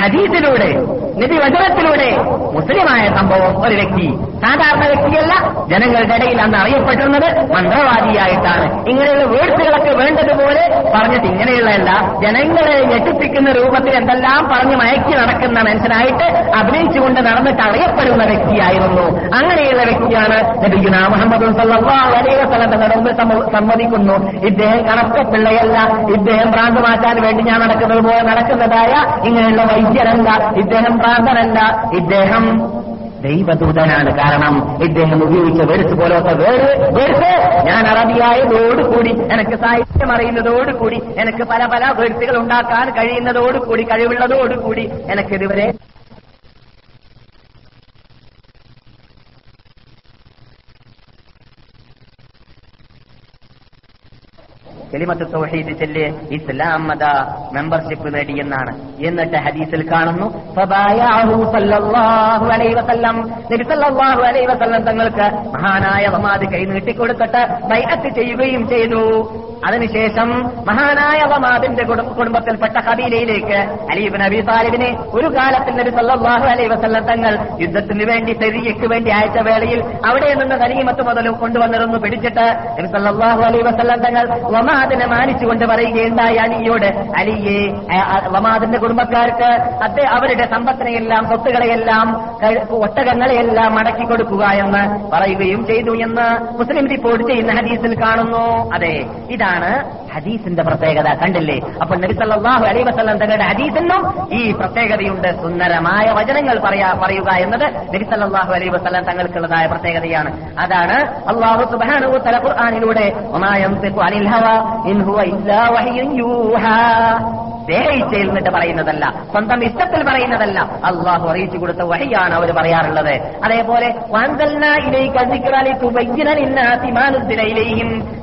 ഹദീസിലൂടെ നിധി വചനത്തിലൂടെ മുസ്ലിമായ സംഭവം ഒരു വ്യക്തി സാധാരണ വ്യക്തിയല്ല. ജനങ്ങളുടെ ഇടയിൽ അന്ന് അറിയപ്പെട്ടിരുന്നത് മന്ത്രവാദിയായിട്ടാണ്. ഇങ്ങനെയുള്ള വേഴ്സുകളൊക്കെ വേണ്ടതുപോലെ പറഞ്ഞിട്ട് ഇങ്ങനെയുള്ളതല്ല ജനങ്ങളെ ഞെട്ടിപ്പിക്കുന്ന രൂപത്തിൽ എന്തെല്ലാം പറഞ്ഞ് മയക്കി നടക്കുന്ന മനുഷ്യനായിട്ട് അഭിനയിച്ചുകൊണ്ട് നടന്നിട്ട് അറിയപ്പെടുന്ന വ്യക്തിയായിരുന്നു. അങ്ങനെയുള്ള വ്യക്തിയാണ് നബിഗുന മുഹമ്മദ് മുമ്പിൽ സമ്മതിക്കുന്നു. ഇദ്ദേഹം കണക്ക പിള്ളയല്ല. ഇദ്ദേഹം ഭ്രാന്ത് മാറ്റാൻ വേണ്ടി ഞാൻ നടക്കുന്നത് പോലെ നടക്കുന്നതായ ഇങ്ങനെയുള്ള വൈദ്യരല്ല. ഇദ്ദേഹം ഭ്രാന്തനല്ല. ഇദ്ദേഹം ദൈവദൂതനാണ് കാരണം ഇദ്ദേഹം ഉപയോഗിച്ച വെടുത്ത് പോലത്തെ വേട് വെടുത്ത് ഞാൻ അറബിയായതോടുകൂടി എനിക്ക് സാഹിത്യം അറിയുന്നതോടുകൂടി എനിക്ക് പല പല വെടുത്തുകൾ ഉണ്ടാക്കാൻ കഴിയുന്നതോടുകൂടി കഴിവുള്ളതോടുകൂടി എനിക്കിതുവരെ കെലിമത്ത് തൗഹീദ് ചെല്ല് ഇസ്ലാം മത മെമ്പർഷിപ്പ് നേടിയെന്നാണ് എന്നിട്ട് ഹദീസിൽ കാണുന്നു തങ്ങൾക്ക് മഹാനായ വമാദ് കൈ നീട്ടിക്കൊടുത്തിട്ട് ബൈഅത്ത് ചെയ്യുകയും ചെയ്തു. അതിനുശേഷം മഹാനായ വമാദിന്റെ കുടും- കുടുംബത്തിൽപ്പെട്ട കബീലയിലേക്ക് അലീബ് നബി താലിബിനെ ഒരു കാലത്തിൽ നബി സല്ലല്ലാഹു അലൈഹി വസല്ലം തങ്ങൾ യുദ്ധത്തിന് വേണ്ടി തെരിയയ്ക്ക് വേണ്ടി അയച്ച വേളയിൽ അവിടെ നിന്ന് ഗനീമത്ത് മുതലും കൊണ്ടുവന്നിരുന്നു പിടിച്ചിട്ട് നബി സല്ലല്ലാഹു അലൈഹി വസല്ലം തങ്ങൾ വമാദിനെ മാനിച്ചുകൊണ്ട് പറയുകയുണ്ടായി അലിയോട് അലിയെ വമാദിന്റെ കുടുംബക്കാർക്ക് അദ്ദേഹം അവരുടെ സമ്പത്തിനെയെല്ലാം സ്വത്തുകളെയെല്ലാം ഒട്ടകങ്ങളെയെല്ലാം മടക്കി കൊടുക്കുക എന്ന് പറയുകയും ചെയ്തു എന്ന് മുസ്ലിം റിപ്പോർട്ട് ചെയ്യുന്ന ഹദീസിൽ കാണുന്നു. അതെ ഇതാണ് ഹദീസിന്റെ പ്രത്യേകത കണ്ടില്ലേ? അപ്പോൾ നബി സല്ലല്ലാഹു അലൈഹി വസല്ലം തങ്ങളുടെ ഹദീസിനും ഈ പ്രത്യേകതയുണ്ട്. സുന്ദരമായ വചനങ്ങൾ പറയാ പറയുക എന്നത് നബി സല്ലല്ലാഹു അലൈഹി വസല്ലം തങ്ങൾക്കുള്ളതായ പ്രത്യേകതയാണ്. അതാണ് അള്ളാഹു സുബാനു തല ഖുർആാനിലൂടെ യൻതിഖു അനിൽ ഹവാ ഇൻ ഹുവ ഇല്ലാ വഹ്യുൻ യൂഹാ ദേഹയിച്ചയിൽ നിന്നിട്ട് പറയുന്നതല്ല. സ്വന്തം ഇഷ്ടത്തിൽ പറയുന്നതല്ല. അള്ളാഹു അറിയിച്ചു കൊടുത്ത വഴിയാണ് അവർ പറയാറുള്ളത്. അതേപോലെ.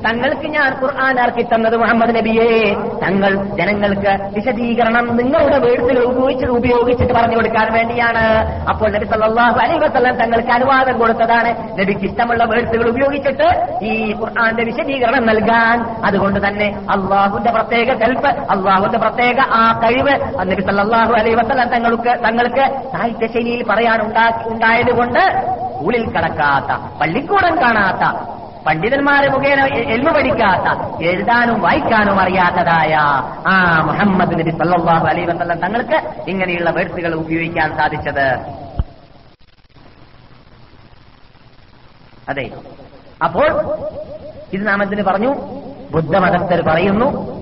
തങ്ങൾക്ക് ഞാൻ ഖുർആൻ തന്നത് മുഹമ്മദ് നബിയെ. തങ്ങൾ ജനങ്ങൾക്ക് വിശദീകരണം നിങ്ങളുടെ വേഴ്സുകൾ ഉപയോഗിച്ച് ഉപയോഗിച്ചിട്ട് പറഞ്ഞു കൊടുക്കാൻ വേണ്ടിയാണ്. അപ്പോൾ നബി സല്ലാഹു അലൈഹി വസല്ലം തങ്ങൾക്ക് അനുവാദം കൊടുത്തതാണ്. നബിക്ക് ഇഷ്ടമുള്ള വേഴ്സുകൾ ഉപയോഗിച്ചിട്ട് ഈ ഖുർആന്റെ വിശദീകരണം നൽകാൻ. അതുകൊണ്ട് തന്നെ അള്ളാഹുന്റെ പ്രത്യേക കൽപ്പ് അള്ളാഹുന്റെ പ്രത്യേക ആ കഴിവ് നബി സല്ലല്ലാഹു അലൈഹി വസല്ലം തങ്ങൾക്ക് തങ്ങൾക്ക് സാഹിത്യശൈലിയിൽ പറയാൻ ഉണ്ടായതുകൊണ്ട് സ്കൂളിൽ കടക്കാത്ത പള്ളിക്കൂടം കാണാത്ത പണ്ഡിതന്മാരെ മുഖേന എൽമ പഠിക്കാത്ത എഴുതാനും വായിക്കാനും അറിയാത്തതായ ആ മുഹമ്മദ് നബി സല്ലാഹു അലൈ വസല്ലം തങ്ങൾക്ക് ഇങ്ങനെയുള്ള വേഴ്സുകൾ ഉപയോഗിക്കാൻ സാധിച്ചത്. അതെ. അപ്പോൾ ഇത് നാം എന്തിന് പറഞ്ഞു? ബുദ്ധമതസ്ഥർ പറയുന്നു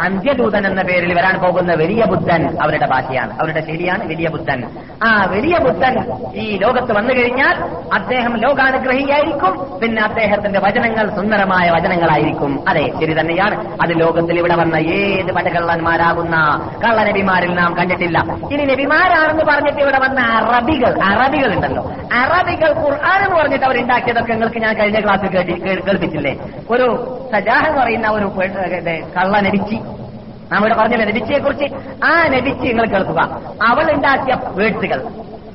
അന്ത്യദൂതൻ എന്ന പേരിൽ വരാൻ പോകുന്ന വലിയ ബുദ്ധൻ അവരുടെ ഭാഷയാണ് അവരുടെ ശൈലിയാണ് വലിയ ബുദ്ധൻ. ആ വലിയ ബുദ്ധൻ ഈ ലോകത്ത് വന്നു കഴിഞ്ഞാൽ അദ്ദേഹം ലോകാനുഗ്രഹിയായിരിക്കും. പിന്നെ അദ്ദേഹത്തിന്റെ വചനങ്ങൾ സുന്ദരമായ വചനങ്ങളായിരിക്കും. അതെ ശരി തന്നെയാണ്. അത് ലോകത്തിൽ ഇവിടെ വന്ന ഏത് പടകള്ളന്മാരാകുന്ന കള്ളനബിമാരിൽ നാം കണ്ടിട്ടില്ല. ഇനി നബിമാരാണെന്ന് പറഞ്ഞിട്ട് ഇവിടെ വന്ന അറബികൾ അറബികൾ ഉണ്ടല്ലോ അറബികൾ ഖുർആൻ എന്ന് പറഞ്ഞിട്ട് അവർ ഉണ്ടാക്കിയതൊക്കെ നിങ്ങൾക്ക് ഞാൻ കഴിഞ്ഞ ക്ലാസ്സിൽ കേൾപ്പിച്ചില്ലേ? ഒരു സജാഹ് എന്ന് പറയുന്ന ഒരു കള്ള കള്ളനടിച്ചി നാം ഇവിടെ പറഞ്ഞില്ല നബിച്ചയെ കുറിച്ച് ആ നബിച്ച് നിങ്ങൾ കേൾക്കുക. അവൾ ഉണ്ടാക്കിയ വേഴ്സുകൾ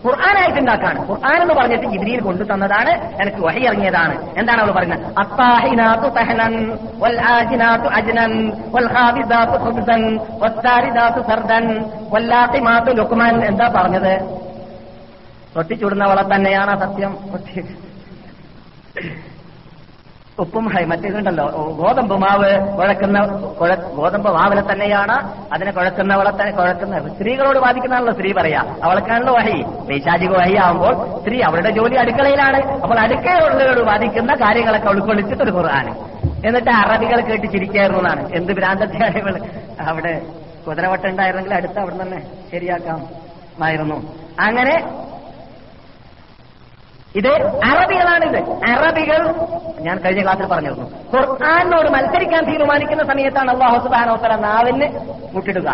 ഖുർആാനായിട്ട് ഉണ്ടാക്കാണ്. ഖുർആൻ എന്ന് പറഞ്ഞിട്ട് ജിബ്രീൽ കൊണ്ടു തന്നതാണ്. എനിക്ക് വഹി ഇറങ്ങിയതാണ്. എന്താണ് അവൾ പറയുന്നത്? വൽ അജ്നൻ വൽ ഖുബ്സൻ എന്താ പറഞ്ഞത്? തൊട്ടിച്ചുടുന്നവളെ തന്നെയാണ് സത്യം? ഉപ്പും മറ്റേതുണ്ടല്ലോ ഗോതമ്പ് മാവ് കുഴക്കുന്ന ഗോതമ്പ് മാവിനെ തന്നെയാണ് അതിനെ കുഴക്കുന്നവളെ തന്നെ കുഴക്കുന്ന സ്ത്രീകളോട് ബാധിക്കുന്നതാണല്ലോ സ്ത്രീ പറയാ. അവൾക്കാണല്ലോ വഹി. പൈശാചിക വഹി ആവുമ്പോൾ സ്ത്രീ അവളുടെ ജോലി അടുക്കളയിലാണ്. അപ്പോൾ അടുക്കളയോട് ബാധിക്കുന്ന കാര്യങ്ങളൊക്കെ ഉൾക്കൊള്ളിച്ചിട്ട് ഒരു ഖുർആൻ. എന്നിട്ട് അറബികൾ കേട്ട് ചിരിക്കായിരുന്നു എന്നാണ്. എന്ത് ഭ്രാന്തത്തെയാണ് അവിടെ കുതിരവട്ടം ഉണ്ടായിരുന്നെങ്കിൽ അടുത്ത് അവിടെ തന്നെ ശരിയാക്കാം ആയിരുന്നു അങ്ങനെ ഇത് അറബികളാണിത്. അറബികൾ ഞാൻ കഴിഞ്ഞ ക്ലാസ്സിൽ പറഞ്ഞിരുന്നു. ഖുർആാനോട് മത്സരിക്കാൻ തീരുമാനിക്കുന്ന സമയത്താണ് അള്ളാഹു സുബാനോത്തര നാവിന് മുട്ടിടുക.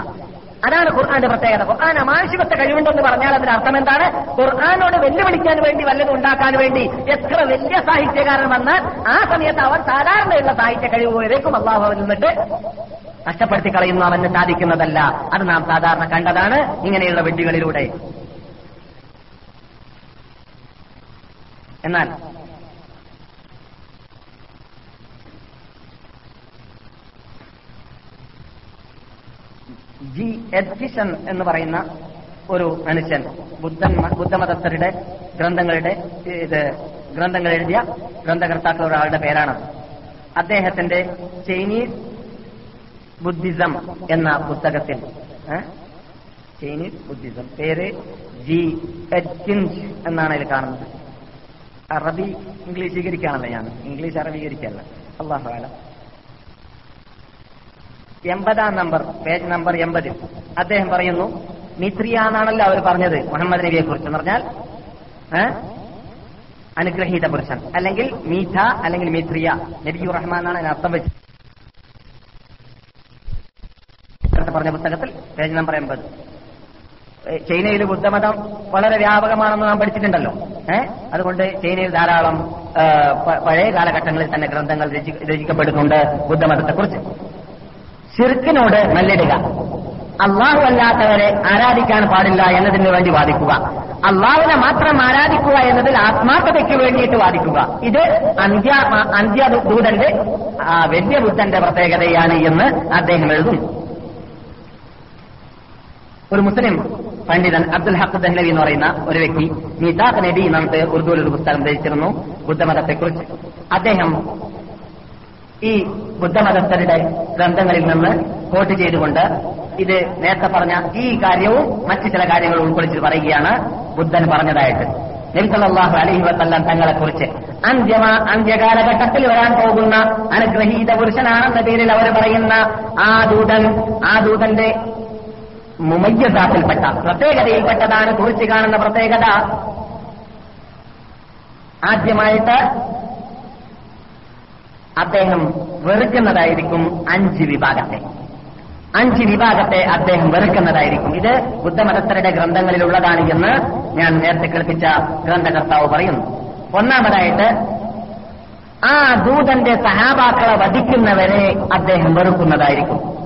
അതാണ് ഖുർആാന്റെ പ്രത്യേകത. ഖുർആൻ അമാനുഷികത്തെ കഴിവുണ്ടെന്ന് പറഞ്ഞാൽ അതിന്റെ അർത്ഥം എന്താണ്? ഖുർആാനോട് വെല്ലുവിളിക്കാൻ വേണ്ടി വല്ലതും ഉണ്ടാക്കാൻ വേണ്ടി എത്ര വലിയ സാഹിത്യകാരൻ വന്നാൽ ആ സമയത്ത് അവൻ സാധാരണയുള്ള സാഹിത്യ കഴിവ് വരേക്കും അള്ളാഹു അവൻ നിന്നിട്ട് നഷ്ടപ്പെടുത്തി കളയുന്നു അവന് സാധിക്കുന്നതല്ല. അത് നാം സാധാരണ കണ്ടതാണ് ഇങ്ങനെയുള്ള വെഡികളിലൂടെ എന്നാൽ ജി എഡ്ജിഷൻ എന്ന് പറയുന്ന ഒരു മനുഷ്യൻ ബുദ്ധൻ ബുദ്ധമതസ്ഥരുടെ ഗ്രന്ഥങ്ങളുടെ ഇത് ഗ്രന്ഥങ്ങൾ എഴുതിയ ഗ്രന്ഥകർത്താക്കൾ ഒരാളുടെ പേരാണ്. അദ്ദേഹത്തിന്റെ ചൈനീസ് ബുദ്ധിസം എന്ന പുസ്തകത്തിൽ ചൈനീസ് ബുദ്ധിസം. പേര് ജി എഡ്കിൻസ് എന്നാണ് ഇതിൽ കാണുന്നത്. അറബി ഇംഗ്ലീഷീകരിക്കുകയാണല്ലോ ഞാൻ. ഇംഗ്ലീഷ് അറബീകരിക്കല്ല അള്ളാഹു ആലം എൺപതാം നമ്പർ പേജ് നമ്പർ എൺപതിൽ അദ്ദേഹം പറയുന്നു മിത്രിയ അവർ പറഞ്ഞത് മുഹമ്മദ് നബിയെ കുറിച്ച് എന്ന് പറഞ്ഞാൽ? അനുഗ്രഹീത പുരുഷൻ. അല്ലെങ്കിൽ മീഥ അല്ലെങ്കിൽ മിത്രിയ. നബിയു റഹ്മാൻ എന്നാണ് അതിന് അർത്ഥം വെച്ചത്. പറഞ്ഞ പുസ്തകത്തിൽ പേജ് നമ്പർ എൺപത്. ചൈനയിൽ ബുദ്ധമതം വളരെ വ്യാപകമാണെന്ന് നാം പഠിച്ചിട്ടുണ്ടല്ലോ. അതുകൊണ്ട് ചൈനയിൽ ധാരാളം പഴയ കാലഘട്ടങ്ങളിൽ തന്നെ ഗ്രന്ഥങ്ങൾ രചി- രചിക്കപ്പെടുന്നുണ്ട് ബുദ്ധമതത്തെക്കുറിച്ച്. ശിർക്കിനോട് മല്ലിടുക. അള്ളാഹു അല്ലാത്തവരെ ആരാധിക്കാൻ പാടില്ല എന്നതിന് വേണ്ടി വാദിക്കുക. അള്ളാഹുവിനെ മാത്രം ആരാധിക്കുക എന്നതിൽ ആത്മാർത്ഥതയ്ക്ക് വേണ്ടിയിട്ട് വാദിക്കുക. ഇത് അന്ത്യ അന്ത്യദൂതന്റെ വലിയ ബുദ്ധന്റെ പ്രത്യേകതയാണ് എന്ന് അദ്ദേഹം എഴുതുന്നു. ഒരു മുസ്ലിം പണ്ഡിതൻ അബ്ദുൽ ഹക്ക് ദഹ്ലവി എന്ന് പറയുന്ന ഒരു വ്യക്തി നിതാഖ് നബി എന്നിട്ട് ഉറുദുവിൽ ഒരു പുസ്തകം രചിച്ചിരുന്നു ബുദ്ധമതത്തെക്കുറിച്ച്. അദ്ദേഹം ഈ ബുദ്ധമതസ്ഥരുടെ ഗ്രന്ഥങ്ങളിൽ നിന്ന് കോട്ട് ചെയ്തുകൊണ്ട് ഇത് നേരത്തെ പറഞ്ഞ ഈ കാര്യവും മറ്റു ചില കാര്യങ്ങൾ ഉൾക്കൊള്ളിച്ച് പറയുകയാണ് ബുദ്ധൻ പറഞ്ഞതായിട്ട്. നബി അലഹി വസ്ല്ലാം തങ്ങളെക്കുറിച്ച് തങ്ങളെ കുറിച്ച് അന്ത്യമ അന്ത്യകാലഘട്ടത്തിൽ വരാൻ പോകുന്ന അനുഗ്രഹീത പുരുഷനാണെന്ന പേരിൽ അവർ പറയുന്ന ആ ദൂതൻ ആ ദൂതന്റെ മുമയ്യസാത്തിൽപ്പെട്ട പ്രത്യേകതയിൽപ്പെട്ടതാണ് കുറിച്ച് കാണുന്ന പ്രത്യേകത. ആദ്യമായിട്ട് അദ്ദേഹം വെറുക്കുന്നതായിരിക്കും അഞ്ച് വിഭാഗത്തെ. അഞ്ച് വിഭാഗത്തെ അദ്ദേഹം വെറുക്കുന്നതായിരിക്കും. ഇത് ബുദ്ധമതസ്ഥരുടെ ഗ്രന്ഥങ്ങളിലുള്ളതാണ് എന്ന് ഞാൻ നേരത്തെ കേൾപ്പിച്ച ഗ്രന്ഥകർത്താവ് പറയുന്നു. ഒന്നാമതായിട്ട് ആ ദൂതന്റെ സഹാബാക്കളെ വധിക്കുന്നവരെ അദ്ദേഹം വെറുക്കുന്നതായിരിക്കും.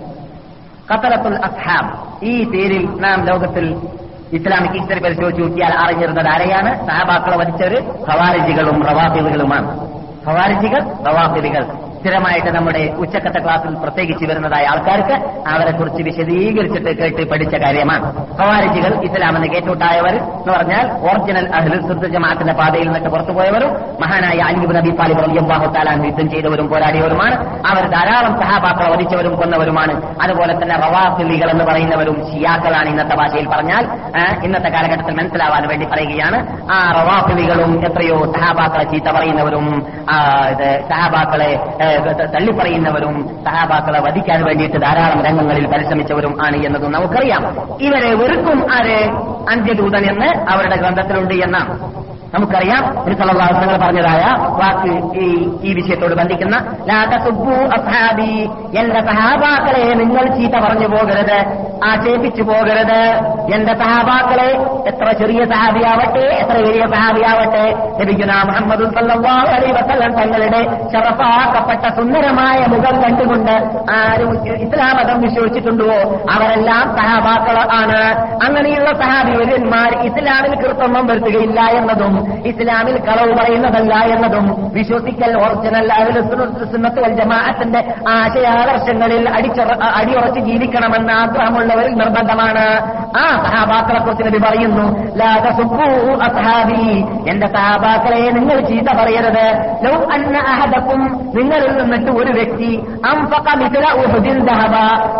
ഖത്തറത്തുൽ അസ്ഹാബ്. ഈ പേരിൽ നാം ലോകത്തിൽ ഇസ്ലാമിക് ഹിസ്റ്ററി പരിശോധിച്ച് നോക്കിയാൽ അറിഞ്ഞിരുന്നത് ആരെയാണ്? സഹബാക്കളെ വധിച്ചവര് ഖവാരിജികളും റവാഫിലുകളുമാണ് ഖവാരിജികൾ റവാഫിലുകൾ സ്ഥിരമായിട്ട് നമ്മുടെ ഉച്ചക്കത്തെ ക്ലാസ്സിൽ പ്രത്യേകിച്ച് വരുന്നതായ ആൾക്കാർക്ക് അവരെക്കുറിച്ച് വിശദീകരിച്ചിട്ട് കേട്ട് പഠിച്ച കാര്യമാണ്. ഹവാരിജികൾ ഇസ്ലാമെന്ന് കേട്ടുണ്ടായവർ എന്ന് പറഞ്ഞാൽ ഒറിജിനൽ അഹ്ലുൽ ജമാഅത്തിന്റെ പാതയിൽ നിന്നിട്ട് പുറത്തുപോയവരും മഹാനായ അലിബ് നബി താലിബ് റളിയല്ലാഹു തആല യുദ്ധം ചെയ്തവരും പോരാടിയവരുമാണ്. അവർ ധാരാളം സഹാബാക്കളെ വധിച്ചവരും കൊന്നവരുമാണ്. അതുപോലെ തന്നെ റവാഫിലികൾ എന്ന് പറയുന്നവരും ഷിയാക്കളാണ് ഇന്നത്തെ ഭാഷയിൽ പറഞ്ഞാൽ ഇന്നത്തെ കാലഘട്ടത്തിൽ മനസ്സിലാവാൻ വേണ്ടി പറയുകയാണ്. ആ റവാഫിലികളും എത്രയോ സഹാബാക്കളെ ചീത്ത പറയുന്നവരും സഹാബാക്കളെ തള്ളിപ്പറയുന്നവരും സഹാബാക്കളെ വധിക്കാൻ വേണ്ടിയിട്ട് ധാരാളം രംഗങ്ങളിൽ പരിശ്രമിച്ചവരും ആണ് എന്നതും നമുക്കറിയാം. ഇവരെ വെറുക്കും ആര്? അന്ത്യദൂതൻ എന്ന് അവരുടെ ഗ്രന്ഥത്തിലുണ്ട് എന്നാണ്. നമുക്കറിയാം. നിങ്ങൾ പറഞ്ഞതായ വാക്ക് ഈ ഈ വിഷയത്തോട് ബന്ധിക്കുന്ന അസ്ഹാബി. എന്റെ സഹാബാക്കളെ നിങ്ങൾ ചീത്ത പറഞ്ഞു പോകരുത്. ആക്ഷേപിച്ചു പോകരുത്. എന്റെ സഹാബാക്കളെ എത്ര ചെറിയ സഹാബിയാവട്ടെ എത്ര വലിയ സഹാബിയാവട്ടെ ലഭിക്കുന്ന മുഹമ്മദ് അലൈഹി വസല്ലം തങ്ങളുടെ ചെറുപ്പാക്കപ്പെട്ട സുന്ദരമായ മുഖം കണ്ടുകൊണ്ട് ആരും ഇസ്ലാം മതം വിശ്വസിച്ചിട്ടുണ്ടോ? അവരെല്ലാം സഹാബാക്കൾ ആണ്. അങ്ങനെയുള്ള സഹാബിവര്യന്മാർ ഇസ്ലാമിൽ കൃത്രിമം വരുത്തുകയില്ല എന്നതും ഇസ്ലാമിൽ കളവ് പറയുന്നതല്ല എന്നതും വിശ്വസിക്കൽ ഒറിജിനൽ സുന്നത്ത് വൽ ജമാഅത്തിന്റെ ആശയാദർശങ്ങളിൽ അടിച്ചുറ അടിയുറച്ച് ജീവിക്കണമെന്ന് ആഗ്രഹമുള്ളവരിൽ നിർബന്ധമാണ്. ആ സഹാബാക്കളെ നബി പറയുന്നു എന്റെ സഹാബാക്കളെ നിങ്ങൾ ചീത്ത പറയരുത്. അഹദക്കും നിങ്ങളിൽ നിന്നിട്ട് ഒരു വ്യക്തി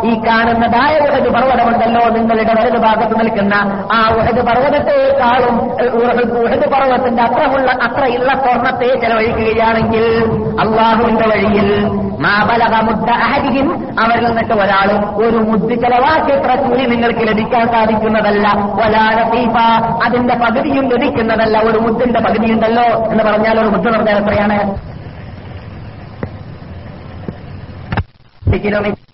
ഈ കാണുന്നതായ ഉഹദ് പർവതമുണ്ടല്ലോ നിങ്ങളുടെ വലതു ഭാഗത്ത് നിൽക്കുന്ന ആ ഉഹദ് പർവതത്തെക്കാളും ഉഹദ് ഉഹദ് പർവതത്തിന്റെ അത്രമുള്ള അത്രയുള്ള സ്വർണത്തെ ചെലവഴിക്കുകയാണെങ്കിൽ അള്ളാഹുവിന്റെ വഴിയിൽ മാബലക മുദ്ദ അഹരിയും അവരിൽ നിന്നിട്ട് ഒരാൾ ഒരു മുദ്ദ് ചെലവാക്കിയത്ര കൂലി നിങ്ങൾക്ക് ലഭിക്കാൻ സാധിക്കുന്നതല്ല. ഒരാളെ തീഫ അതിന്റെ പകുതിയും ലഭിക്കുന്നതല്ല. ഒരു മുദ്ദിന്റെ പകുതിയുണ്ടല്ലോ എന്ന് പറഞ്ഞാൽ ഒരു മുദ്ദ പറഞ്ഞാൽ എത്രയാണ്? കിലോമീറ്റർ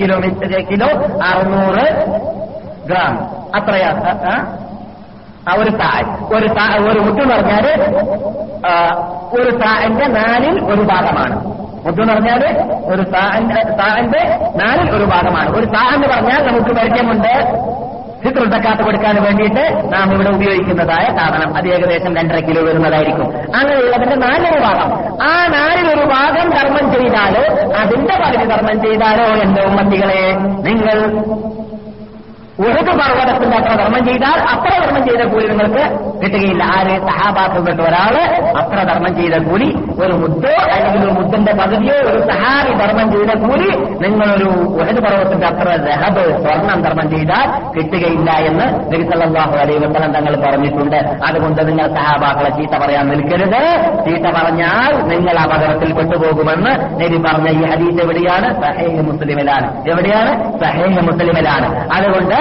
കിലോമീറ്റർ കിലോ അറുന്നൂറ് ഗ്രാം. അത്രയാ ഒരു താഴ് ഒരു ഒരു മുട്ട് എന്ന് പറഞ്ഞാൽ ഒരു താഴിന്റെ നാലിൽ ഒരു ഭാഗമാണ്. മുട്ട് എന്ന് പറഞ്ഞാൽ ഒരു താഴിന്റെ നാലിൽ ഒരു ഭാഗമാണ്. ഒരു താ എന്ന് പറഞ്ഞാൽ നമുക്ക് പരിചയമുണ്ട്. ചിത്രത്തക്കാത്ത കൊടുക്കാൻ വേണ്ടിയിട്ട് നാം ഇവിടെ ഉപയോഗിക്കുന്നതായ സാധനം. അത് ഏകദേശം രണ്ടര കിലോ വരുന്നതായിരിക്കും. അങ്ങനെയുള്ളതിന്റെ നാലൊരു ഭാഗം. ആ നാലിലൊരു ഭാഗം കർമ്മം ചെയ്താലോ അതിന്റെ പകുതി കർമ്മം ചെയ്താലോ എന്റെ ഉമ്മത്തികളെ? നിങ്ങൾ ഉഹദ് പർവതത്തിന്റെ അത്ര ധർമ്മം ചെയ്താൽ അത്ര ധർമ്മം ചെയ്ത കൂലി നിങ്ങൾക്ക് കിട്ടുകയില്ല. ആര്? സഹാബാക്കപ്പെട്ട ഒരാൾ അത്ര ധർമ്മം ചെയ്ത കൂലി ഒരു മുദ്ദോ അല്ലെങ്കിൽ ഒരു മുദ്ദന്റെ പകുതിയോ ഒരു സഹാബി ധർമ്മം ചെയ്ത കൂലി നിങ്ങളൊരു ഉഹദ് പർവത്തിന്റെ അത്ര രഹബ് സ്വർണം ധർമ്മം ചെയ്താൽ കിട്ടുകയില്ല എന്ന് നബി അലൈ വസ്ലം തങ്ങൾ പറഞ്ഞിട്ടുണ്ട്. അതുകൊണ്ട് നിങ്ങൾ സഹാബാക്കളെ ചീത്ത പറയാൻ നിൽക്കരുത്. ചീത്ത പറഞ്ഞാൽ നിങ്ങൾ അപകടത്തിൽ കൊണ്ടുപോകുമെന്ന് നബി പറഞ്ഞ ഈ ഹദീസ് എവിടെയാണ്? സഹേഹ് മുസ്ലിമിലാണ്. എവിടെയാണ്? സഹേഹ് മുസ്ലിമിലാണ്. അതുകൊണ്ട്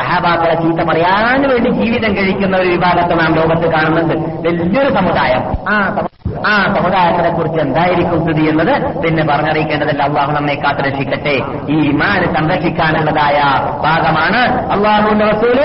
സഹാബാക്കളെ ചീത്ത പറയാൻ വേണ്ടി ജീവിതം കഴിക്കുന്ന ഒരു വിഭാഗത്തെ നാം ലോകത്ത് കാണുന്നുണ്ട്. വലിയൊരു സമുദായം. ആ ആ സമുദായത്തിനെ കുറിച്ച് എന്തായിരിക്കും സ്ഥിതി എന്നത്? പിന്നെ പറഞ്ഞറിയിക്കേണ്ടതല്ല. അള്ളാഹു നമ്മെ കാത്തുരക്ഷിക്കട്ടെ. ഈ ഇമാന് സംരക്ഷിക്കാനുള്ളതായ ഭാഗമാണ് അള്ളാഹുവിന്റെ വസൂൽ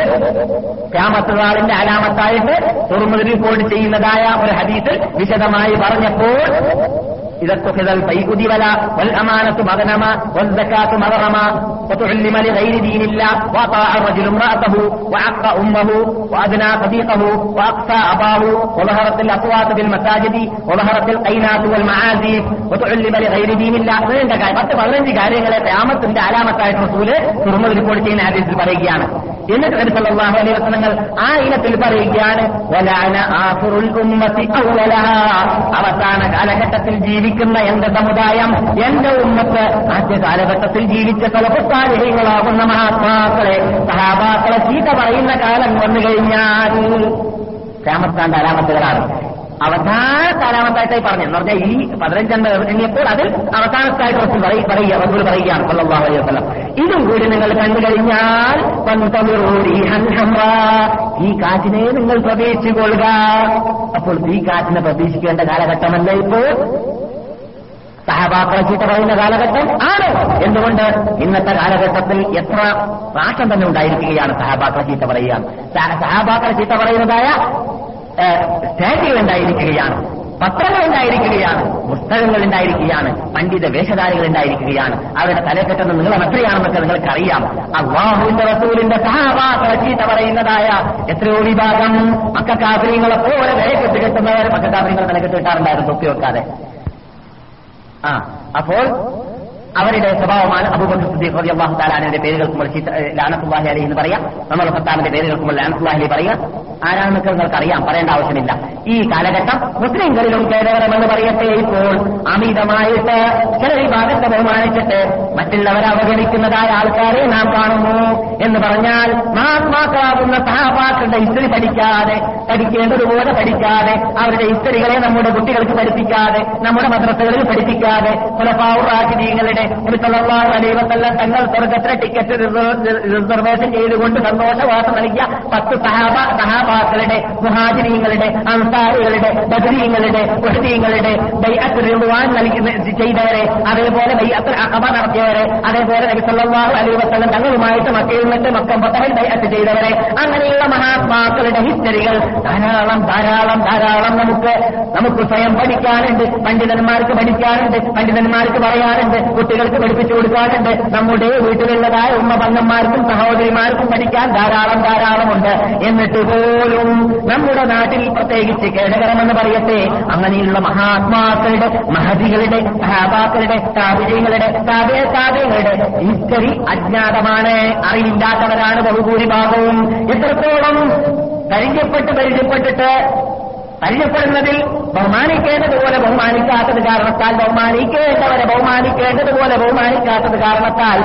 ക്യാമത്തുകാളിന്റെ അലാമത്തായിട്ട് തുറമുഖ റിപ്പോർട്ട് ചെയ്യുന്നതായ ഒരു ഹദീസ് വിശദമായി പറഞ്ഞപ്പോൾ إذا اتخذ الفيء دبلا والأمانة مغنما والزكاة مغرما وتعلم لغير دين الله وأطاع الرجل امرأته وعق أمه وأدنى صديقه وأقسى أباه وظهرت الأصوات في المساجد وظهرت القينات والمعازف وتعلم لغير دين الله നീണ്ട കാര്യം പത്ത് പതിനഞ്ച് കാര്യങ്ങളെ ക്യാമത്തിന്റെ അലാമത്തായിട്ട് റസൂല് തുറന്നു റിപ്പോർട്ട് ചെയ്യുന്ന ഹദീസിൽ പറയുകയാണ് എന്നിട്ട് നബി സല്ലല്ലാഹു അലൈഹി വസല്ലങ്ങൾ ആ ഇനത്തിൽ പറയുകയാണ് വലാന ആഖിറുൽ ഉമ്മത്തി അവലഹ അവസാന കാലഘട്ടത്തിൽ ജീവിക്കുന്ന എന്റെ സമുദായം എന്റെ ഉമ്മത്ത് ആദ്യ കാലഘട്ടത്തിൽ ജീവിച്ച തലപ്പത്താലികളാകുന്ന മഹാത്മാക്കളെ സഹാബാക്കളെ ചീത്ത പറയുന്ന കാലം വന്നു കഴിഞ്ഞാൽ രാമത്താന്റെ അലാമത്തുകളാണ് അവസാനത്തെ കാലാമത്തായിട്ടായി പറഞ്ഞു. എന്ന് പറഞ്ഞാൽ ഈ പതിനഞ്ചെണ്ണം എണ്ണിയപ്പോൾ അതിൽ അവസാനത്തായിട്ട് റസൂൽ പറയ- പറയുക റസൂൽ പറയുകയാണ് സല്ലല്ലാഹു അലൈഹി വസല്ലം. ഇതും കൂടി നിങ്ങൾ കണ്ടു കഴിഞ്ഞാൽ. ഈ കാറ്റിനെ നിങ്ങൾ പ്രതീക്ഷിക്കൊള്ളുക അപ്പോൾ ഈ കാറ്റിനെ പ്രതീക്ഷിക്കേണ്ട കാലഘട്ടമല്ല ഇപ്പോൾ. സഹപാത്ര ചീത്ത പറയുന്ന കാലഘട്ടം ആണ്. എന്തുകൊണ്ട്? ഇന്നത്തെ കാലഘട്ടത്തിൽ എത്ര നാശം തന്നെ ഉണ്ടായിരിക്കുകയാണ് സഹപാത്ര ചീത്ത പറയുക. സഹപാത്ര ചീത്ത പറയുന്നതായ സ്റ്റാറ്റുകൾ ഉണ്ടായിരിക്കുകയാണ് പത്രങ്ങൾ ഉണ്ടായിരിക്കുകയാണ് പുസ്തകങ്ങൾ ഉണ്ടായിരിക്കുകയാണ് പണ്ഡിത വേഷധാരികൾ ഉണ്ടായിരിക്കുകയാണ്. അവരുടെ തലക്കെട്ടുന്ന നീളം എത്രയാണെന്നൊക്കെ നിങ്ങൾക്കറിയാം. അള്ളാഹുവിന്റെ റസൂലിന്റെ ചീത്ത പറയുന്നതായ എത്രയോ വിഭാഗം മക്കാഫര്യങ്ങളെ പോലെ വേഗത്തിൽ കെട്ടുന്നവർ മക്കാഫര്യങ്ങളെ തലക്കെട്ട് കിട്ടാറുണ്ടായിരുന്നു തൊപ്പി വെക്കാതെ ആ അപ്പോൾ അവരുടെ സ്വഭാവമാണ് അബൂബക്കർ സിദ്ദീഖ് റബി അള്ളാഹു അൻഹുവിന്റെ പേരുകൾക്ക് നമ്മൾ ചീത്ത ഏഹ് ലാനത്തുല്ലാഹി അലൈഹി എന്ന് പറയാം. നമ്മൾ ഭർത്താവിന്റെ പേരുകൾക്കും നമ്മൾ ലാനത്തുല്ലാഹി പറയാം. നിങ്ങൾക്ക് അറിയാം പറയേണ്ട ആവശ്യമില്ല. ഈ കാലഘട്ടം മുസ്ലിംകളിലും കേരളമെന്ന് പറയട്ടെ ഇപ്പോൾ അമിതമായിട്ട് ചില വിഭാഗത്തെ ബഹുമാനിച്ചിട്ട് മറ്റുള്ളവരെ അവഗണിക്കുന്നതായ ആൾക്കാരെ നാം കാണുന്നു. എന്ന് പറഞ്ഞാൽ മഹാത്മാക്കളാകുന്ന സഹാപാക്കളുടെ ഹിസ്റ്ററി പഠിക്കാതെ പഠിക്കേണ്ടതുപോലെ പഠിക്കാതെ അവരുടെ ഹിസ്റ്ററികളെ നമ്മുടെ കുട്ടികൾക്ക് പഠിപ്പിക്കാതെ നമ്മുടെ മദ്രസകളിൽ പഠിപ്പിക്കാതെ കുലപാവുറാശിദീങ്ങളുടെ അലൈവത്തല്ല തങ്ങൾ സ്വർഗത്തിലെ ടിക്കറ്റ് റിസർവേഷൻ ചെയ്തുകൊണ്ട് സന്തോഷവാസം നൽകിയ പത്ത് സഹാബ സഹാബാക്കളുടെ മുഹാജിനീങ്ങളുടെ അൻസാരികളുടെ ബദരീങ്ങളുടെ ബഹുദീങ്ങളുടെ ബൈഅത്ത് റിദ്വാൻ നൽകി ചെയ്തവരെ അതേപോലെ ബൈഅത്ത് അഖബ നടത്തിയവരെ അതേപോലെ നബി സല്ലല്ലാഹു അലൈഹി വസല്ലം തങ്ങളുമായിട്ട് മക്കയിൽ നിന്നിട്ട് മൊത്തം പത്തഹിൽ ബൈഅത്ത് ചെയ്തവരെ. അങ്ങനെയുള്ള മഹാത്മാക്കളുടെ ഹിസ്റ്ററികൾ ധാരാളം ധാരാളം ധാരാളം നമുക്ക് നമുക്ക് സ്വയം പഠിക്കാനുണ്ട്. പണ്ഡിതന്മാർക്ക് പഠിക്കാനുണ്ട്. പണ്ഡിതന്മാർക്ക് പറയാനുണ്ട്. കുട്ടികൾക്ക് പഠിപ്പിച്ചു കൊടുക്കാനുണ്ട്. നമ്മുടെ വീട്ടിലുള്ളതായ ഉമ്മ പങ്ങന്മാർക്കും സഹോദരിമാർക്കും പഠിക്കാൻ ധാരാളം ധാരാളമുണ്ട് എന്നിട്ട് പോലും നമ്മുടെ നാട്ടിൽ പ്രത്യേകിച്ച് കേടകരമെന്ന് പറയട്ടെ അങ്ങനെയുള്ള മഹാത്മാക്കളുടെ മഹതികളുടെ സഹാബാക്കളുടെ താപിജയങ്ങളുടെ താപേ താപങ്ങളുടെ ഹിസ്റ്ററി അജ്ഞാതമാണ് അറിയില്ലാത്തവരാണ് ബഹുഭൂരിഭാഗവും. ഇത്രത്തോളം പരിചയപ്പെട്ട് പരിചയപ്പെട്ടിട്ട് പരിചയപ്പെടുന്നതിൽ ബഹുമാനിക്കേണ്ടതുപോലെ ബഹുമാനിക്കാത്തത് കാരണത്താൽ ബഹുമാനിക്കേണ്ടവരെ ബഹുമാനിക്കേണ്ടതുപോലെ ബഹുമാനിക്കാത്തത് കാരണത്താൽ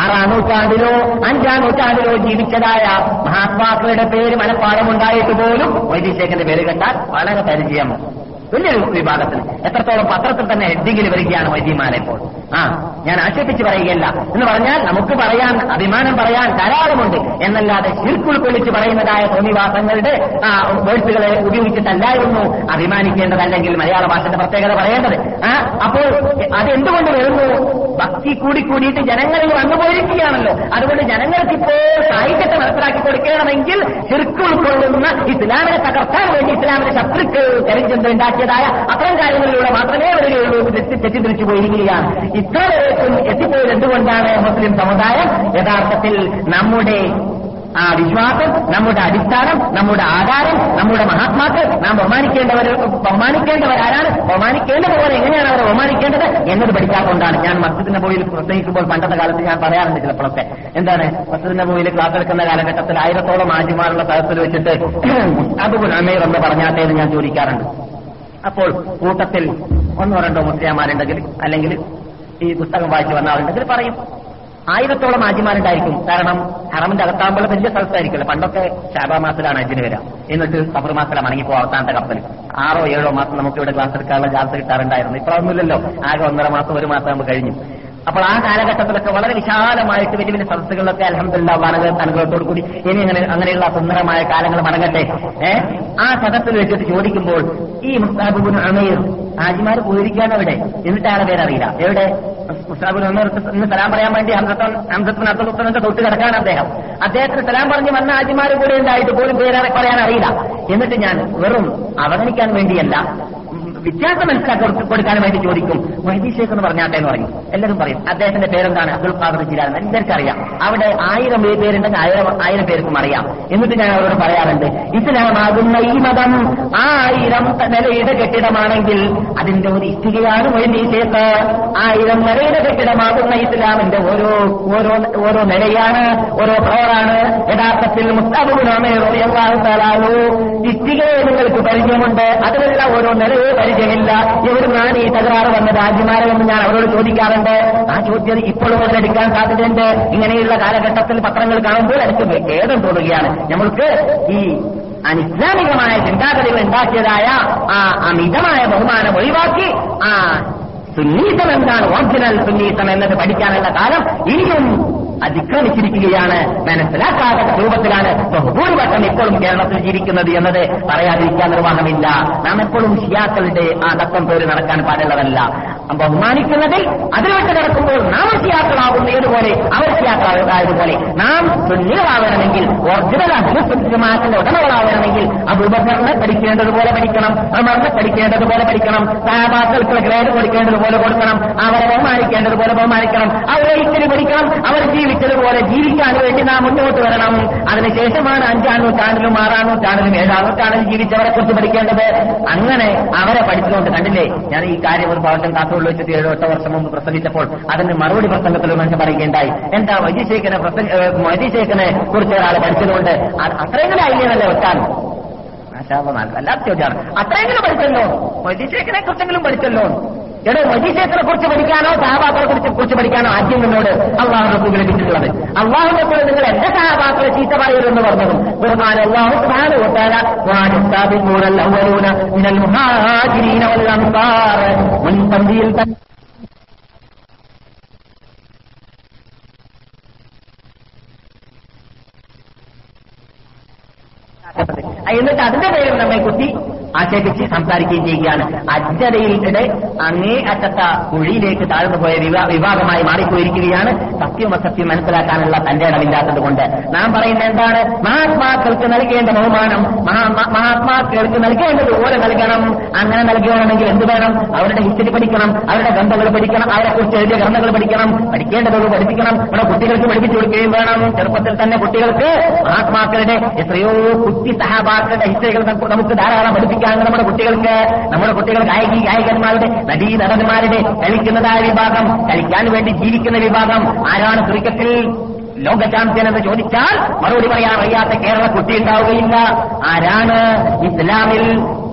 ആറാം നൂറ്റാണ്ടിലോ അഞ്ചാം നൂറ്റാണ്ടിലോ ജീവിച്ചതായ മഹാത്മാക്കളുടെ പേര് മനഃപ്പാടമുണ്ടായിട്ട് പോലും വൈദ്യശേഖരന്റെ പേര് കണ്ടാൽ വളരെ പരിചയം. വലിയൊരു വിഭാഗത്തിൽ എത്രത്തോളം പത്രത്തിൽ തന്നെ ഹെഡിങ്ങിൽ വരികയാണ് വൈദ്യന്മാരെ ഇപ്പോൾ. ആ ഞാൻ ആക്ഷേപിച്ച് പറയുകയല്ല. എന്ന് പറഞ്ഞാൽ നമുക്ക് പറയാൻ അഭിമാനം പറയാൻ ധാരാളമുണ്ട്. എന്നല്ലാതെ ശിർക്കുൾക്കൊള്ളിച്ച് പറയുന്നതായ തോന്നിവാസങ്ങളുടെ ആ വേഴ്സുകളെ ഉപയോഗിച്ചിട്ടല്ലായിരുന്നു അഭിമാനിക്കേണ്ടതല്ലെങ്കിൽ മലയാള ഭാഷയുടെ പ്രത്യേകത പറയേണ്ടത്. ആ അപ്പോൾ അതെന്തുകൊണ്ട് വരുന്നു? ഭക്തി കൂടി കൂടിയിട്ട് ജനങ്ങളിൽ വന്നുപോയിരിക്കുകയാണല്ലോ അതുകൊണ്ട് ജനങ്ങൾക്ക് ഇപ്പോൾ സാഹിത്യത്തെ മനസ്സിലാക്കി കൊടുക്കണമെങ്കിൽ ശിർക്ക് ഉൾക്കൊള്ളുന്ന ഇസ്ലാമിനെ തകർക്കാൻ വേണ്ടി ഇസ്ലാമിന്റെ ശത്രുക്കൾ കരിഞ്ചന്ത ഉണ്ടാക്കിയതായ അത്തരം കാര്യങ്ങളിലൂടെ മാത്രമേ വരികയുള്ളൂ തെറ്റിദ്ധരിച്ചു പോയിരിക്കുകയാണ്. ഇത്രവരേക്കും എത്തിപ്പോയത് എന്തുകൊണ്ടാണ് മുസ്ലിം സമുദായം? യഥാർത്ഥത്തിൽ നമ്മുടെ ആ വിശ്വാസം നമ്മുടെ അടിസ്ഥാനം നമ്മുടെ ആധാരം നമ്മുടെ മഹാത്മാക്കൾ നാം ബഹുമാനിക്കേണ്ടവർ ബഹുമാനിക്കേണ്ടവരാരാണ്? ബഹുമാനിക്കേണ്ടതുപോലെ എങ്ങനെയാണ് അവരെ ബഹുമാനിക്കേണ്ടത് എന്നത് പഠിക്കാത്തതുകൊണ്ടാണ് ഞാൻ മസ്ജിദിന്റെ പോയിൽ പ്രസംഗിക്കുമ്പോൾ പണ്ടത്തെ കാലത്ത് ഞാൻ പറയാറുണ്ട് ചിലപ്പോഴൊക്കെ. എന്താണ്? മസ്ജിദിന്റെ പോയിൽ ക്ലാസ് എടുക്കുന്ന കാലഘട്ടത്തിൽ ആയിരത്തോളം ആജിമാരുള്ള സ്ഥലത്തിൽ വെച്ചിട്ട് അത് അമീർ എന്ന് പറഞ്ഞാട്ടേന്ന് ഞാൻ ചോദിക്കാറുണ്ട്. അപ്പോൾ കൂട്ടത്തിൽ ഒന്നോ രണ്ടോ മുസ്ലിയാമാരുണ്ടെങ്കിൽ അല്ലെങ്കിൽ ഈ പുസ്തകം വായിച്ചു വന്ന ആളുണ്ടെങ്കിൽ പറയും. ആയിരത്തോളം ആജിമാരുണ്ടായിരിക്കും. കാരണം ഹറമിന്റെ അകത്താകുമ്പോൾ വലിയ സ്ഥലത്തായിരിക്കില്ല പണ്ടൊക്കെ ഷാബാ മാസത്തിലാണ് അജിന് വരാം എന്നിട്ട് സഫർ മാസത്തിലാണ് മടങ്ങിപ്പോ അവസാനത്തെ കപ്പൽ ആറോ ഏഴോ മാസം നമുക്ക് ഇവിടെ ക്ലാസ് എടുക്കാനുള്ള ചാൻസ് കിട്ടാറുണ്ടായിരുന്നു. ഇപ്പൊ ഒന്നുമില്ലല്ലോ ആകെ ഒന്നര മാസം ഒരു മാസം നമുക്ക് കഴിഞ്ഞു. അപ്പോൾ ആ കാലഘട്ടത്തിലൊക്കെ വളരെ വിശാലമായിട്ട് വലിയ വലിയ സദസ്സുകളിലൊക്കെ അലഹമില്ല അനുഗ്രഹത്തോടു കൂടി ഇനി അങ്ങനെ അങ്ങനെയുള്ള സുന്ദരമായ കാലങ്ങൾ മടങ്ങട്ടെ ആ സദസ്സിൽ വെച്ചിട്ട് ചോദിക്കുമ്പോൾ ഈ മുസ്താബുബുൻ അമീർ ഹാജിമാർ പോയിരിക്കാൻ അവിടെ? എന്നിട്ട് ആളെ പേരറിയില്ല എവിടെ? മുസ്താബുൻ അമീർ ഇന്ന് സലാം പറയാൻ വേണ്ടി ഹംസത്തിന് അബ്ദുൽത്തനന്റെ തൊട്ട് കിടക്കാണ് അദ്ദേഹം. അദ്ദേഹത്തിന് സലാം പറഞ്ഞ് വന്ന ഹാജിമാർ കൂടെ ഉണ്ടായിട്ട് പോലും പേര് പറയാൻ അറിയില്ല. എന്നിട്ട് ഞാൻ വെറും അവഗണിക്കാൻ വേണ്ടിയല്ല വ്യത്യാസം മനസ്സിലാക്കി കൊടുക്കാൻ വേണ്ടി ചോദിക്കും. മൊഹദി ഷേഖ് എന്ന് പറഞ്ഞാട്ടെ എന്ന് പറയും. എല്ലാവരും പറയും. അദ്ദേഹത്തിന്റെ പേരെന്താണ്? അബ്ദുൾ ഖാദർ ജിലാൻ എല്ലാവർക്കും അറിയാം അവിടെ ആയിരം പേര് പേരുണ്ടെങ്കിൽ ആയിരം ആയിരം പേർക്കും അറിയാം. എന്നിട്ട് ഞാൻ അവരോട് പറയാറുണ്ട് ഇസ്ലാമാകുന്ന ഈ മതം ആയിരം നിലയുടെ കെട്ടിടമാണെങ്കിൽ അതിന്റെ ഒരു ഇഷ്ടികയാണ് മൊഹദി ഷേഖ് ആയിരം നിലയുടെ കെട്ടിടമാകുന്ന ഇസ്ലാമിന്റെ ഓരോ ഓരോ ഓരോ നിലയാണ് ഓരോ ഫ്ലോറാണ്. യഥാർത്ഥത്തിൽ മുസ്താബുനാമേ ഇഷ്ടികയെ നിങ്ങൾക്ക് പരിചയമുണ്ട്. അതിലുള്ള ഓരോ നിലയെ പരിചയമില്ല. എവിടുന്നാണ് ഈ തകരാറ് വന്ന രാജ്യമാരെ എന്ന് ഞാൻ അവരോട് ചോദിക്കാറുണ്ട്. ആ ചോദ്യം ഇപ്പോഴും മുതലെടുക്കാൻ സാധ്യതയുണ്ട്. ഇങ്ങനെയുള്ള കാലഘട്ടത്തിൽ പത്രങ്ങൾ കാണുമ്പോൾ എനിക്ക് ഖേദം തോന്നുകയാണ്. നമ്മൾക്ക് ഈ അനിസ്ലാമികമായ ചിന്താഗതികൾ ഉണ്ടാക്കിയതായ ആ അമിതമായ ബഹുമാനം ഒഴിവാക്കി ആ സുന്നീസം എന്താണ്? ഒറിജിനൽ സുന്നീസം എന്നത് പഠിക്കാനുള്ള കാലം ഇനിയും അതിക്രമിച്ചിരിക്കുകയാണ്. മനസ്സിലാക്കാത്ത രൂപത്തിലാണ് ബഹുഭൂരിപക്ഷം ഇപ്പോഴും കേരളത്തിൽ ജീവിക്കുന്നത് എന്നത് പറയാതിരിക്കാൻ നിർവാഹമില്ല. നാം എപ്പോഴും ഷിയാക്കളുടെ ആ തത്വം പേര് നടക്കാൻ പാടുള്ളതല്ല. ബഹുമാനിക്കുന്നതിൽ അതിലോട്ട് നടക്കുമ്പോൾ നാം ഷിയാക്കളാകുന്ന ഏതുപോലെ അവർ ഷിയാക്കളായതുപോലെ നാം സുന്നികളാവണമെങ്കിൽ ഒറിജിനൽ അഭിനമാറ്റിന്റെ ഉടമകളാവണമെങ്കിൽ അബൂബക്കറിനെ പഠിക്കേണ്ടതുപോലെ പഠിക്കണം അമറിനെ പഠിക്കേണ്ടതുപോലെ പഠിക്കണം സഹാബാക്കൾക്ക് ഗ്രേഡ് കൊടുക്കേണ്ടതുപോലെ കൊടുക്കണം അവരെ ബഹുമാനിക്കേണ്ടതുപോലെ ബഹുമാനിക്കണം അവരെ ഇത്തിരി പഠിക്കണം അവർ ജീവിച്ചതുപോലെ ജീവിക്കാൻ വേണ്ടി നാം മുന്നോട്ട് വരണം. അതിനുശേഷമാണ് അഞ്ചാം നൂറ്റാണ്ടിലും ആറാം നൂറ്റാണ്ടിലും ഏഴാം നൂറ്റാണ്ടിലും ജീവിച്ചവരെ കുറിച്ച് പഠിക്കേണ്ടത്. അങ്ങനെ അവരെ പഠിച്ചുകൊണ്ട് കണ്ടില്ലേ? ഞാൻ ഈ കാര്യം ഒരു ഭാഗത്തും കാസർഗോഡ് വെച്ചിട്ട് ഏഴോ എട്ടോ വർഷം മുമ്പ് പ്രസംഗിച്ചപ്പോൾ അതിന് മറുപടി പ്രസംഗത്തിൽ മനുഷ്യൻ പറയുകയുണ്ടായി. എന്താ വൈദ്യശേഖനെ വൈദ്യശേഖനെ കുറിച്ച് ഒരാൾ പഠിച്ചതുകൊണ്ട് അത് അത്രയെങ്കിലും ആയില്ലേ വെക്കാൻ വല്ലാത്ത ചോദ്യമാണ്. അത്രയെങ്കിലും പഠിച്ചല്ലോ? വൈദ്യശേഖനെ കുറിച്ചെങ്കിലും പഠിച്ചല്ലോ? എടോ വൈദ്യശേഖനെ കുറിച്ച് പഠിക്കാനോ സഹാബാക്കളെ കുറിച്ച് കുറിച്ച് പഠിക്കാനോ ആദ്യം നിന്നോട് അള്ളാഹു റസൂൽ ലഭിച്ചിട്ടുള്ളത് അള്ളാഹു റസൂൽ നിങ്ങൾ എന്റെ സഹാബാക്കളെ ചീത്ത പറയരുതെന്ന് പറഞ്ഞതും ബഹുമാൻ അള്ളാഹു സുബ്ഹാന വ തആല വാനിസ്താബിഖൂന അൽഅവ്വലൂന മിനൽ മുഹാജിരീന വൽ അൻസാർ. മുൻപന്തിയിൽ തന്നെ എന്നിട്ട് അതിന്റെ പേരിൽ നമ്മെ കുത്തി ആക്ഷേപിച്ച് സംസാരിക്കുകയും ചെയ്യുകയാണ്. അജ്ഞതയിലെ അങ്ങേ അറ്റത്ത കുഴിയിലേക്ക് താഴ്ന്നു പോയ വിഭാഗമായി മാറിപ്പോയിരിക്കുകയാണ്. സത്യം അസത്യം മനസ്സിലാക്കാനുള്ള തന്റെ ഇടമില്ലാത്തത് കൊണ്ട്. നാം പറയുന്ന എന്താണ്? മഹാത്മാക്കൾക്ക് നൽകേണ്ട ബഹുമാനം മഹാത്മാക്കൾക്ക് നൽകേണ്ടത് പോലെ നൽകണം അങ്ങനെ നൽകണമെങ്കിൽ എന്ത് വേണം? അവരുടെ ഹിസ്റ്ററി പഠിക്കണം അവരുടെ ഗ്രന്ഥങ്ങൾ പഠിക്കണം അവരെ കുറിച്ച് എഴുതിയ ഗ്രന്ഥങ്ങൾ പഠിക്കണം പഠിക്കേണ്ടതോട് പഠിപ്പിക്കണം. നമ്മുടെ കുട്ടികൾക്ക് പഠിപ്പിച്ചു കൊടുക്കുകയും വേണം. ചെറുപ്പത്തിൽ തന്നെ കുട്ടികൾക്ക് മഹാത്മാക്കളുടെ എത്രയോ കുട്ടി സഹാബാക്കളുടെ ഹിസ്റ്ററികൾ നമുക്ക് ധാരാളം പഠിപ്പിക്കാനുണ്ട്. നമ്മുടെ കുട്ടികൾക്ക് നമ്മുടെ കുട്ടികൾ ഗായകി ഗായകന്മാരുടെ നടീ നടന്മാരുടെ കളിക്കുന്നതായ വിഭാഗം കളിക്കാൻ വേണ്ടി ജീവിക്കുന്ന വിഭാഗം. ആരാണ് ക്രിക്കറ്റിൽ ലോക ചാമ്പ്യൻ എന്ന് ചോദിച്ചാൽ മറുപടി പറയാൻ അറിയാത്ത കേരള കുട്ടി ഉണ്ടാവുകയില്ല. ആരാണ് ഇസ്ലാമിൽ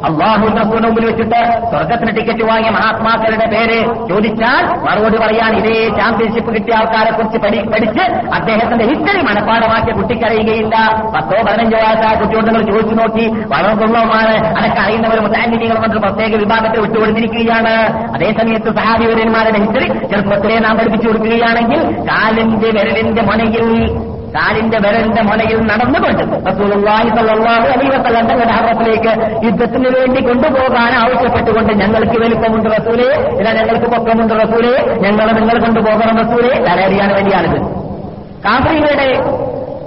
അള്ളാഹു റസൂലിന് മുമ്പിൽ വെച്ചിട്ട് സ്വർഗത്തിന് ടിക്കറ്റ് വാങ്ങിയ മഹാത്മാക്കളുടെ പേര് ചോദിച്ചാൽ മറുപടി പറയാൻ ഇതേ ചാമ്പ്യൻഷിപ്പ് കിട്ടിയ ആൾക്കാരെ കുറിച്ച് പഠി പഠിച്ച് അദ്ദേഹത്തിന്റെ ഹിസ്റ്ററി മനഃപ്പാടമാക്കിയ കുട്ടിക്കറിയുകയില്ല. പത്തോ പതിനഞ്ചോ വയസ്സായ കുട്ടിയോട് നിങ്ങൾ ചോദിച്ചു നോക്കി. വളർന്നുള്ളവുമാണ് അതൊക്കെ അറിയുന്നവർ മുത്താന്റിനികൾ കൊണ്ട് പ്രത്യേക വിഭാഗത്തിൽ വിട്ടുകൊടുത്തിരിക്കുകയാണ്. അതേസമയത്ത് സഹാബിവര്യന്മാരുടെ ഹിസ്റ്ററി ചെറുപ്പത്തിലെ നാം പഠിപ്പിച്ചു കൊടുക്കുകയാണെങ്കിൽ കാലിന്റെ വിരലിന്റെ മുനയിൽ കാലിന്റെ വിരലിന്റെ മുനയിൽ നടന്നുകൊണ്ട് യുദ്ധത്തിന് വേണ്ടി കൊണ്ടുപോകാൻ ആവശ്യപ്പെട്ടുകൊണ്ട് ഞങ്ങൾക്ക് വലിപ്പമുണ്ട് റസൂലേ ഇല്ല ഞങ്ങൾക്ക് പൊക്കമുണ്ട് റസൂലേ ഞങ്ങൾ നിങ്ങൾ കൊണ്ടുപോകണം റസൂലേ തലറിയാൻ വേണ്ടിയാണിത് കാഫറികളുടെ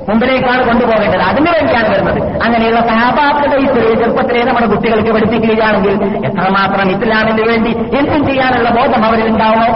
മുമ്പിലേക്കാണ് കൊണ്ടുപോകേണ്ടത്. അതിനു വേണ്ടിയാണ് വരുന്നത്. അങ്ങനെയുള്ള സഹാബാക്കളുടെ ഈ ചെറിയ ചെറുപ്പത്തിലെ നമ്മുടെ കുട്ടികൾക്ക് പഠിപ്പിക്കുകയാണെങ്കിൽ എത്രമാത്രം ഇസ്ലാമിന് വേണ്ടി എന്തും ചെയ്യാനുള്ള ബോധം അവരിൽ ഉണ്ടാവുമോ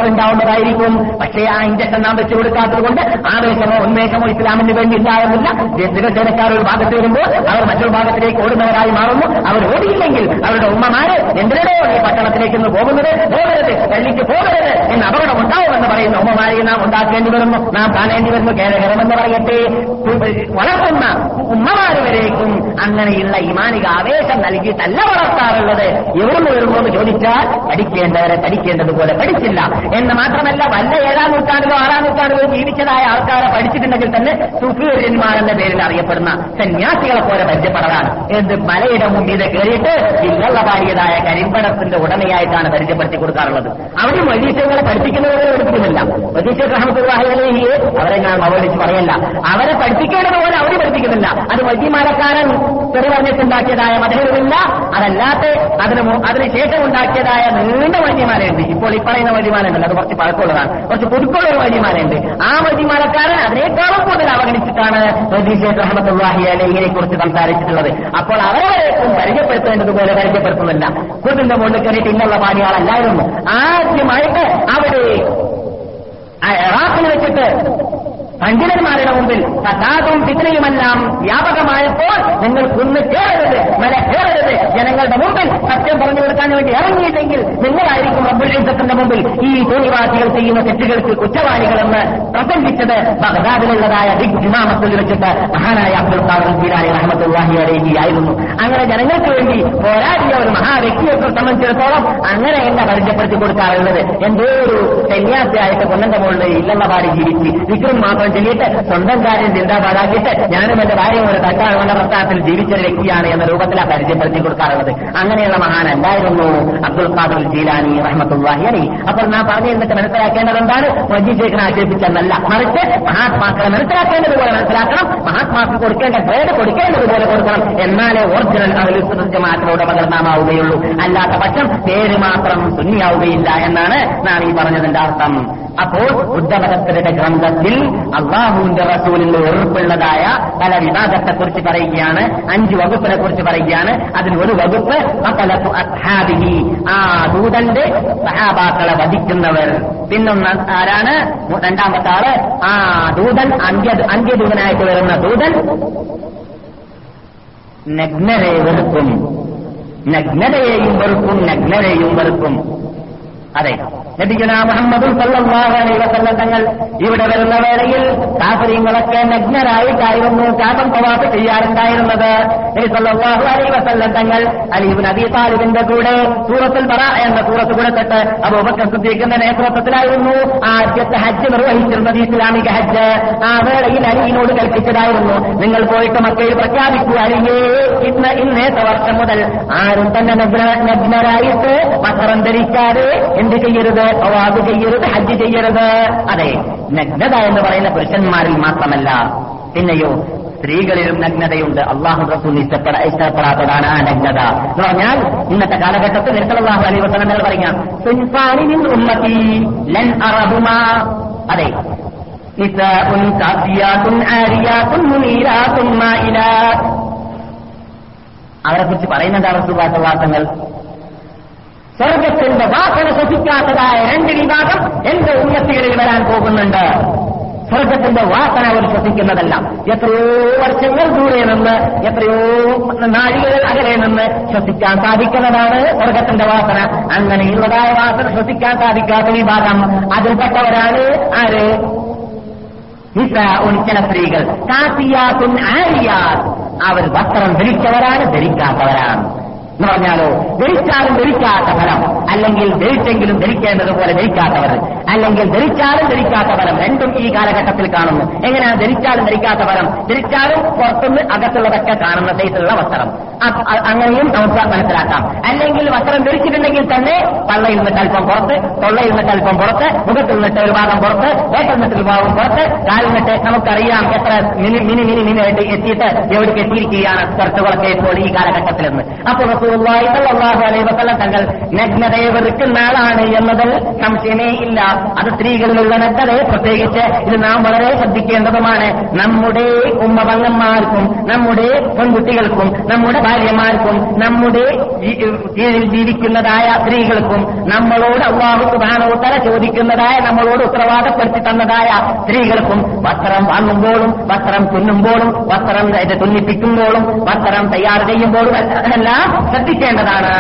പക്ഷേ ആ ഇഞ്ചക്ഷൻ നാം വെച്ചു കൊടുക്കാത്തത് കൊണ്ട് ആവേശമോ ഉന്മേഷമോ ഇസ്ലാമിന് വേണ്ടി ഉണ്ടാകുന്നില്ല ദിവസേനക്കാർ ഒരു ഭാഗത്ത് വരുമ്പോൾ അവർ മറ്റൊരു ഭാഗത്തിലേക്ക് ഓടുന്നവരായി മാറുന്നു. അവർ ഓടിയില്ലെങ്കിൽ അവരുടെ ഉമ്മമാര് എന്തിനോ ഈ പട്ടണത്തിലേക്ക് ഇന്ന് പോകുന്നത്? പോകരുത് പള്ളിക്ക് പോകരുത് എന്ന് അപകടം ഉണ്ടാവുമെന്ന് പറയുന്ന. ഉമ്മമാരെ നാം ഉണ്ടാക്കേണ്ടി വരുന്നു. നാം കാണേണ്ടി വരുന്നു. കേരളമെന്ന് പറയട്ടെ. വളർത്തുന്ന ഉമ്മമാര് വരേക്കും അങ്ങനെയുള്ള ഇമാനിക ആവേശം നൽകിയിട്ടല്ല വളർത്താറുള്ളത്. എവിടുന്ന് വരുന്നു എന്ന് ചോദിച്ചാൽ പഠിക്കേണ്ടവരെ പഠിക്കേണ്ടതുപോലെ പഠിച്ചില്ല. എന്ന് മാത്രമല്ല വല്ല ഏഴാം നൂറ്റാണ്ടിലോ ആറാം നൂറ്റാണ്ടിലോ ജീവിച്ചതായ ആൾക്കാരെ പഠിച്ചിട്ടുണ്ടെങ്കിൽ തന്നെ സുഫീര്യന്മാർ എന്ന പേരിൽ അറിയപ്പെടുന്ന സന്യാസികളെ പോലെ പരിചയപ്പെടലാണ് എന്ത് മലയുടെ മുമ്പിൽ കയറിയിട്ട് ഇല്ലള്ള പാടിയതായ കരിമ്പടത്തിന്റെ ഉടമയായിട്ടാണ് പരിചയപ്പെടുത്തി കൊടുക്കാറുള്ളത്. അവരും വൈദ്യങ്ങളെ പഠിപ്പിക്കുന്നവരെ എടുക്കുന്നില്ല വൈദീശ്വർ റഹമത്തുല്ലാഹിയെ അവരെ ഞാൻ അവഗണിച്ച് പറയല്ല. അവരെ പഠിപ്പിക്കേണ്ടത് പോലെ അവർ പഠിപ്പിക്കുന്നില്ല. അത് വൈദ്യമാലക്കാരൻ ചെറുപറഞ്ഞിട്ടുണ്ടാക്കിയതായ മതങ്ങളില്ല അതല്ലാത്ത അതിന് അതിനുശേഷം ഉണ്ടാക്കിയതായ നീണ്ട വൈദ്യമാലയുണ്ട്. ഇപ്പോൾ ഈ പറയുന്ന വൈദ്യമാലുണ്ടല്ലോ അത് കുറച്ച് പഴക്കമുള്ളതാണ്. കുറച്ച് പുതുക്കുള്ള ഒരു വൈദ്യമാലയുണ്ട്. ആ വൈദ്യമാലക്കാരൻ അതിനേക്കാളും കൂടുതൽ അവഗണിച്ചിട്ടാണ് വൈദ്യശേഖർ റഹമത്തുല്ലാഹി അലഹിനെ കുറിച്ച് സംസാരിച്ചിട്ടുള്ളത്. അപ്പോൾ അവരെ പരിചയപ്പെടുത്തേണ്ടതുപോലെ പരിചയപ്പെടുത്തുന്നില്ല. കുട്ടിന്റെ മുകളിൽ കയറിയിട്ട് ഇന്നുള്ള പാടിയാളല്ലായിരുന്നു ആദ്യമായിട്ട് അവിടെ ഇറാഖിൽ വെച്ചിട്ട് പണ്ഡിതന്മാരുടെ മുമ്പിൽ സദാതും ഫിത്തനയുമെല്ലാം വ്യാപകമായപ്പോൾ നിങ്ങൾ കുന്ന് കയറരുത് മല കയറരുത് ജനങ്ങളുടെ മുമ്പിൽ സത്യം പറഞ്ഞു കൊടുക്കാൻ വേണ്ടി ഇറങ്ങിയില്ലെങ്കിൽ നിങ്ങളായിരിക്കും അബ്ദുൽസത്തിന്റെ മുമ്പിൽ ഈ തോന്നിവാസികൾ ചെയ്യുന്ന തെറ്റുകൾക്ക് കുറ്റവാളികളെന്ന് പ്രസംഗിച്ചത് ബഗ്ദാദിലുള്ളതായ ബിഗ് ഇമാമത്തിൽ വെച്ചിട്ട് മഹാനായ അബ്ദുൽ ഖാദർ ജീലാനി റഹ്മത്തുല്ലാഹി അലൈഹി ആയിരുന്നു. അങ്ങനെ ജനങ്ങൾക്ക് വേണ്ടി പോരാടിയ ഒരു മഹാവ്യക്തിയെ സംബന്ധിച്ചിടത്തോളം അങ്ങനെ എന്നെ പരിചയപ്പെടുത്തി കൊടുക്കാറുള്ളത് എന്തോ ഒരു സന്യാസിയായിട്ട് കൊല്ലന്റെ മുകളിൽ ഇല്ലെന്ന പാടി ജീവിച്ച് വിക്രം മാത്രം ചൊല്ലിയിട്ട് സ്വന്തം കാര്യം ചിന്താപാടാക്കിയിട്ട് ഞാനും എന്റെ ഭാര്യയും ഒരു തട്ടാളുകളുടെ പ്രസ്ഥാനത്തിൽ ജീവിച്ച ഒരു വ്യക്തിയാണ് എന്ന രൂപത്തിലാണ് പരിചയപ്പെടുത്തി കൊടുക്കാറുള്ളത്. അങ്ങനെയുള്ള മഹാനല്ലായിരുന്നു അബ്ദുൽ ഖാദുൽ ജീലാനി റഹ്മത്തുല്ലാഹി അലി അപ്പോൾ നാം പറഞ്ഞു എന്നിട്ട് മനസ്സിലാക്കേണ്ടത് എന്താണ്? മജീദ് ശേഖരൻ ആക്ഷേപിച്ചെന്നല്ല മറിച്ച് മഹാത്മാക്കളെ മനസ്സിലാക്കേണ്ടതുപോലെ മനസ്സിലാക്കണം. മഹാത്മാക്ക് കൊടുക്കേണ്ട ഗ്രേഡ് കൊടുക്കേണ്ടതുപോലെ കൊടുക്കണം. എന്നാലേ ഒറിജിനൽ ജമാഅത്തിനോട് പകർന്നാമാവുകയുള്ളൂ അല്ലാത്ത പക്ഷം പേര് മാത്രം സുന്നിയാവുകയില്ല എന്നാണ് നാം ഈ പറഞ്ഞതിന്റെ അർത്ഥം. അപ്പോൾ ബുദ്ധമതസ്ഥരുടെ ഗ്രന്ഥത്തിൽ അള്ളാഹുവിന്റെ റസൂലിന്റെ ഉറപ്പുള്ളതായ പല വിഭാഗത്തെക്കുറിച്ച് പറയുകയാണ് അഞ്ച് വകുപ്പിനെ കുറിച്ച് പറയുകയാണ്. അതിൽ ഒരു വകുപ്പ് അസ്ഹാബിഹി. ആ ദൂതന്റെ സഹാബാക്കളെ വധിക്കുന്നവർ. പിന്നൊന്ന് ആരാണ്? രണ്ടാമത്തെ ആൾ ആ ദൂതൻ അന്ത്യ അന്ത്യദൂതനായിട്ട് വരുന്ന ദൂതൻ നഗ്നരെ വെറുക്കും. നഗ്നതയെയും വെറുക്കും നഗ്നരെയും വെറുക്കും. അതെ. നബിഗുന തങ്ങൾ ഇവിടെ വരുന്ന വേളയിൽ കാഫര്യങ്ങളൊക്കെ നഗ്നരായിട്ടായിരുന്നു കാപം തവാഫ് ചെയ്യാറുണ്ടായിരുന്നത്. നബി തങ്ങൾ അലീബ് നബി താലിബിന്റെ കൂടെ സൂറത്തുൽ പറ എന്ന സൂറത്ത് കൊടുത്തിട്ട് അബൂബക്കർ സിദ്ദീഖിന്റെ നേതൃത്വത്തിലായിരുന്നു. ആദ്യത്തെ ഹജ്ജ് നിർവഹിച്ചിരുന്നത് ഇസ്ലാമിക ഹജ്ജ്. ആ വേളയിൽ അലിയിനോട് കൽപ്പിച്ചതായിരുന്നു. നിങ്ങൾ പോയിട്ട് മക്കയിൽ പ്രഖ്യാപിക്കുക അലിയേ ഇന്ന് ഇന്നേത്തെ വർഷം മുതൽ ആരും തന്നെ നഗ്നരായിട്ട് മക്കറം ധരിക്കാതെ എന്ത് ചെയ്യരുത്? അവാദ് ചെയ്യരുത് ഹജ്ജ് ചെയ്യരുത്. അതെ നഗ്നത എന്ന് പറയുന്ന പുരുഷന്മാരിൽ മാത്രമല്ല. പിന്നെയോ സ്ത്രീകളിലും നഗ്നതയുണ്ട്. അള്ളാഹു റസൂൽ ഇഷ്ടപ്പെട ഇഷ്ടപ്പെടാത്തതാണ് ആ നഗ്നത. എന്ന് പറഞ്ഞാൽ ഇന്നത്തെ കാലഘട്ടത്തിൽ നിർത്തലാഹു അലൈ വസലങ്ങൾ പറയാം. അതെ. അവരെ കുറിച്ച് പറയുന്നതാണ് സുഭാഷവാസങ്ങൾ സ്വർഗത്തിന്റെ വാസന ശ്വസിക്കാത്തതായ രണ്ട് വിഭാഗം എന്റെ ഉന്നത്തികളിൽ വരാൻ പോകുന്നുണ്ട്. സ്വർഗത്തിന്റെ വാസന അവർ ശ്വസിക്കുന്നതല്ല. എത്രയോ വർഷങ്ങൾ ദൂരെ നിന്ന് എത്രയോ നാഴികകൾ അകലെ നിന്ന് ശ്വസിക്കാൻ സാധിക്കുന്നതാണ് സ്വർഗത്തിന്റെ വാസന. അങ്ങനെയുള്ളതായ വാസന ശ്വസിക്കാൻ സാധിക്കാത്ത വിഭാഗം അതിൽപ്പെട്ടവരാണ് ആര്? ചില സ്ത്രീകൾ. കാത്തിയാത്തും ആരിയാത്ത് അവർ വസ്ത്രം ധരിച്ചവരാണ് ധരിക്കാത്തവരാണ്. എന്ന് പറഞ്ഞാലോ ധരിച്ചാലും ധരിക്കാത്ത ഫലം അല്ലെങ്കിൽ ധരിച്ചെങ്കിലും ധരിക്കേണ്ടതുപോലെ ധരിക്കാത്തവർ. അല്ലെങ്കിൽ ധരിച്ചാലും ധരിക്കാത്ത ഫലം രണ്ടും ഈ കാലഘട്ടത്തിൽ കാണുന്നു. എങ്ങനെയാണ് ധരിച്ചാലും ധരിക്കാത്ത ഫലം ധരിച്ചാലും പുറത്തുനിന്ന് അകത്തുള്ളതൊക്കെ കാണുന്ന സൈസിലുള്ള വസ്ത്രം. അങ്ങനെയും നമുക്ക് മനസ്സിലാക്കാം. അല്ലെങ്കിൽ വസ്ത്രം ധരിച്ചിട്ടുണ്ടെങ്കിൽ തന്നെ പള്ളയിൽ നിന്നിട്ട് അല്പം പുറത്ത് തൊള്ളയിൽ നിന്നിട്ട് അല്പം പുറത്ത് മുഖത്തിൽ നിന്നിട്ട് ഒരു ഭാഗം പുറത്ത് വേട്ടൽ നിന്നിട്ട് ഒരു ഭാഗം പുറത്ത് കാലിൽ നിന്നിട്ട് നമുക്കറിയാം എത്ര മിനി മിനി മിനി മിനി ആയിട്ട് എത്തിയിട്ട് എവിടേക്ക് എത്തിയിരിക്കുകയാണ് ചർച്ചകളൊക്കെ ഇപ്പോൾ ഈ കാലഘട്ടത്തിൽ നിന്ന് അപ്പോൾ റസൂലുള്ളാഹി തങ്ങൾ നഗ്നതയെ വെറുക്കുന്ന ആളാണ് എന്നതിൽ സംശയമേ ഇല്ല. അത് സ്ത്രീകളിലുള്ള നഗ്നതയെ പ്രത്യേകിച്ച് ഇത് നാം വളരെ ശ്രദ്ധിക്കേണ്ടതുമാണ്. നമ്മുടെ ഉമ്മപങ്ങന്മാർക്കും നമ്മുടെ പെൺകുട്ടികൾക്കും നമ്മുടെ ഭാര്യമാർക്കും നമ്മുടെ കീഴിൽ ജീവിക്കുന്നതായ സ്ത്രീകൾക്കും നമ്മളോട് അള്ളാഹു സുബാനോത്തര ചോദിക്കുന്നതായ നമ്മളോട് ഉത്തരവാദപ്പെടുത്തി തന്നതായ സ്ത്രീകൾക്കും വസ്ത്രം വാങ്ങുമ്പോഴും വസ്ത്രം തുന്നുമ്പോഴും വസ്ത്രം തുന്നിപ്പിക്കുമ്പോഴും വസ്ത്രം തയ്യാർ ചെയ്യുമ്പോഴും എല്ലാം ശ്രദ്ധിക്കേണ്ടതാണ്.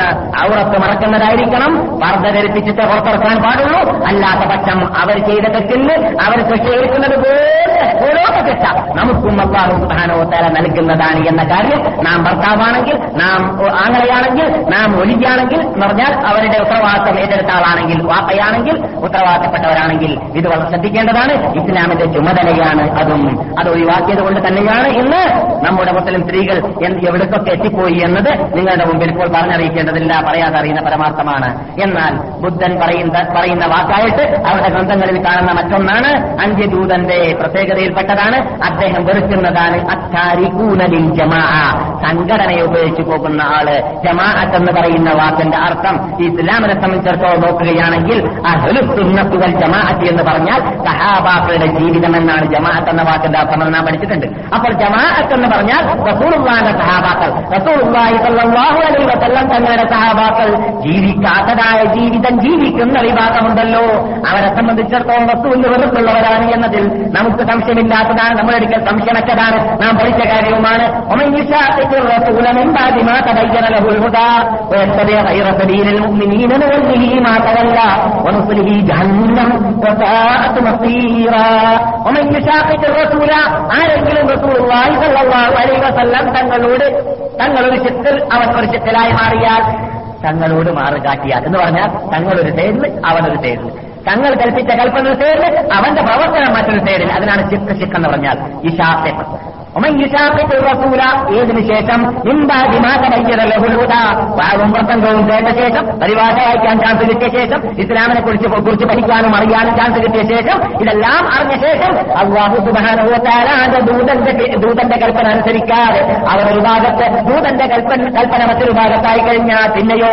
ഔറത്ത് മറക്കുന്നതായിരിക്കണം. വർദ്ധ ധരിപ്പിച്ചിട്ട് പുറത്തിറക്കാൻ പാടുള്ളൂ. അല്ലാത്ത പക്ഷം അവർ ചെയ്ത തെറ്റിന് അവർ കൃഷിയേൽക്കുന്നത് പോലെ ഓരോ ശിക്ഷ നമുക്കും അള്ളാഹു സുബാനോത്തര നൽകുന്നതാണ് എന്ന കാര്യം നാം ഭർത്താവാണെങ്കിൽ നാം ആങ്ങളെയാണെങ്കിൽ നാം ഒലിക്കാണെങ്കിൽ എന്ന് പറഞ്ഞാൽ അവരുടെ ഉത്തരവാദിത്തം ഏറ്റെടുത്ത ആളാണെങ്കിൽ വാപ്പയാണെങ്കിൽ ഉത്തരവാദിത്തപ്പെട്ടവരാണെങ്കിൽ ഇത് വളരെ ശ്രദ്ധിക്കേണ്ടതാണ്. ഇസ്ലാമിന്റെ ചുമതലയാണ് അതും. അത് ഒഴിവാക്കിയത് കൊണ്ട് തന്നെയാണ് ഇന്ന് നമ്മുടെ മുസ്ലിം സ്ത്രീകൾ എവിടേക്കൊക്കെ എത്തിപ്പോയി എന്നത് നിങ്ങളുടെ മുമ്പിൽ ഇപ്പോൾ പറഞ്ഞറിയിക്കേണ്ടതില്ല പറയാതെ അറിയുന്ന പരമാർത്ഥമാണ്. എന്നാൽ ബുദ്ധൻ പറയുന്ന പറയുന്ന വാക്കായിട്ട് അവരുടെ ഗ്രന്ഥങ്ങളിൽ കാണുന്ന മറ്റൊന്നാണ് അന്ത്യദൂതന്റെ പ്രത്യേകതയിൽപ്പെട്ടതാണ് അദ്ദേഹം വെറുക്കുന്നതാണ് അത്താരികൂനലിൽ ജമാ സംഘടനയെ ഉപയോഗിച്ചു പോകുന്ന ആൾ. ജമാഅത്ത് എന്ന് പറയുന്ന വാക്കിന്റെ അർത്ഥം ഇസ്ലാമിനെ സംബന്ധിച്ചിടത്തോളം നോക്കുകയാണെങ്കിൽ അഹ്ലുസുന്നത്തുകൾ ജമാഅത്ത് എന്ന് പറഞ്ഞാൽ സഹാബാക്കളുടെ ജീവിതം എന്നാണ് ജമാഅത്ത് എന്ന വാക്കിന്റെ അർത്ഥം എന്ന് നാം പഠിച്ചിട്ടുണ്ട്. അപ്പോൾ ജമാഅത്ത് എന്ന് പറഞ്ഞാൽ സഹാബാക്കൾ. അലൈഹി വസല്ലം തങ്ങളുടെ സഹാബാക്കൾ ജീവിക്കാത്തതായ ജീവിതം ജീവിക്കുന്ന വിഭാഗമുണ്ടല്ലോ. അവരെ സംബന്ധിച്ചിടത്തോളം വസ്തുവിൽ വെറുപ്പുള്ളവരാണ് എന്നതിൽ നമുക്ക് സംശയമില്ലാത്തതാണ്. നമ്മളെടുക്കൽ സംശയമറ്റതാണ് നാം പഠിച്ച കാര്യവുമാണ്. ആരെങ്കിലും തങ്ങളോട് തങ്ങളൊരു ശത്രു അവർ ഒരു ചിത്തിലായി മാറിയാൽ തങ്ങളോട് മാറുകാട്ടിയാൽ എന്ന് പറഞ്ഞാൽ തങ്ങളൊരു സൈഡിൽ അവനൊരു സൈഡിൽ തങ്ങൾ കൽപ്പിച്ച കൽപ്പന സൈഡിൽ അവന്റെ പ്രവർത്തനം മറ്റൊരു സൈഡിൽ അതിനാണ് ചിക്ക് ചിക്ക് എന്ന് പറഞ്ഞാൽ ഇഷാഖ് റസൂല ഏതിനു ശേഷം? പ്രസംഗവും കേട്ട ശേഷം പരിഭാഷ വായിക്കാൻ ചാൻസ് കിട്ടിയ ശേഷം ഇസ്ലാമിനെ കുറിച്ച് കുറിച്ച് പഠിക്കാനും അറിയാനും ചാൻസ് കിട്ടിയ ശേഷം ഇതെല്ലാം അറിഞ്ഞ ശേഷം അള്ളാഹു സുബാനുഭവത്താലാണ്ട് ദൂതന്റെ ദൂതന്റെ കൽപ്പന അനുസരിക്കാതെ അവർ ഒരു ഭാഗത്ത് ദൂതന്റെ കൽപ്പന കൽപ്പന മറ്റൊരു ഭാഗത്തായി കഴിഞ്ഞാൽ പിന്നെയോ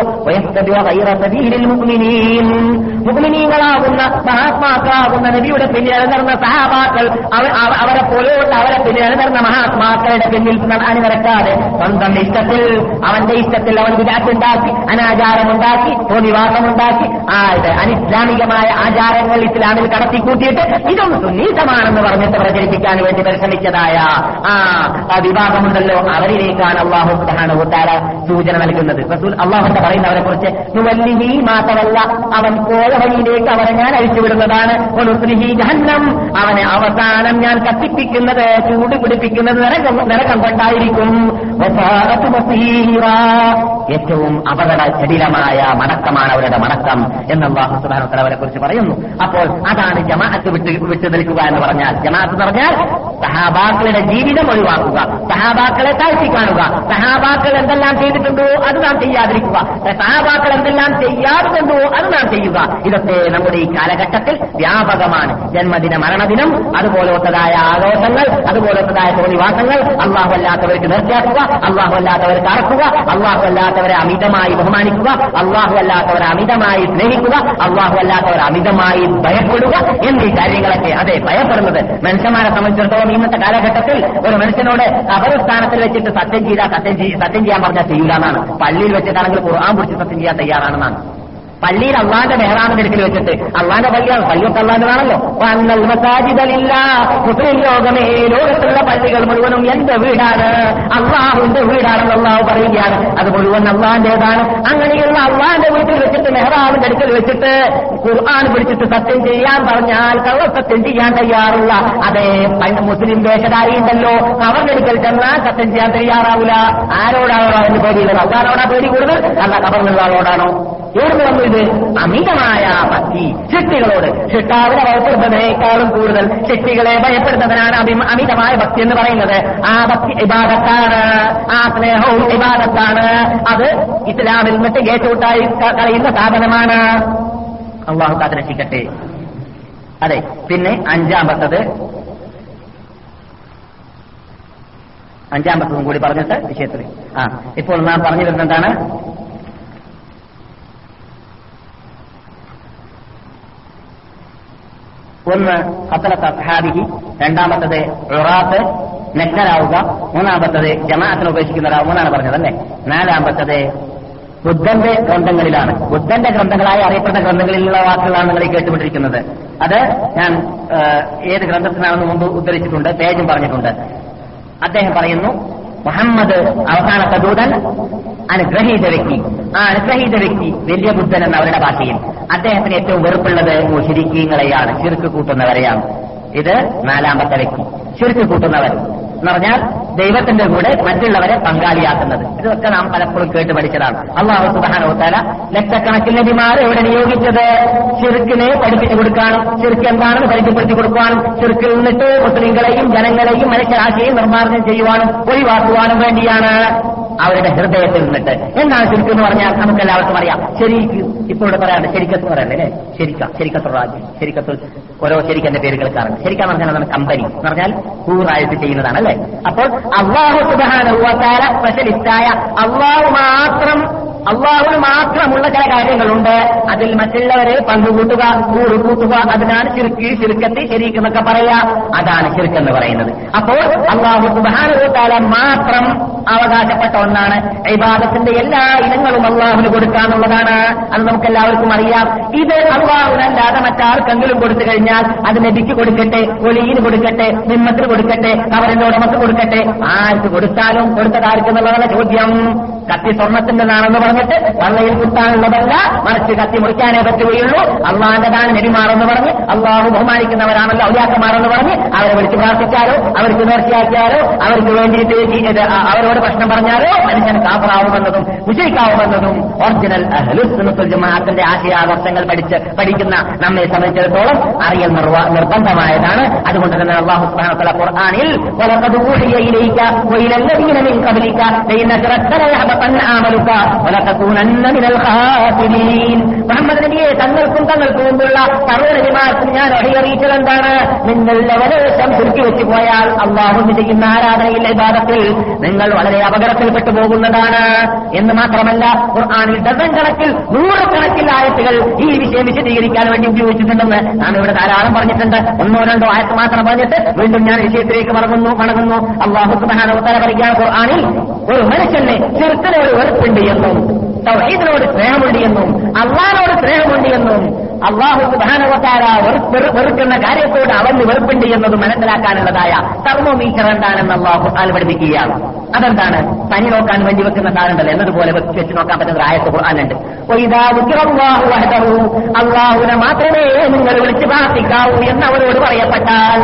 മുഗ്മിനീങ്ങളാകുന്ന മഹാത്മാക്കളാകുന്ന നബിയുടെ പിന്നിൽ അണിനിർന്ന സഹാബാക്കൾ അവ- അവ- അവരെ പോലെയുള്ള അവരെ പിന്നിൽ അണിനിർന്ന മഹാത്മാക്കളുടെ പിന്നിൽ അണിനിരക്കാതെ സ്വന്തം ഇഷ്ടത്തിൽ അവന്റെ ഇഷ്ടത്തിൽ അവൻ വിരാട്ടുണ്ടാക്കി അനാചാരമുണ്ടാക്കി തോന്നിവാസമുണ്ടാക്കി ആ ഇത് അനിസ്ലാമികമായ ആചാരങ്ങൾ ഇസ്ലാമിൽ കടത്തിക്കൂട്ടിയിട്ട് ഇതും സുന്നീതമാണെന്ന് പറഞ്ഞിട്ട് പ്രചരിപ്പിക്കാൻ വേണ്ടി പരിശ്രമിച്ചതായ ആ വിഭാഗമുണ്ടല്ലോ. അവരിലേക്കാണ് അള്ളാഹു സുബ്ഹാനഹു സൂചന നൽകുന്നത്. റസൂൽ അള്ളാഹുന്റെ പറയുന്നവരെ കുറിച്ച് നുവല്ലിഹി മാത്രമല്ല അവൻ പോയ അവനെ ഞാൻ അഴിച്ചുവിടുന്നതാണ്. ജഹന്നം അവനെ അവസാനം ഞാൻ കത്തിപ്പിക്കുന്നത് ചൂട് പിടിപ്പിക്കുന്നത് നരകം നരകം കൊണ്ടായിരിക്കും വസാഅത്ത് മസീറാ. ഏറ്റവും അപകട ജടിലമായ മടക്കമാണ് അവരുടെ മടക്കം എന്ന് അള്ളാഹു അവരെ കുറിച്ച് പറയുന്നു. അപ്പോൾ അതാണ് ജമാഅത്ത് വിട്ട് വിട്ടു നിൽക്കുക എന്ന് പറഞ്ഞാൽ ജമാഅത്ത് എന്ന് പറഞ്ഞാൽ സഹാബാക്കളുടെ ജീവിതം ഒഴിവാക്കുക സഹാബാക്കളെ താഴ്ത്തി കാണുക സഹാബാക്കൾ എന്തെല്ലാം ചെയ്തിട്ടുണ്ടോ അത് നാം ചെയ്യാതിരിക്കുക സഹാബാക്കൾ എന്തെല്ലാം ചെയ്യാറുണ്ടോ അത് നാം ചെയ്യുക. ഇതൊക്കെ നമ്മുടെ ഈ കാലഘട്ടത്തിൽ വ്യാപകമാണ്. ജന്മദിന മരണദിനം അതുപോലത്തതായ ആഘോഷങ്ങൾ അതുപോലത്തതായ തോന്നിവാസങ്ങൾ അള്ളാഹു അല്ലാത്തവർക്ക് നിർത്തിയാക്കുക അള്ളാഹു അല്ലാത്തവർക്ക് അറക്കുക അള്ളാഹു അല്ലാത്തവരെ അമിതമായി ബഹുമാനിക്കുക അള്ളാഹു അല്ലാത്തവരെ അമിതമായി സ്നേഹിക്കുക അള്ളാഹു അല്ലാത്തവർ അമിതമായി ഭയപ്പെടുക എന്നീ കാര്യങ്ങളൊക്കെ അതെ ഭയപ്പെടുന്നത്. മനുഷ്യന്മാരെ സംബന്ധിച്ചിടത്തോളം ഇന്നത്തെ കാലഘട്ടത്തിൽ ഒരു മനുഷ്യനോട് അപരസ്ഥാനത്തിൽ വെച്ചിട്ട് സത്യം ചെയ്താൽ സത്യം സത്യം ചെയ്യാൻ പറഞ്ഞാൽ ചെയ്യില്ല എന്നാണ് പള്ളിയിൽ വെച്ചിട്ടാണെങ്കിൽ ഖുർആൻ പിടിച്ച് സത്യം ചെയ്യാൻ തയ്യാറാണെന്നാണ്. പള്ളിയിൽ അള്ളാന്റെ മെഹറാമിന്റെ അടുക്കൽ വെച്ചിട്ട് അള്ളാന്റെ പള്ളിയാണ് പള്ളിയൊക്കെ അള്ളാന്റെതാണല്ലോ. വന്നൽ മസാജിദലില്ല മുസ്ലിം ലോകമേ ലോകത്തുള്ള പള്ളികൾ മുഴുവനും എന്റെ വീടാണ്. അള്ളാഹുന്റെ വീടാണെന്ന് അള്ളാഹു പറയുകയാണ്. അത് മുഴുവൻ അള്ളാന്റേതാണ്. അങ്ങനെയുള്ള അള്ളാന്റെ വീട്ടിൽ വെച്ചിട്ട് മെഹറാമിന്റെ അടുക്കൽ വെച്ചിട്ട് ഖുർആൻ പിടിച്ചിട്ട് സത്യം ചെയ്യാൻ പറഞ്ഞാൽ കള്ള സത്യം ചെയ്യാൻ തയ്യാറുള്ള അതേ മുസ്ലിം വേഷധാരി ഉണ്ടല്ലോ കവർന്നെടുക്കൽ ചെന്നാൽ സത്യം ചെയ്യാൻ തയ്യാറാവില്ല. ആരോടാണോ അതിന് പേടിയുള്ളത്? അള്ളാനോടാ പേടി കൂടുതൽ. അല്ല കബറിലുള്ള എവിടെ വന്നു ഇത്? അമിതമായ ഭക്തി. ശക്തികളോട്. ശിട്ടാവിനെ ഭയപ്പെടുന്നതിനേക്കാളും കൂടുതൽ ശക്തികളെ ഭയപ്പെടുന്നതിനാണ് അമിതമായ ഭക്തി എന്ന് പറയുന്നത്. ആ ഭക്തി ഇബാദത്താണ്. ആ സ്നേഹവും ഇബാദത്താണ്. അത് ഇസ്ലാമിൽ നിന്നിട്ട് ഗേറ്റൗട്ടായി കളയുന്ന സാധനമാണ്. അള്ളാഹു കാത്തിരക്ഷിക്കട്ടെ. അതെ പിന്നെ അഞ്ചാമത്തത് അഞ്ചാമത്തതും കൂടി പറഞ്ഞിട്ട് വിഷയത്തിൽ. ആ ഇപ്പോൾ നാം പറഞ്ഞു വരുന്നതാണ് ഒന്ന് ഹത്തലത്ത് അസ്ഹാബിഹി രണ്ടാമത്തത് ഉറാത്ത് നഗ്നരാവുക മൂന്നാമത്തത് ജമാഅത്തിനെ ഉപേക്ഷിക്കുന്നവരാവുക മൂന്നാണ് പറഞ്ഞത് അല്ലേ നാലാമത്തത് ബുദ്ധന്റെ ഗ്രന്ഥങ്ങളിലാണ്. ബുദ്ധന്റെ ഗ്രന്ഥങ്ങളായി അറിയപ്പെടുന്ന ഗ്രന്ഥങ്ങളിലുള്ള വാക്കുകളാണ് നിങ്ങൾ കേട്ടുകൊണ്ടിരിക്കുന്നത്. അത് ഞാൻ ഏത് ഗ്രന്ഥത്തിനാണെന്ന് മുമ്പ് ഉദ്ധരിച്ചിട്ടുണ്ട് പേജും പറഞ്ഞിട്ടുണ്ട്. അദ്ദേഹം പറയുന്നു മുഹമ്മദ് അവസാനത്തെ ദൂതൻ അനുഗ്രഹീത വ്യക്തി. ആ അനുഗ്രഹീത വ്യക്തി വലിയ ബുദ്ധൻ എന്ന അവരുടെ ഭാഷയിൽ. അദ്ദേഹത്തിന് ഏറ്റവും വെറുപ്പുള്ളത് മുഷിരിക്കീങ്ങളെയാണ് ചുരുക്ക് കൂട്ടുന്നവരെയാണ്. ഇത് നാലാമത്തെ വ്യക്തി. ചുരുക്ക് കൂട്ടുന്നവർ എന്ന് പറഞ്ഞാൽ ദൈവത്തിന്റെ കൂടെ മറ്റുള്ളവരെ പങ്കാളിയാക്കുന്നത്. ഇതൊക്കെ നാം പലപ്പോഴും കേട്ട് പഠിച്ചതാണ്. അള്ളാഹു സുബാനോത്താല ലക്ഷക്കണക്കിന് നബിമാരെ ഇവിടെ നിയോഗിച്ചത്. ചെറുക്കിനെ പഠിപ്പിച്ചു കൊടുക്കാനും ചെറുക്ക് എന്താണെന്ന് പരിചയപ്പെടുത്തി കൊടുക്കാനും ചെറുക്കിൽ നിന്നിട്ട് മുസ്ലിങ്ങളെയും ജനങ്ങളെയും മനുഷ്യരാശിയെയും നിർമ്മാർജനം ചെയ്യുവാനും ഒഴിവാക്കുവാനും വേണ്ടിയാണ്. അവരുടെ ഹൃദയത്തിൽ നിന്നിട്ട്. എന്താണ് ശരിക്കും എന്ന് പറഞ്ഞാൽ നമുക്ക് എല്ലാവർക്കും അറിയാം. ശരിക്ക് ഇപ്പോൾ ഇവിടെ പറയാറുണ്ട് ശരിക്കത്ത് പറയണ്ടേ അല്ലേ? ശരിക്ക? ശരിക്കത്തുള്ള രാജ്യം. ശരിക്കത്ത് ഓരോ ശരിക്കന്റെ പേര് കേൾക്കാറുണ്ട്. ശരിക്കാന്ന് പറഞ്ഞാൽ അതാണ് കമ്പനി എന്ന് പറഞ്ഞാൽ കൂറായിട്ട് ചെയ്യുന്നതാണ് അല്ലേ? അപ്പോൾ അള്ളാഹു സുബാന സ്പെഷ്യലിസ്റ്റായ അള്ളാഹു മാത്രം അള്ളാഹുന് മാത്രമുള്ള ചില കാര്യങ്ങളുണ്ട്. അതിൽ മറ്റുള്ളവരെ പങ്കുകൂട്ടുക കൂറ് കൂട്ടുക അതിനാണ് ചുരുക്കി ചുരുക്കത്തി ശരിക്കെന്നൊക്കെ പറയാ. അതാണ് ചുരുക്കെന്ന് പറയുന്നത്. അപ്പോൾ അള്ളാഹു സുബാനുഭവത്താല മാത്രം അവകാശപ്പെട്ട ഒന്നാണ്. ഇബാദത്തിന്റെ എല്ലാ ഇനങ്ങളും അള്ളാഹുന് കൊടുക്കാന്നുള്ളതാണ്. അത് നമുക്ക് എല്ലാവർക്കും അറിയാം. ഇത് അള്ളാഹുനല്ലാതെ മറ്റാർക്കെങ്കിലും കൊടുത്തു കഴിഞ്ഞാൽ അത് നബിക്ക് കൊടുക്കട്ടെ ഒളിയിന് കൊടുക്കട്ടെ നിമ്മത്തിന് കൊടുക്കട്ടെ അവരുടെ ഉടമക്ക് കൊടുക്കട്ടെ. ആർക്ക് കൊടുത്താലും കൊടുത്തത് ആർക്ക് എന്നുള്ളതാണ് ചോദ്യം. കത്തി സ്വർണത്തിന്റെതാണെന്ന് പറഞ്ഞിട്ട് പള്ളയിൽ കുത്താനുള്ളതല്ല മറിച്ച് കത്തി മുറിക്കാനേ പറ്റുകയുള്ളൂ അള്ളാന്റെതാണ് നബിമാറെന്ന് പറഞ്ഞ് അള്ളാഹു ബഹുമാനിക്കുന്നവരാണല്ലോ ഔലിയാക്കന്മാരെന്ന് പറഞ്ഞ് അവരെ വിളിച്ച് പ്രാർത്ഥിച്ചാലോ അവർക്ക് നേർച്ചയാക്കിയാലോ അവർക്ക് വേണ്ടിയിട്ട് ഈ- ഇത് അവരോട് പ്രശ്നം പറഞ്ഞാലോ മനുഷ്യന് കാപ്പറാവുമെന്നതും വിജയിക്കാവുമെന്നതും ഒറിജിനൽ അഹ്ലുസുന്നത്തുൽ ജമാഅത്തിന്റെ ആശയാദർശങ്ങൾ പഠിച്ച് പഠിക്കുന്ന നമ്മെ സംബന്ധിച്ചിടത്തോളം അറിയൽ നിർവ- നിർബന്ധമായതാണ് അതുകൊണ്ട് തന്നെ അള്ളാഹു സുബ്ഹാനഹു വ തആല ഖുർആനിൽ വലഖദ് ഊഹിയ ഇലൈക വഇല الذين من قبلك لئن أشركت ليحبطن عملك ولتكونن من الخاسرين മുഹമ്മദ് നബിയെ തങ്ങൾക്കും തങ്ങൾക്കും മുമ്പുള്ള സർവനബിമാർക്കും ഞാൻ അറിയറിയിച്ചത് എന്താണ്? നിങ്ങൾ ലവലേശം ചുരുക്കി വെച്ചു പോയാൽ അള്ളാഹു ചെയ്യുന്ന ആരാധനയിലെ വിവാദത്തിൽ നിങ്ങൾ വളരെ അപകടത്തിൽപ്പെട്ടു പോകുന്നതാണ്. എന്ന് മാത്രമല്ല ഖുർആാനിൽ ഡസൻ കണക്കിൽ നൂറുകണക്കിൽ ആയത്തുകൾ ഈ വിഷയം വിശദീകരിക്കാൻ വേണ്ടി ഉപയോഗിച്ചിട്ടുണ്ടെന്ന് ഞാൻ ഇവിടെ ധാരാളം പറഞ്ഞിട്ടുണ്ട്. ഒന്നോ രണ്ടോ ആയത്ത് മാത്രം പറഞ്ഞിട്ട് വീണ്ടും ഞാൻ വിഷയത്തിലേക്ക് മടങ്ങുന്നു മടങ്ങുന്നു. അള്ളാഹു സുബാനോത്തര പഠിക്കാൻ ഖുർആാനിൽ ഒരു മനുഷ്യന് ചെറുക്കനോട് വെറുപ്പുണ്ട് എന്നും. തൗഹീദിനോട് സ്നേഹമുണ്ട് എന്നും അള്ളാഹിനോട് സ്നേഹമുണ്ട് എന്നും അള്ളാഹു സുബാനവത്താര വെറുക്കുന്ന കാര്യത്തോട് അവന് വെറുപ്പുണ്ട് എന്നത് മനസ്സിലാക്കാനുള്ളതായ തെർമോമീറ്റർ എന്താണെന്ന് അള്ളാഹു പഠിപ്പിക്കുകയാണ്. അതെന്താണ്? പനി നോക്കാൻ വേണ്ടി വെക്കുന്ന സാധനമല്ല. എന്നതുപോലെ വെച്ച് വെച്ച് നോക്കാൻ പറ്റുന്ന ആയത്ത് ഖുർആനുണ്ട് അള്ളാഹുനെ മാത്രമേ നിങ്ങൾ വിളിച്ച് പ്രാർത്ഥിക്കാവൂ എന്ന് അവരോട് പറയപ്പെട്ടാൽ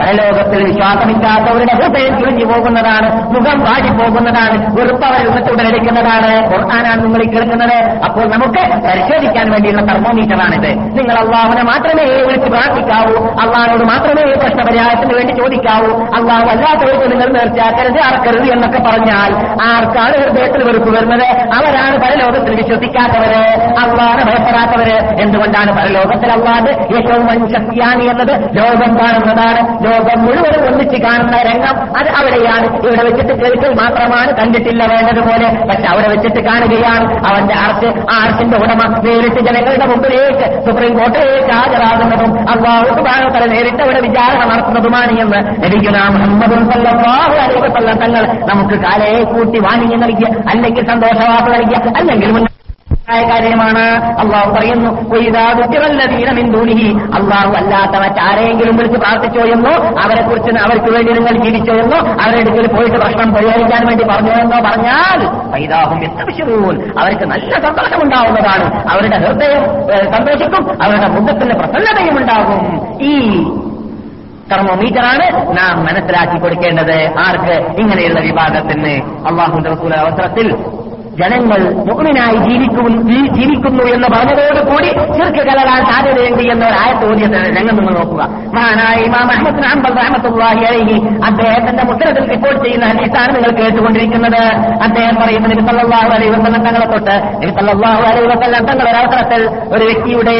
പരലോകത്തിൽ വിശ്വാസമില്ലാത്തവരുടെ ഹൃദയം ചുഴിഞ്ഞു പോകുന്നതാണ് മുഖം വാടി പോകുന്നതാണ് നിന്ന് ഉടലെടുക്കുന്നതാണ് ഖുർആനാണ് നിങ്ങൾ കേൾക്കുന്നത്. അപ്പോൾ നമുക്ക് പരിശോധിക്കാൻ വേണ്ടിയുള്ള തെർമോമീറ്ററാണിത്. നിങ്ങൾ അള്ളാഹുനെ മാത്രമേ വിളിച്ച് പ്രാർത്ഥിക്കാവൂ അള്ളാഹിനോട് മാത്രമേ പ്രശ്നപരിഹാരത്തിന് വേണ്ടി ചോദിക്കാവൂ. അള്ളാഹു അല്ലാത്തവർക്ക് നിങ്ങൾ നേർച്ചാക്കരുത് അറക്കരുത് എന്നൊക്കെ പറഞ്ഞാൽ ആർക്കാണ് ഹൃദയത്തിൽ വെറുപ്പ് വരുന്നത്? അവരാണ് പരലോകത്തിൽ വിശ്വസിക്കാത്തവര് അള്ളാഹനെ ഭയപ്പെടാത്തവര്. എന്തുകൊണ്ടാണ് പരലോകത്തിൽ അള്ളാഹ് ഏറ്റവും വൻ ശക്തിയാണ് എന്നത്. ലോകം കാണുന്നതാണ്. ലോകം മുഴുവനും ഒന്നിച്ച് കാണുന്ന രംഗം അത് അവിടെയാണ്. ഇവിടെ വെച്ചിട്ട് കേൾക്കൽ മാത്രമാണ് കണ്ടിട്ടില്ല വേണ്ടതുപോലെ പക്ഷെ അവിടെ വെച്ചിട്ട് കാണുകയാണ്. അവന്റെ ആർച്ച് ആ ആർച്ചിന്റെ ഉടമ നേരിട്ട് ജനങ്ങളുടെ മുമ്പിലേക്ക് സുപ്രീം കോടതിയിലേക്ക് ഹാജരാകുന്നതും അള്ളാഹു തല നേരിട്ട് അവിടെ വിചാരണ നടത്തുന്നതുമാണ് എന്ന് ലഭിക്കുന്ന മുഹമ്മദും സല്ലല്ലാഹു അലൈഹി വസല്ലം തങ്ങൾ നമുക്ക് കാലയെ കൂട്ടി വാണിജ്യ നൽകിയ അല്ലെങ്കിൽ സന്തോഷവാർത്ത നൽകിയ അല്ലെങ്കിൽ ആയ കാര്യമാണ്. അള്ളാഹു പറയുന്നു അള്ളാഹു അല്ലാത്ത മറ്റാരെങ്കിലും വിളിച്ച് പ്രാർത്ഥിച്ചോ എന്നോ അവരെ കുറിച്ച് അവർക്ക് വേണ്ടി നിങ്ങൾ ജീവിച്ചോ എന്നോ അവരുടെ അടുക്കൽ പോയിട്ട് ഭക്ഷണം പരിഹരിക്കാൻ വേണ്ടി പറഞ്ഞോ എന്നോ പറഞ്ഞാൽ പൈതാഹും എത്തവിശൂൻ അവർക്ക് നല്ല സന്തോഷം സന്തോഷമുണ്ടാവുന്നതാണ്. അവരുടെ ഹൃദയം സന്തോഷിക്കും. അവരുടെ മുഖത്തിന്റെ പ്രസന്നതയും ഉണ്ടാകും. ഈ തെർമോമീറ്ററാണ് നാം മനസ്സിലാക്കി കൊടുക്കേണ്ടത്. ആർക്ക്? ഇങ്ങനെയുള്ള വിഭാഗത്തിന്. അള്ളാഹുന്റെ അവസരത്തിൽ ജനങ്ങൾ മുഅ്മിനായി ജീവിക്കും ജീവിക്കുന്നു എന്ന് പറഞ്ഞതോടുകൂടി ചെറുക്ക് കലരാൻ സാധ്യതയുണ്ട് എന്ന ഒരു ആയത്ത് ഓടിയത് രംഗം നിങ്ങൾ നോക്കുക. മഹാനായി ഇമാം അഹമ്മദ് റഹമത്തുള്ളാഹി അലൈഹി അദ്ദേഹത്തിന്റെ മുത്തരത്തിൽ റിപ്പോർട്ട് ചെയ്യുന്ന ഹദീസാണ് നിങ്ങൾ കേട്ടുകൊണ്ടിരിക്കുന്നത്. അദ്ദേഹം പറയുന്നത് നബി സല്ലല്ലാഹു അലൈഹി വസല്ലം തങ്ങളെ തൊട്ട് നബി സല്ലല്ലാഹു അലൈഹി വസല്ലം തങ്ങളുടെ അവസരത്തിൽ ഒരു വ്യക്തിയുടെ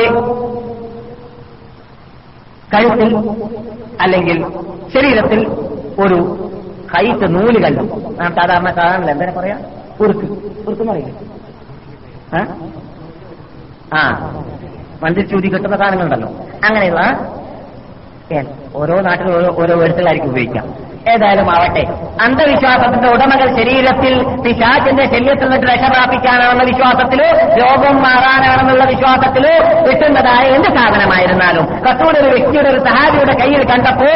കഴുത്തിൽ അല്ലെങ്കിൽ ശരീരത്തിൽ ഒരു കൈത്ത് നൂൽ കണ്ടു നാം സാധാരണ കാണാനില്ല എന്തിനാ പറയാ? ഉറുക്ക്. ഉറുക്ക് പറയില്ല? ആ? മന്ത്രി ചൂതി കിട്ടുന്ന സാധനങ്ങളുണ്ടല്ലോ. അങ്ങനെയുള്ള ഓരോ നാട്ടിലും ഓരോ ഓരോ വേർത്തലായിരിക്കും ഉപയോഗിക്കാം. ഏതായാലും ആവട്ടെ. അന്ധവിശ്വാസത്തിന്റെ ഉടമകൾ ശരീരത്തിൽ പിശാചിന്റെ ശല്യത്തിൽ നിന്ന് രക്ഷ പ്രാപിക്കാനാണെന്ന വിശ്വാസത്തിലോ രോഗം മാറാനാണെന്നുള്ള വിശ്വാസത്തിലോ കിട്ടുന്നതായ എന്ത് സാധനമായിരുന്നാലും കസൂടെ ഒരു വ്യക്തിയുടെ ഒരു സഹാബിയുടെ കയ്യിൽ കണ്ടപ്പോൾ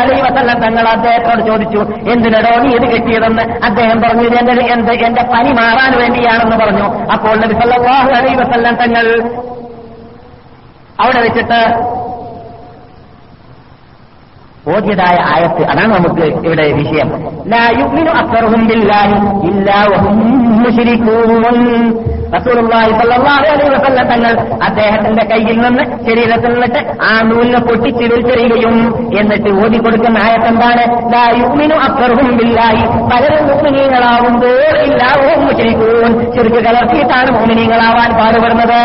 അലൈഹി വസല്ലം തങ്ങൾ അദ്ദേഹത്തോട് ചോദിച്ചു എന്തിനടോ നീ ഇത് കിട്ടിയതെന്ന്? അദ്ദേഹം പറഞ്ഞു "ഇത് എന്റെ എന്ത് എന്റെ പനി മാറാൻ വേണ്ടിയാണെന്ന് പറഞ്ഞു. അപ്പോൾ നബി സല്ലാഹു അലൈഹി വസല്ലം തങ്ങൾ അവിടെ വെച്ചിട്ട് ബോധ്യതായ ആയത്ത് അതാണ് നമുക്ക് ഇവിടെ വിഷയം. ലാ യുഅ്മിനു ഇല്ലാ ബില്ലാഹി ഇല്ലാ വഹും മുശ്രികൂൻ റസൂലുള്ളാഹി സ്വല്ലല്ലാഹു അലൈഹി വസല്ലം തങ്ങൾ അദ്ദേഹത്തിന്റെ കയ്യിൽ നിന്ന് ശരീരത്തിൽ നിന്നിട്ട് ആ നൂലിനെ പൊട്ടിച്ച് വിൽച്ചെറിയുകയും എന്നിട്ട് ഓതി കൊടുക്കുന്ന ആയത്ത് എന്താണ് ലാ യുഅ്മിനു അക്സറുഹും ബില്ലാഹി. പലരും മുഅ്മിനീങ്ങളാവുമ്പോൾ ഇല്ലാ വഹും മുശ്രികൂൻ ശിർക്ക് കലർത്തിയിട്ടാണ് മോമിനീങ്ങളാവാൻ പാടുപെടുന്നത്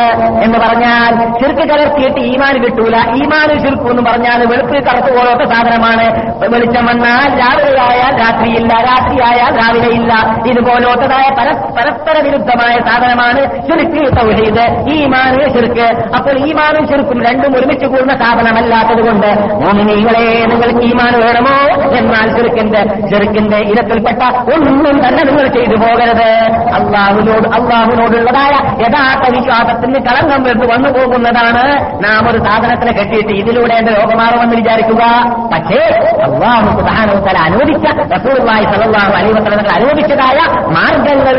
എന്ന് പറഞ്ഞാൽ ചുരുക്ക് കലർത്തിയിട്ട് ഈമാൻ കിട്ടൂല. ഈമാൻ ചുരുക്കു എന്ന് പറഞ്ഞാൽ വെളുപ്പ് കറുത്ത് പോലത്തെ സാധനമാണ്. വെളിച്ചം വന്നാൽ രാവിലെയായാൽ രാത്രിയില്ല രാത്രിയായാൽ രാവിലെയില്ല. ഇതുപോലത്തതായ പര പരസ്പര വിരുദ്ധമായ സാധനമാണ് ശിർക്ക് തൗഹീദ്. ഈമാന് ചെറുക്ക് അപ്പോൾ ഈമാനും ചെറുക്കും രണ്ടും ഒരുമിച്ച് കൂടുന്ന സ്ഥാപനമല്ലാത്തത് കൊണ്ട് മോമിനികളെ നിങ്ങൾക്ക് ഈമാൻ വേണമോ? എന്നാൽ ചെറുക്കിന്റെ ചെറുക്കിന്റെ ഇനത്തിൽപ്പെട്ട ഒന്നും തന്നെ നിങ്ങൾ ചെയ്തു പോകരുത്. അള്ളാഹുനോട് അള്ളാഹുനോടുള്ളതായ യഥാർത്ഥ വിശ്വാസത്തിന് കളങ്കം വെച്ച് വന്നു പോകുന്നതാണ്. നാം ഒരു സാധനത്തിനെ കെട്ടിയിട്ട് ഇതിലൂടെ എന്റെ ലോകമാറുമെന്ന് വിചാരിക്കുക. പക്ഷേ അള്ളാഹു സുധാനോത്തല അനുവദിച്ച റസൂർവായി സലവാഹു അലൈവത്തലങ്ങൾ അനുവദിച്ചതായ മാർഗങ്ങൾ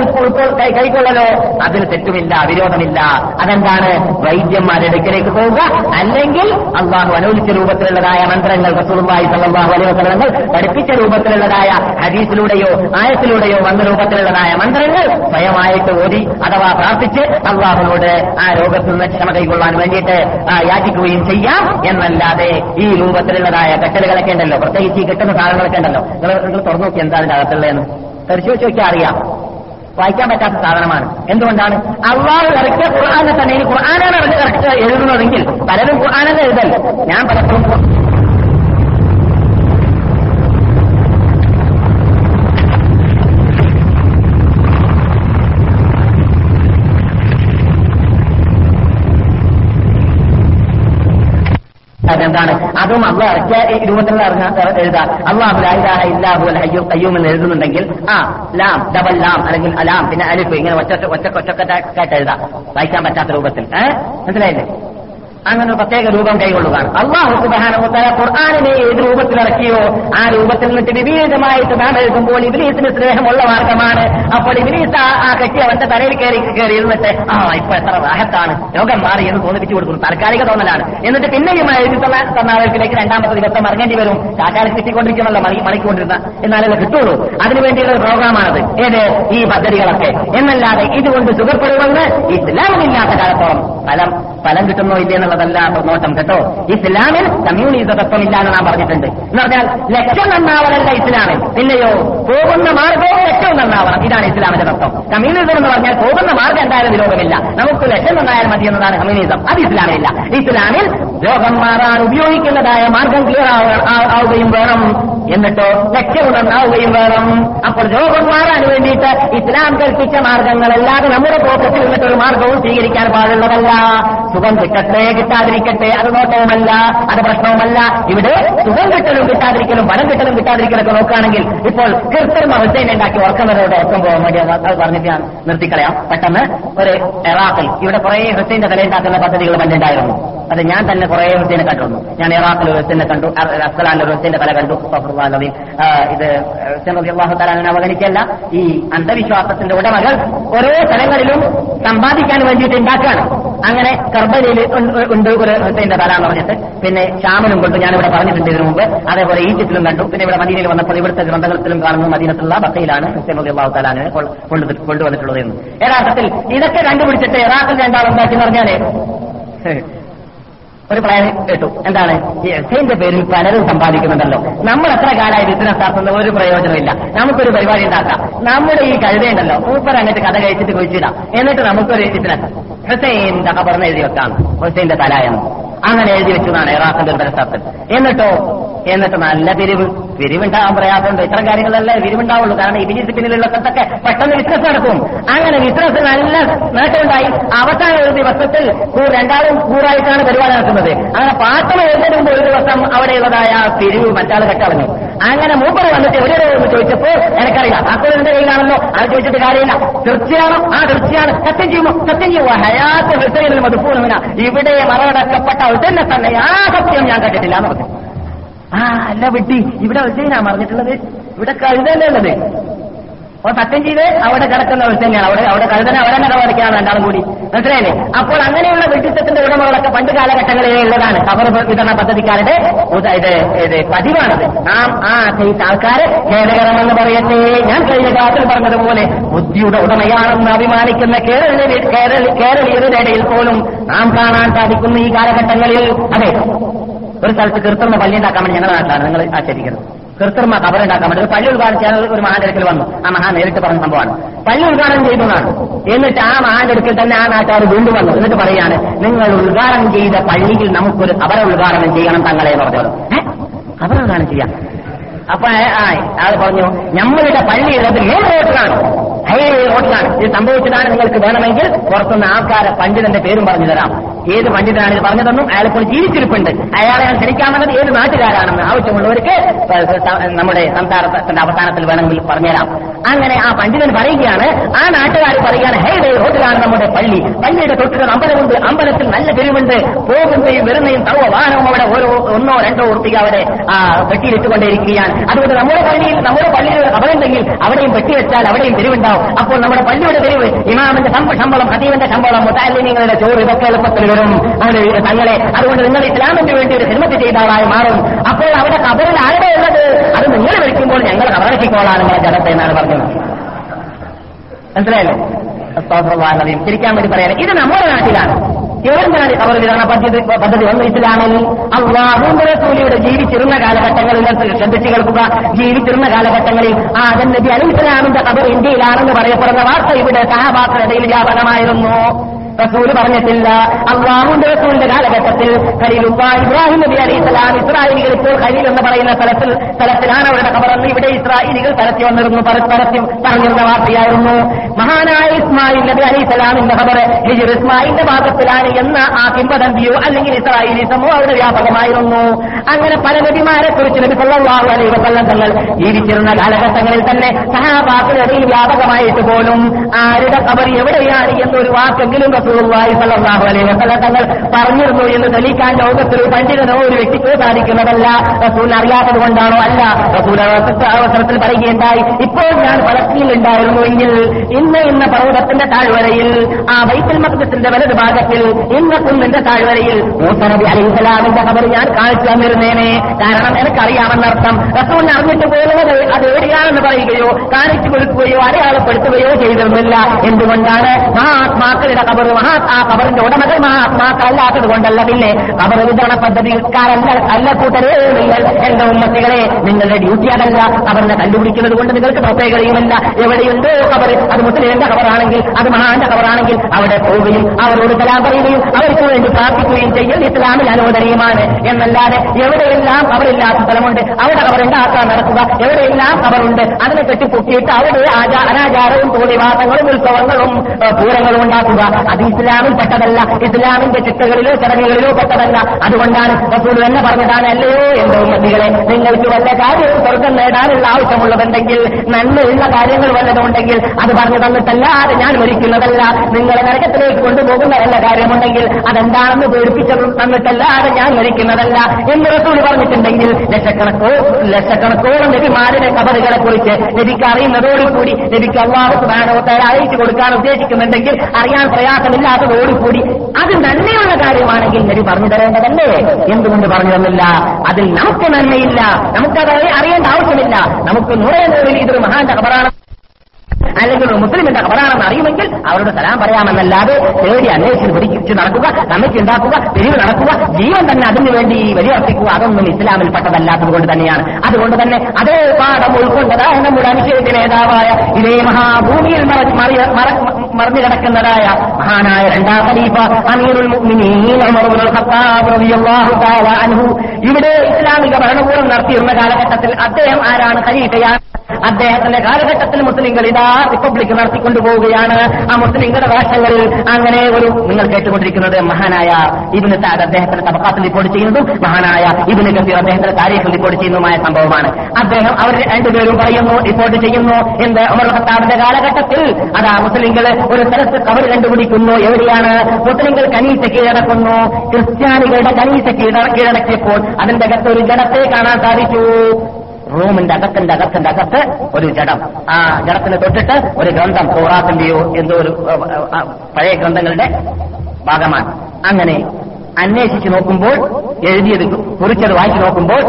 കൈക്കൊള്ളലോ? കൈ- തെറ്റുമില്ല വിരോധമില്ല. അതെന്താണ്? വൈദ്യന്മാരുടെ അടുക്കലേക്ക് പോവുക അല്ലെങ്കിൽ അള്ളാഹു അനുവദിച്ച രൂപത്തിലുള്ളതായ മന്ത്രങ്ങൾ റസൂർബായി സല്ലാഹു അലൈവത്തലങ്ങൾ പഠിപ്പിച്ച രൂപത്തിലുള്ളതായ ഹദീസിലൂടെയോ ആയത്തിലൂടെയോ വന്ന രൂപത്തിലുള്ളതായ മന്ത്രങ്ങൾ സ്വയമായിട്ട് ഓതി അഥവാ പ്രാർത്ഥിച്ച് അള്ളാഹുനോട് ആ രോഗത്തിൽ നിന്ന് ക്ഷമ കൈകൊള്ളാൻ വേണ്ടിയിട്ട് യാചിക്കുകയും ചെയ്യാം. എന്നല്ലാതെ ഈ രൂപത്തിലുള്ളതായ കെട്ടലുകളൊക്കെ ഉണ്ടല്ലോ. പ്രത്യേകിച്ച് ഈ കിട്ടുന്ന സാധനങ്ങളൊക്കെ ഉണ്ടല്ലോ. നിങ്ങൾ നിങ്ങൾ തുറന്നു നോക്കി എന്താ അതിന്റെ അകത്തുള്ളതെന്ന്? അറിയാം. വായിക്കാൻ പറ്റാത്ത സാധനമാണ്. എന്തുകൊണ്ടാണ്? അള്ളാഹു ഇറക്കിയ ഖുർആാനെ തന്നെ ഇനി ഖുർആാനാണ് ഇറക്കി എഴുതുന്നതെങ്കിൽ പലരും ഖുർആാനെ എഴുതൽ. ഞാൻ പലപ്പോഴും അതെന്താണ് അതും അള്ള ഇറക്കിയ രൂപത്തിൽ എഴുതാം. അള്ളാഹു ലാഹ ഇല്ലാഹു അയ്യോ കയ്യൂം എന്ന് എഴുതുന്നുണ്ടെങ്കിൽ ആ ലാം ഡബൽ ലാം അല്ലെങ്കിൽ അലാം പിന്നെ അലിഫ് ഇങ്ങനെ ഒറ്റ ഒറ്റ ഒറ്റക്കെട്ടായിട്ട് എഴുതാം. വായിക്കാൻ പറ്റാത്ത രൂപത്തിൽ. ഏഹ് മനസ്സിലായില്ലേ? അങ്ങനെ പ്രത്യേക രൂപം കൈകൊള്ളുകയാണ്. അള്ളാഹു സുബാനമുത്തല ഖുർആാനിനെ ഏത് രൂപത്തിൽ ഇറക്കിയോ ആ രൂപത്തിൽ നിന്നിട്ട് വിപരീതമായിട്ട് നാം എഴുതുമ്പോൾ ഇബിലീസിന് സ്നേഹമുള്ള മാർഗമാണ്. അപ്പോൾ ഇബിലീസ് ആ- കെട്ടി അവന്റെ തലയിൽ കയറി കയറി ഇരുന്നിട്ട് ആ ഇപ്പൊ എത്ര റാഹത്താണ്. രോഗം മാറി എന്ന് തോന്നിപ്പിച്ചു കൊടുക്കുന്നു. താൽക്കാലിക തോന്നലാണ്. എന്നിട്ട് പിന്നെയും എഴുതി തന്ന തന്നാൾക്കിലേക്ക് രണ്ടാമത്തെ ദിവസം ഇറങ്ങേണ്ടി വരും. കാക്കാലം കിട്ടിക്കൊണ്ടിരിക്കുന്നല്ല മണി മണിക്കൊണ്ടിരുന്ന എന്നാലല്ലേ കിട്ടുള്ളൂ. അതിനുവേണ്ടിയുള്ള പ്രോഗ്രാമാണത്. ഏത്? ഈ പദ്ധതികളൊക്കെ. എന്നല്ലാതെ ഇതുകൊണ്ട് സുഖപ്പെടുമെന്ന് ഇസ്ലാമില്ലാത്ത കാലത്തോളം ഫലം ഫലം കിട്ടുന്നോ ഇല്ലേ എന്നുള്ളതല്ല പ്രമോഷം കേട്ടോ. ഇസ്ലാമിൽ കമ്മ്യൂണിസ തത്വമില്ല എന്ന് നാം പറഞ്ഞിട്ടുണ്ട്. എന്ന് പറഞ്ഞാൽ ലക്ഷ്യം നന്നാവലല്ല ഇസ്ലാമിൽ. പിന്നെയോ പോകുന്ന മാർഗവും ലക്ഷ്യവും നന്നാവണം. ഇതാണ് ഇസ്ലാമിന്റെ തത്വം. കമ്മ്യൂണിസം എന്ന് പറഞ്ഞാൽ പോകുന്ന മാർഗം എന്തായാലും വിരോധമില്ല. നമുക്ക് ലക്ഷ്യം നന്നായാൽ മതി എന്നതാണ് കമ്മ്യൂണിസം. അത് ഇസ്ലാമിലില്ല. ഇസ്ലാമിൽ രോഗം മാറാൻ ഉപയോഗിക്കുന്നതായ മാർഗം ക്ലിയർ ആവുകയും വേണം. എന്നിട്ടോ ലക്ഷ്യമുണർന്നാവുകയും വേണം. അപ്പോൾ രോഗം മാറാൻ വേണ്ടിയിട്ട് ഇസ്ലാം കൽപ്പിച്ച മാർഗങ്ങളല്ലാതെ നമ്മുടെ പോക്കത്തിൽ നിന്നിട്ട് ഒരു മാർഗവും സ്വീകരിക്കാൻ പാടുള്ളതല്ല. സുഖം കിട്ടട്ടെ കിട്ടാതിരിക്കട്ടെ അത് നോട്ടവുമല്ല അത് പ്രശ്നവുമല്ല. ഇവിടെ സുഖം കിട്ടലും കിട്ടാതിരിക്കലും പണം കിട്ടലും കിട്ടാതിരിക്കലൊക്കെ നോക്കുകയാണെങ്കിൽ ഇപ്പോൾ കൃത്രിമ ഹുസൈൻ ഉണ്ടാക്കി ഉറക്കുന്നവരോട് ഉറക്കം പോകാൻ വേണ്ടി അത് പറഞ്ഞിട്ട് ഞാൻ നിർത്തിക്കളയാം. പെട്ടെന്ന് ഒരു ഇറാഖിൽ ഇവിടെ കുറെ ഹുസൈന്റെ തലയുണ്ടാക്കുന്ന പദ്ധതികൾ പണ്ടുണ്ടായിരുന്നു. അത് ഞാൻ തന്നെ കുറെ ഹുസൈനെ കണ്ടിരുന്നു ഞാൻ ഇറാഖിൽ ഹുസൈനെ കണ്ടു. അസ്സലാന്റെ ഒരു ഹുസൈന്റെ തല കണ്ടു. അൽ-അദീം. ഇത് ഹുസൈൻ അൻഹു അവഗണിക്കല്ല ഈ അന്ധവിശ്വാസത്തിന്റെ ഉടമകൾ ഓരോ സ്ഥലങ്ങളിലും സമ്പാദിക്കാൻ വേണ്ടിയിട്ട് ഉണ്ടാക്കുകയാണ്. അങ്ങനെ കർബലയിൽ ഉണ്ട് ഒരു ഹുസൈന്റെ തല എന്ന് പറഞ്ഞിട്ട്. പിന്നെ ഷാമിലും കൊണ്ട് ഞാൻ ഇവിടെ പറഞ്ഞിട്ടുണ്ട് ഇതിനു മുമ്പ്. അതേപോലെ ഈജിപ്തിലും കണ്ടു. പിന്നെ ഇവിടെ മദീനയിൽ വന്നപ്പോൾ ഇവിടുത്തെ ഗ്രന്ഥങ്ങളിലും കാണുന്നു മദീനത്തുള്ള ബക്കയിലാണ് ഹുസൈൻ അലി അള്ളാഹു താലാനെ കൊണ്ടുവന്നിട്ടുള്ളത് എന്ന്. യഥാർത്ഥത്തിൽ ഇതൊക്കെ കണ്ടുപിടിച്ചിട്ട് യഥാർത്ഥത്തിൽ രണ്ടാളുണ്ടാക്കി എന്ന് പറഞ്ഞാൽ? ഒരു പ്ലാൻ കേട്ടു എന്താണ്? ഈ എസ്ഐന്റെ പേരിൽ പലരും സമ്പാദിക്കുന്നുണ്ടല്ലോ. നമ്മൾ എത്ര കാലമായി ബിസിനസ് നടത്തുന്ന? ഒരു പ്രയോജനമില്ല നമുക്കൊരു പരിപാടി ഉണ്ടാക്കാം. നമ്മുടെ ഈ കഴുതയുണ്ടല്ലോ. മൂപ്പർ അങ്ങോട്ട് കഥ കഴിച്ചിട്ട് കുഴിച്ചിടാം. എന്നിട്ട് നമുക്കൊരു ബിസിനസ് ഹുസൈൻ കഥ പറഞ്ഞ് എഴുതി വെക്കാം. ഹുസൈന്റെ തല എന്ന് അങ്ങനെ എഴുതി വെച്ചതാണ് ഇറാഖിന്റെ ഒരു പരിസരത്തിൽ എന്നിട്ടോ? എന്നിട്ട് നല്ല പിരിവ്. പിരിവുണ്ടാകാൻ പ്രയാസമുണ്ട്. ഇത്തരം കാര്യങ്ങളല്ലേ വിരിവുണ്ടാവുള്ളൂ. കാരണം ഇബിലിസ് പിന്നിലുള്ള സ്ഥലത്തൊക്കെ പെട്ടെന്ന് ബിസിനസ് നടക്കും. അങ്ങനെ ബിസിനസ് നല്ല നേട്ടമുണ്ടായി. അവസാന ഒരു ദിവസത്തിൽ രണ്ടാളും കൂറായിട്ടാണ് പരിപാടി നടക്കുന്നത്. അങ്ങനെ എഴുതുന്നതിന് മുമ്പ് ഒരു ദിവസം അവിടെയുള്ളതായ പിരിവ് മറ്റാൾ കെട്ടളഞ്ഞു അങ്ങനെ മൂപ്പർ വന്നിട്ട് ഒരു ചോദിച്ചപ്പോൾ എനിക്കറിയില്ല. താക്കോൽ എന്റെ കയ്യിലാണല്ലോ അത് ചോദിച്ചിട്ട് കാര്യമില്ല. തീർച്ചയാണോ ആ തീർച്ചയാണ് സത്യം ചെയ്യുമോ? സത്യം ചെയ്യുമോ? ഹയാത്ത് ഹൃദയത്തിൽ മധുപൂർണമിന ഇവിടെ മറവടക്കപ്പെട്ട ഉടനെ തന്നെ ആ സത്യം ഞാൻ കണ്ടിട്ടില്ല എന്ന് പറഞ്ഞു. ആ അല്ല വിട്ടി. ഇവിടെ ഹുസൈനാ പറഞ്ഞിട്ടുള്ളത് ഇവിടെ കഴുതല്ലേ ഉള്ളത്. അപ്പൊ സത്യം ചെയ്ത് അവിടെ കിടക്കുന്ന ഹുസൈനാണ് അവിടെ അവിടെ കഴുതനെ അവിടെ തന്നെ നിലവറിക്കാണ് രണ്ടാളും കൂടി. മനസ്സിലായില്ലേ? അപ്പോൾ അങ്ങനെയുള്ള വെട്ടിത്തത്തിന്റെ ഉടമകളൊക്കെ പണ്ട് കാലഘട്ടങ്ങളിൽ ഉള്ളതാണ്. കവർ വിതരണ പദ്ധതിക്കാരുടെ ഇത് ഇത് പതിവാണത്. നാം ആ ചെയ്ത ആൾക്കാര് ഖേദകരമെന്ന് പറയട്ടെ. ഞാൻ കഴിഞ്ഞ ക്ലാസ്സിൽ പറഞ്ഞതുപോലെ ബുദ്ധിയുടെ ഉടമയാണെന്ന് അഭിമാനിക്കുന്ന കേരളീയ കേരള കേരളീയരുടെ ഇടയിൽ പോലും നാം കാണാൻ സാധിക്കുന്ന ഈ കാലഘട്ടങ്ങളിൽ അതെ ഒരു സ്ഥലത്ത് കൃത്രിമ പള്ളി ഉണ്ടാക്കാൻ വേണ്ടി നാട്ടിലാണ്. നിങ്ങൾ ആചരിക്കുന്നത് കൃത്രിമ കബറുണ്ടാക്കാൻ വേണ്ടി ഒരു പള്ളി ഉദ്ഘാടനം ചെയ്യാൻ ഒരു മഹാന്റെ വന്നു. ആ മഹാ നേരിട്ട് പറഞ്ഞ സംഭവമാണ്. പള്ളി ഉദ്ഘാടനം ചെയ്തതാണ് എന്നിട്ട് ആ മഹാന്റെ തന്നെ ആ നാട്ടുകാർ വീണ്ടും വന്നു. എന്നിട്ട് പറയാണ് നിങ്ങൾ ഉദ്ഘാടനം ചെയ്ത പള്ളിയിൽ നമുക്കൊരു കബറ ഉദ്ഘാടനം ചെയ്യണം തങ്ങളെ എന്ന് പറഞ്ഞു ഏ? കബറ ഉദ്ഘാടനം ചെയ്യാം. അപ്പൊ ആ- പറഞ്ഞു നമ്മളുടെ പള്ളി ഉള്ളത് മെയിൻ റോഡിലാണ് ഹൈവേ റോഡിലാണ് സംഭവിച്ചതാണ് നിങ്ങൾക്ക് വേണമെങ്കിൽ പുറത്തുനിന്ന് ആൾക്കാരെ പണ്ഡിതന്റെ പേരും പറഞ്ഞു തരാം. ഏത് പണ്ഡിതനാണ് ഇത് പറഞ്ഞതെന്നും അയാളിപ്പോൾ ജീവിച്ചിരിപ്പുണ്ട്. അയാളെ ഞാൻ ക്ഷണിക്കാമെന്നത് ഏത് നാട്ടുകാരാണെന്ന് ആവശ്യമുള്ളവർക്ക് നമ്മുടെ സംസാരത്തിന്റെ അവസാനത്തിൽ വേണമെങ്കിൽ പറഞ്ഞുതരാം. അങ്ങനെ ആ പണ്ഡിതൻ പറയുകയാണ് ആ നാട്ടുകാർ പറയുകയാണ് ഹേ ദേ റോഡിലാണ് നമ്മുടെ പള്ളി. പള്ളിയുടെ തൊട്ടുകൾ അമ്പലമുണ്ട് അമ്പലത്തിൽ നല്ല പിരിവുണ്ട് പോകുന്നതും വരുന്നതും സർവ വാഹനവും അവിടെ ഓരോ ഒന്നോ രണ്ടോ ഉറപ്പിക അവിടെ പെട്ടിയിലിട്ടുകൊണ്ടേയിരിക്കുകയാണ് അതുകൊണ്ട് നമ്മുടെ പള്ളിയിൽ നമ്മുടെ പള്ളിയിൽ അവരുണ്ടെങ്കിൽ അവിടെയും പെട്ടി വെച്ചാൽ അവിടെയും പിരിവുണ്ടാവും അപ്പോൾ നമ്മുടെ പള്ളിയുടെ പിരിവ് ഇമാമിന്റെ ശമ്പ- ശമ്പളം ഹദീവിന്റെ ശമ്പളം മുത്താലിനിങ്ങളുടെ ചോറ് ഇതൊക്കെ എളുപ്പത്തിൽ വരും. തങ്ങളെ അതുകൊണ്ട് നിങ്ങൾ ഇസ്ലാമിന് വേണ്ടി ഒരു ഹിമത്ത് ചെയ്ത ആളായി മാറും. അപ്പോൾ അവിടെ കബറിൽ ആരുടെ ഉള്ളത്? അത് നിങ്ങൾ വിളിക്കുമ്പോൾ ഞങ്ങൾ കബറക്കിക്കോളാണ് നിങ്ങളെ ജനത്തെ എന്നാണ് പറഞ്ഞത്. മനസ്സിലായല്ലോ? തിരിക്കാൻ വേണ്ടി പറയാൻ ഇത് നമ്മുടെ നാട്ടിലാണ്. എവിടുന്നാണ് അവർ വിതരണ പദ്ധതി പദ്ധതി? വന്നു ഇസ്ലാമിൽ. അള്ളാഹുന്റെ ജീവിച്ചിരുന്ന കാലഘട്ടങ്ങളിൽ ശ്രദ്ധിച്ചു കേൾക്കുക ജീവിച്ചിരുന്ന കാലഘട്ടങ്ങളിൽ ആ അതൻ നബി അലി ഇസ്ലാമിന്റെ ഇന്ത്യയിലാണെന്ന് പറയപ്പെടുന്ന വാർത്ത ഇവിടെ സഹാബാക്കളുടെ വ്യാപകമായിരുന്നു. റസൂൽ പറഞ്ഞിട്ടില്ല. അള്ളാഹുന്റെ റസൂലിന്റെ കാലഘട്ടത്തിൽ ഖലീലുപ്പ ഇബ്രാഹിം നബി അലി ഇസ്ലാം ഇസ്രായേലികൾ ഇപ്പോൾ ഖലീൽ എന്ന് പറയുന്ന സ്ഥലത്തിൽ സ്ഥലത്തിലാണ് അവരുടെ ഖബറെന്ന് ഇവിടെ ഇസ്രായേലികൾ സ്ഥലത്തിൽ വന്നിരുന്നു. പരസ്പരത്തിൽ പറഞ്ഞിരുന്ന വാർത്തയായിരുന്നു. മഹാനായ ഇസ്മായിൽ നബി അലി ഇസ്ലാമിന്റെ ഖബർ ഹിജിർ ഇസ്മായിലിന്റെ ഭാഗത്തിലാണ് എന്ന ആ കിംബദന്തിയോ അല്ലെങ്കിൽ ഇസ്രായേലി സമൂഹം അവിടെ വ്യാപകമായിരുന്നു. അങ്ങനെ പല നബിമാരെ കുറിച്ച് നബി സല്ലാഹു അലൈഹി വസല്ലം തങ്ങൾ ജീവിച്ചിരുന്ന കാലഘട്ടങ്ങളിൽ തന്നെ സഹാബാക്കളുടെ വ്യാപകമായിട്ട് പോലും ആരുടെ ഖബർ എവിടെയാണ് എന്നൊരു വാക്കെങ്കിലും റസൂലുള്ളാഹി സ്വല്ലല്ലാഹു അലൈഹി വസല്ലം തങ്ങൾ പറഞ്ഞിരുന്നു എന്ന് തെളിയിക്കാൻ ലോകത്തിൽ പണ്ഡിതനോ ഒരു വ്യക്തിക്കോ സാധിക്കുന്നതല്ല. റസൂൽ അറിയാത്തത് കൊണ്ടാണോ അല്ല. റസൂൽ അവസരത്തിൽ- പറയുകയുണ്ടായി. ഇപ്പോൾ ഞാൻ പലസ്തീനിൽ ഉണ്ടായിരുന്നുവെങ്കിൽ ഇന്ന് ഇന്ന പർവതത്തിന്റെ താഴ്വരയിൽ ആ ബൈത്തുൽ മത്സ്യത്തിന്റെ വലത് ഭാഗത്തിൽ ഇന്ന കുന്നിന്റെ താഴ്വരയിൽ മൂസനബി അലൈഹി സ്വലാമിന്റെ ഖബർ ഞാൻ കാണിച്ചു തന്നിരുന്നേനെ. കാരണം എനിക്കറിയാമെന്നർത്ഥം റസൂൽ അറിഞ്ഞിട്ട് പോകുന്നത് അത് എവിടെയാണെന്ന് പറയുകയോ കാണിച്ചു കൊടുക്കുകയോ അടയാളപ്പെടുത്തുകയോ ചെയ്തിരുന്നില്ല. എന്തുകൊണ്ടാണ്? ആത്മാക്കളുടെ കബർ മഹാ ആ കബറിന്റെ ഉടമകൾ മഹാത്മാക്കളല്ലാത്തത് കൊണ്ടല്ല പിന്നെ കബർ വിതരണ പദ്ധതിക്കാരല്ല അല്ല കൂട്ടരേ നിങ്ങൾ എന്റെ ഉമ്മത്തികളെ നിങ്ങളുടെ ഡ്യൂട്ടി അതല്ല. കബറിനെ കണ്ടുപിടിക്കുന്നത് കൊണ്ട് നിങ്ങൾക്ക് പ്രത്യേകതയുമല്ല എവിടെയുണ്ടോ കബർ അത് മുസ്ലിമിന്റെ കബറാണെങ്കിൽ അത് മഹാന്റെ കബറാണെങ്കിൽ അവിടെ പോവുകയും അവരോട് കലാം പറയുകയും അവർക്ക് വേണ്ടി പ്രാർത്ഥിക്കുകയും ചെയ്യൽ ഇസ്ലാമിൽ അനുവദനീയമാണ് എന്നല്ലാതെ എവിടെയെല്ലാം കബറില്ലാത്ത സ്ഥലമുണ്ട് അവിടെ കബറുണ്ടാക്കാൻ നടക്കുക? എവിടെയെല്ലാം കബറുണ്ട് അതിനെ കെട്ടിപ്പൊക്കിയിട്ട് അവിടെ അനാചാരവും തോന്നിവാസങ്ങളും ഉത്സവങ്ങളും പൂരങ്ങളും ഉണ്ടാക്കുക. അത് ഇസ്ലാമിൽ പെട്ടതല്ല. ഇസ്ലാമിന്റെ ചിട്ടകളിലോ ചടങ്ങുകളിലോ പെട്ടതല്ല. അതുകൊണ്ടാണ് റസൂൽ തന്നെ പറഞ്ഞതാണ് അല്ലയോ എന്റെ ഉമ്മതികളെ നിങ്ങൾക്ക് വല്ല കാര്യവും സ്വർഗം നേടാനുള്ള ആവശ്യമുള്ളതുണ്ടെങ്കിൽ നന്മയുള്ള കാര്യങ്ങൾ വല്ലതുണ്ടെങ്കിൽ അത് പറഞ്ഞു തന്നിട്ടല്ലാതെ ഞാൻ മരിക്കുന്നതല്ല. നിങ്ങളെ നരകത്തിലേക്ക് കൊണ്ടുപോകുന്ന വല്ല കാര്യമുണ്ടെങ്കിൽ അതെന്താണെന്ന് പേടിപ്പിച്ചത് തന്നിട്ടല്ലാതെ ഞാൻ മരിക്കുന്നതല്ല. എന്ന് റസൂൽ പറഞ്ഞിട്ടുണ്ടെങ്കിൽ ലക്ഷക്കണക്കോ ലക്ഷക്കണക്കോളം നബിമാരുടെ കബറുകളെ കുറിച്ച് നബിക്ക് അറിയുന്നതോടുകൂടി നബിക്ക് അള്ളാഹു സുബാനോ അറിയിച്ചു കൊടുക്കാൻ ഉദ്ദേശിക്കുന്നുണ്ടെങ്കിൽ അറിയാൻ പ്രയാസം ആവശ്യമില്ലാത്തതോടുകൂടി അത് നന്മയുള്ള കാര്യമാണെങ്കിൽ നബി പറഞ്ഞു തരേണ്ടതല്ലേ? എന്തുകൊണ്ട് പറഞ്ഞു തന്നില്ല? അതിൽ നമുക്ക് നന്മയില്ല. നമുക്കത് അറിയേണ്ട ആവശ്യമില്ല. നമുക്ക് നൂറേ നൂറിൽ ഇതൊരു മഹാന്റെ ഖബറാണ് അല്ലെങ്കിൽ ഒരു മുസ്ലിമിന്റെ ഖബറാണെന്ന് അറിയുമെങ്കിൽ അവരോട് സലാം പറയാമെന്നല്ലാതെ തേടി അന്വേഷിച്ച് പിടിച്ച് നടക്കുക കമ്മിറ്റി ഉണ്ടാക്കുക പിരിവ് നടക്കുക ജീവൻ തന്നെ അതിനു വേണ്ടി വലിയർപ്പിക്കുക അതൊന്നും ഇസ്ലാമിൽ പെട്ടതല്ലാത്തത് കൊണ്ട് തന്നെയാണ്. അതുകൊണ്ട് തന്നെ അതേ പാഠം ഉൾക്കൊണ്ടതായ നമ്മുടെ അനുശേഷ നേതാവായ ഇതേ മഹാഭൂമിയിൽ മറിഞ്ഞു കിടക്കുന്നതായ മഹാനായ രണ്ടാം ഖലീഫ അമീറുൽ ഇവിടെ ഇസ്ലാമിക ഭരണകൂടം നടത്തിയിരുന്ന കാലഘട്ടത്തിൽ അദ്ദേഹം ആരാണ് ഖലീഫയാണ് അദ്ദേഹത്തിന്റെ കാലഘട്ടത്തിൽ മുസ്ലിങ്ങൾ ഇതാ റിപ്പബ്ലിക് നടത്തിക്കൊണ്ടുപോവുകയാണ്. ആ മുസ്ലിങ്ങളുടെ ഭാഷകളിൽ അങ്ങനെ ഒരു നിങ്ങൾ കേട്ടുകൊണ്ടിരിക്കുന്നത് മഹാനായ ഇബിന് സാദ് അദ്ദേഹത്തിന്റെ തബക്കാത്തിൽ റിപ്പോർട്ട് ചെയ്യുന്നതും മഹാനായ ഇബിന് കബീർ അദ്ദേഹത്തിന്റെ താരീഖിൽ റിപ്പോർട്ട് ചെയ്യുന്നതുമായ സംഭവമാണ്. അദ്ദേഹം അവർ രണ്ടുപേരും പറയുന്നു റിപ്പോർട്ട് ചെയ്യുന്നു എന്ത് ഉമർ ഖത്താബിന്റെ കാലഘട്ടത്തിൽ. അതാ മുസ്ലിങ്ങൾ ഒരു സ്ഥലത്ത് കവർ കണ്ടുപിടിക്കുന്നു. എവിടെയാണ്? മുസ്ലിങ്ങൾ കനീസ കീഴടക്കുന്നു. ക്രിസ്ത്യാനികളുടെ കനീസ കീഴ- കീഴടക്കിയപ്പോൾ അതിന്റെ അകത്ത് ഒരു ജനത്തെ കാണാൻ സാധിച്ചു. റൂമിന്റെ അകത്തിന്റെ അകത്തിന്റെ അകത്ത് ഒരു ജഡം. ആ ജഡത്തിന് തൊട്ടിട്ട് ഒരു ഗ്രന്ഥം തോറാത്തിന്റെയോ എന്തോ ഒരു പഴയ ഗ്രന്ഥങ്ങളുടെ ഭാഗമാണ്. അങ്ങനെ അന്വേഷിച്ച് നോക്കുമ്പോൾ എഴുതിയത് കുറിച്ചത് വായിച്ചു നോക്കുമ്പോൾ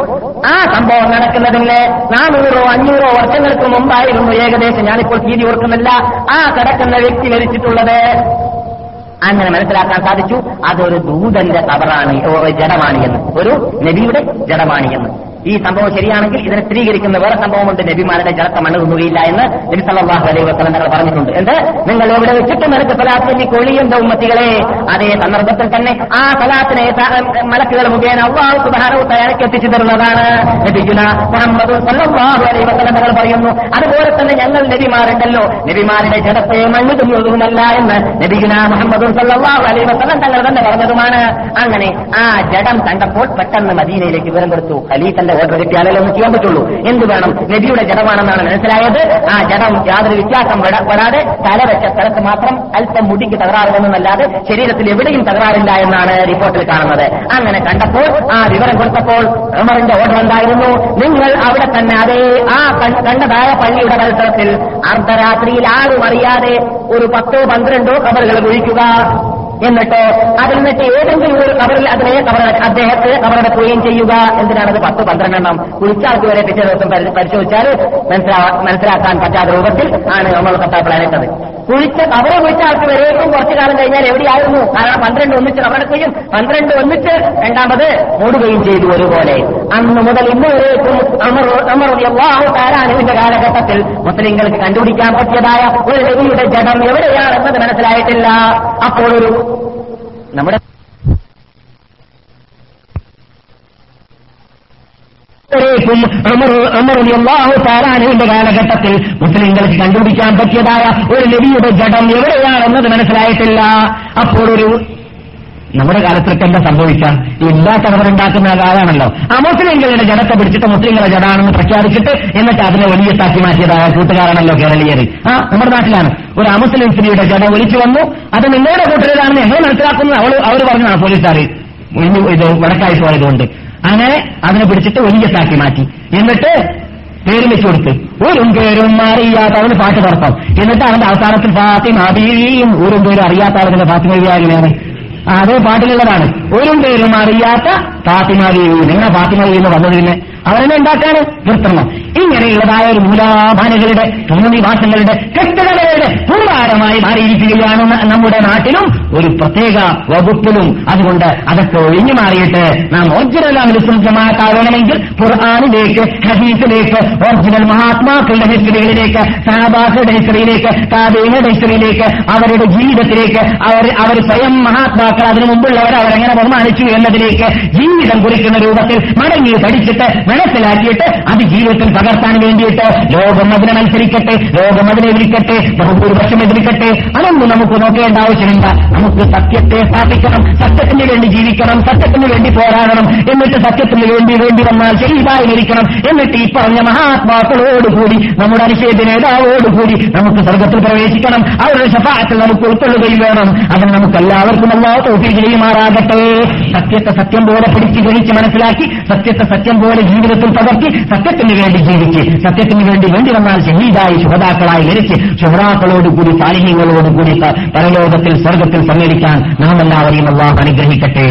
ആ സംഭവം നടക്കുന്നതിന് നാനൂറോ അഞ്ഞൂറോ വർഷങ്ങൾക്ക് മുമ്പായിരുന്നു ഏകദേശം. ഞാനിപ്പോൾ തീയതി ഓർക്കുന്നില്ല. ആ കിടക്കുന്ന വ്യക്തി മരിച്ചിട്ടുള്ളത്. അങ്ങനെ മനസ്സിലാക്കാൻ സാധിച്ചു. അതൊരു ദൂതന്റെ കബറാണ് ഒരു ജഡമാണ് എന്ന്. ഒരു നബിയുടെ ജഡമാണ് എന്ന്. ഈ സംഭവം ശരിയാണെങ്കിൽ ഇതിനെ സ്ഥിരീകരിക്കുന്ന വേറെ സംഭവമുണ്ട്. നബിമാരുടെ ജലത്തെ മണ്ണ് തിന്നുകയില്ല എന്ന് നബി സല്ലല്ലാഹു അലൈഹി വസ്ലം തങ്ങൾ പറഞ്ഞിട്ടുണ്ട്. എന്ത്? നിങ്ങൾ എവിടെ വെച്ചിട്ട് നിനക്ക് സലാത്തിന് കൊളിയുന്ന ഉമ്മത്തികളെ. അതേ സന്ദർഭത്തിൽ തന്നെ ആ സലാത്തിനെ മലക്കുകൾ മുഖേന അള്ളാഹു സുബ്ഹാനഹു തയ്യാറൊക്കെ എത്തിച്ചു തരുന്നതാണ്. മുഹമ്മദ് സല്ലല്ലാഹു അലൈഹി വസല്ലം തങ്ങൾ പറയുന്നു. അതുപോലെ തന്നെ ഞങ്ങൾ നബിമാരുണ്ടല്ലോ. നബിമാരുടെ ജലത്തെ മണ്ണ് തിന്നുന്നതുമല്ല എന്ന് നബിഗുന മുഹമ്മദ് സല്ലല്ലാഹു അലൈഹി വസ്ലം തങ്ങൾ തന്നെ പറഞ്ഞതുമാണ്. അങ്ങനെ ആ ജഡം കണ്ടപ്പോൾ പെട്ടെന്ന് മദീനയിലേക്ക് വിവരം കൊടുത്തു. ഖലീഫന്റെ ഓർഡർ കിട്ടിയാലല്ലേ ഒന്ന് ചെയ്യാൻ പറ്റുള്ളൂ? എന്ത് വേണം? നബിയുടെ ജഡമാണെന്നാണ് മനസ്സിലായത്. ആ ജടം യാതൊരു വ്യത്യാസം പെടാ- പെടാതെ തല വെച്ച സ്ഥലത്ത് മാത്രം അല്പം മുടിക്ക് തകരാറുണ്ടെന്നല്ലാതെ ശരീരത്തിൽ എവിടെയും തകരാറില്ല എന്നാണ് റിപ്പോർട്ടിൽ കാണുന്നത്. അങ്ങനെ കണ്ടപ്പോൾ ആ വിവരം കൊടുത്തപ്പോൾ ഉമറിന്റെ ഓർഡർ എന്തായിരുന്നു? നിങ്ങൾ അവിടെ തന്നെ അതേ ആ കണ്ടതായ പള്ളിയുടെ പരിസരത്തിൽ അർദ്ധരാത്രിയിൽ ആരും അറിയാതെ ഒരു പത്തോ പന്ത്രണ്ടോ കബറുകൾ കുഴിക്കുക എന്നിട്ട് അതിൽ നിന്നിട്ട് ഏതെങ്കിലും ഒരു കബറിൽ അതിനെ അദ്ദേഹത്തെ കബറടക്കുകയും ചെയ്യുക എന്തിനാണത് പത്ത് പന്ത്രണ്ടെണ്ണം കുളിച്ചാൾക്ക് വരെ പിറ്റേ ദിവസം പരി- പരിശോധിച്ചാൽ മനസ്സിലാ- മനസ്സിലാക്കാൻ പറ്റാത്ത രൂപത്തിൽ ആണ് നമ്മൾ അനക്കത് കുളിച്ച കബറ് കുളിച്ച ആൾക്ക് കുറച്ചു കാലം കഴിഞ്ഞാൽ എവിടെയായിരുന്നു? കാരണം പന്ത്രണ്ട് ഒന്നിച്ച് കബറടക്കുകയും പന്ത്രണ്ട് ഒന്നിച്ച് രണ്ടാമത് മൂടുകയും ചെയ്തു ഒരുപോലെ. അന്ന് മുതൽ ഇന്ന് വരേക്കും താരാനുവിന്റെ കാലഘട്ടത്തിൽ മുസ്ലിങ്ങൾക്ക് കണ്ടുപിടിക്കാൻ പറ്റിയതായ ഒരു രവിയുടെ ജഡം എവിടെയാണെന്നത് മനസ്സിലായിട്ടില്ല. അപ്പോൾ ഒരു നമ്മുടെ ും കാലഘട്ടത്തിൽ മുസ്ലിങ്ങൾക്ക് കണ്ടുപിടിക്കാൻ പറ്റിയതായ ഒരു നബിയുടെ ജഡം എവിടെയാണെന്നത് മനസ്സിലായിട്ടില്ല. അപ്പോൾ ഒരു നമ്മുടെ കാലത്തൊക്കെ എന്താ സംഭവിച്ച ഇല്ലാത്തവരുണ്ടാക്കുന്ന കാലാണല്ലോ ആ മുസ്ലിങ്ങളുടെ ജഡത്തെ പിടിച്ചിട്ട് മുസ്ലിങ്ങളെ ജടാണെന്ന് പ്രഖ്യാപിച്ചിട്ട് എന്നിട്ട് അതിനെ വലിയത്താക്കി മാറ്റിയതായ കൂട്ടുകാരാണല്ലോ കേരളീയർ ആ നമ്മുടെ നാട്ടിലാണ്. ഒരു അമുസ്ലിം സ്ത്രീയുടെ ജഡ വിളിച്ചു വന്നു. അത് നിങ്ങളുടെ കൂട്ടരാണെന്ന് എങ്ങനെ മനസ്സിലാക്കുന്നു. അവൾ അവർ പറഞ്ഞതാണ് പോലീസുകാർ ഇത് വടക്കായി പോയതുകൊണ്ട്. അങ്ങനെ അതിനെ പിടിച്ചിട്ട് വലിയത്താക്കി മാറ്റി. എന്നിട്ട് പേരും വെച്ചു കൊടുത്ത്. ഒരു പേരും അറിയാത്ത അവന് പാട്ട് തുറക്കാം എന്നിട്ട് അവന്റെ അവസാനത്തിൽ ഫാത്തിമ ബീവിയും ഒരു പേരും അറിയാത്ത അവരുടെ ഫാത്തിമ ആ, അതേ പാട്ടിലുള്ളതാണ്. ഒരു പേരും അറിയാത്ത ഫാത്തിമ നിങ്ങളെ ഫാത്തിമ എന്ന് വന്നത് പിന്നെ അവരെന്നെ ഉണ്ടാക്കാണ് നിർത്തണം. ഇങ്ങനെയുള്ളതായ ഒരു മൂലാഭാനകളുടെ ഭൂനിവാസങ്ങളുടെ കെട്ടുകഥകളുടെ പൂർവാരമായി മാറിയിരിക്കുകയാണ് നമ്മുടെ നാട്ടിലും ഒരു പ്രത്യേക വകുപ്പിലും. അതുകൊണ്ട് അതൊക്കെ ഒഴിഞ്ഞു മാറിയിട്ട് നാം അമൃതം ജമാഅത്താവണമെങ്കിൽ ഖുർആാനിലേക്ക് ഹദീസിലേക്ക് ഒറിജിനൽ മഹാത്മാക്കളുടെ ഹിസ്റ്ററികളിലേക്ക് സഹാബാക്കളുടെ ഹിസ്റ്ററിയിലേക്ക് കാബീനയുടെ ഹിസ്റ്ററിയിലേക്ക് അവരുടെ ജീവിതത്തിലേക്ക് അവർ അവർ സ്വയം മഹാത്മാക്കൾ അതിനു മുമ്പുള്ളവർ അവരെങ്ങനെ ബഹുമാനിച്ചു എന്നതിലേക്ക് ജീവിതം കുറിക്കുന്ന രൂപത്തിൽ മടങ്ങി പഠിച്ചിട്ട് മനസ്സിലാക്കിയിട്ട് അത് ജീവിതത്തിൽ പകർത്താൻ വേണ്ടിയിട്ട് ലോകം അതിനെ മത്സരിക്കട്ടെ ലോകം അതിനെ എതിരിക്കട്ടെ ബഹുഭൂരിപക്ഷം എതിരിക്കട്ടെ അതൊന്നും നമുക്ക് നോക്കേണ്ട ആവശ്യമില്ല. നമുക്ക് സത്യത്തെ സ്ഥാപിക്കണം സത്യത്തിന് വേണ്ടി ജീവിക്കണം സത്യത്തിന് വേണ്ടി പോരാടണം എന്നിട്ട് സത്യത്തിന് വേണ്ടി വേണ്ടി വന്നാൽ ശരിയായി ഇരിക്കണം എന്നിട്ട് ഈ പറഞ്ഞ മഹാത്മാക്കളോടുകൂടി നമ്മുടെ അനുശേദ നേതാവോടുകൂടി നമുക്ക് സ്വർഗത്തിൽ പ്രവേശിക്കണം. അവരുടെ ശഫാത്തിൽ നമുക്ക് ഉൾക്കൊള്ളുകയും വേണം. അതിന് നമുക്ക് എല്ലാവർക്കും എല്ലാ തോഫി ചെയ്യുമാറാകട്ടെ സത്യത്തെ സത്യം പോലെ പിടിച്ച് ഗ്രഹിച്ച് മനസ്സിലാക്കി സത്യത്തെ സത്യം പോലെ ജീവിതം ജീവിതത്തിൽ പകർത്തി സത്യത്തിന് വേണ്ടി ജീവിച്ച് സത്യത്തിന് വേണ്ടി വേണ്ടി വന്നാൽ ഷഹീദായി ശുഭതാക്കളായി മരിച്ച് ശുഭതാക്കളോടുകൂടി സാലിഹ്യങ്ങളോടുകൂടി പരലോകത്തിൽ സ്വർഗത്തിൽ സമ്മേളിക്കാൻ നാം എല്ലാവരെയും അള്ളാഹ് അനുഗ്രഹിക്കട്ടെ.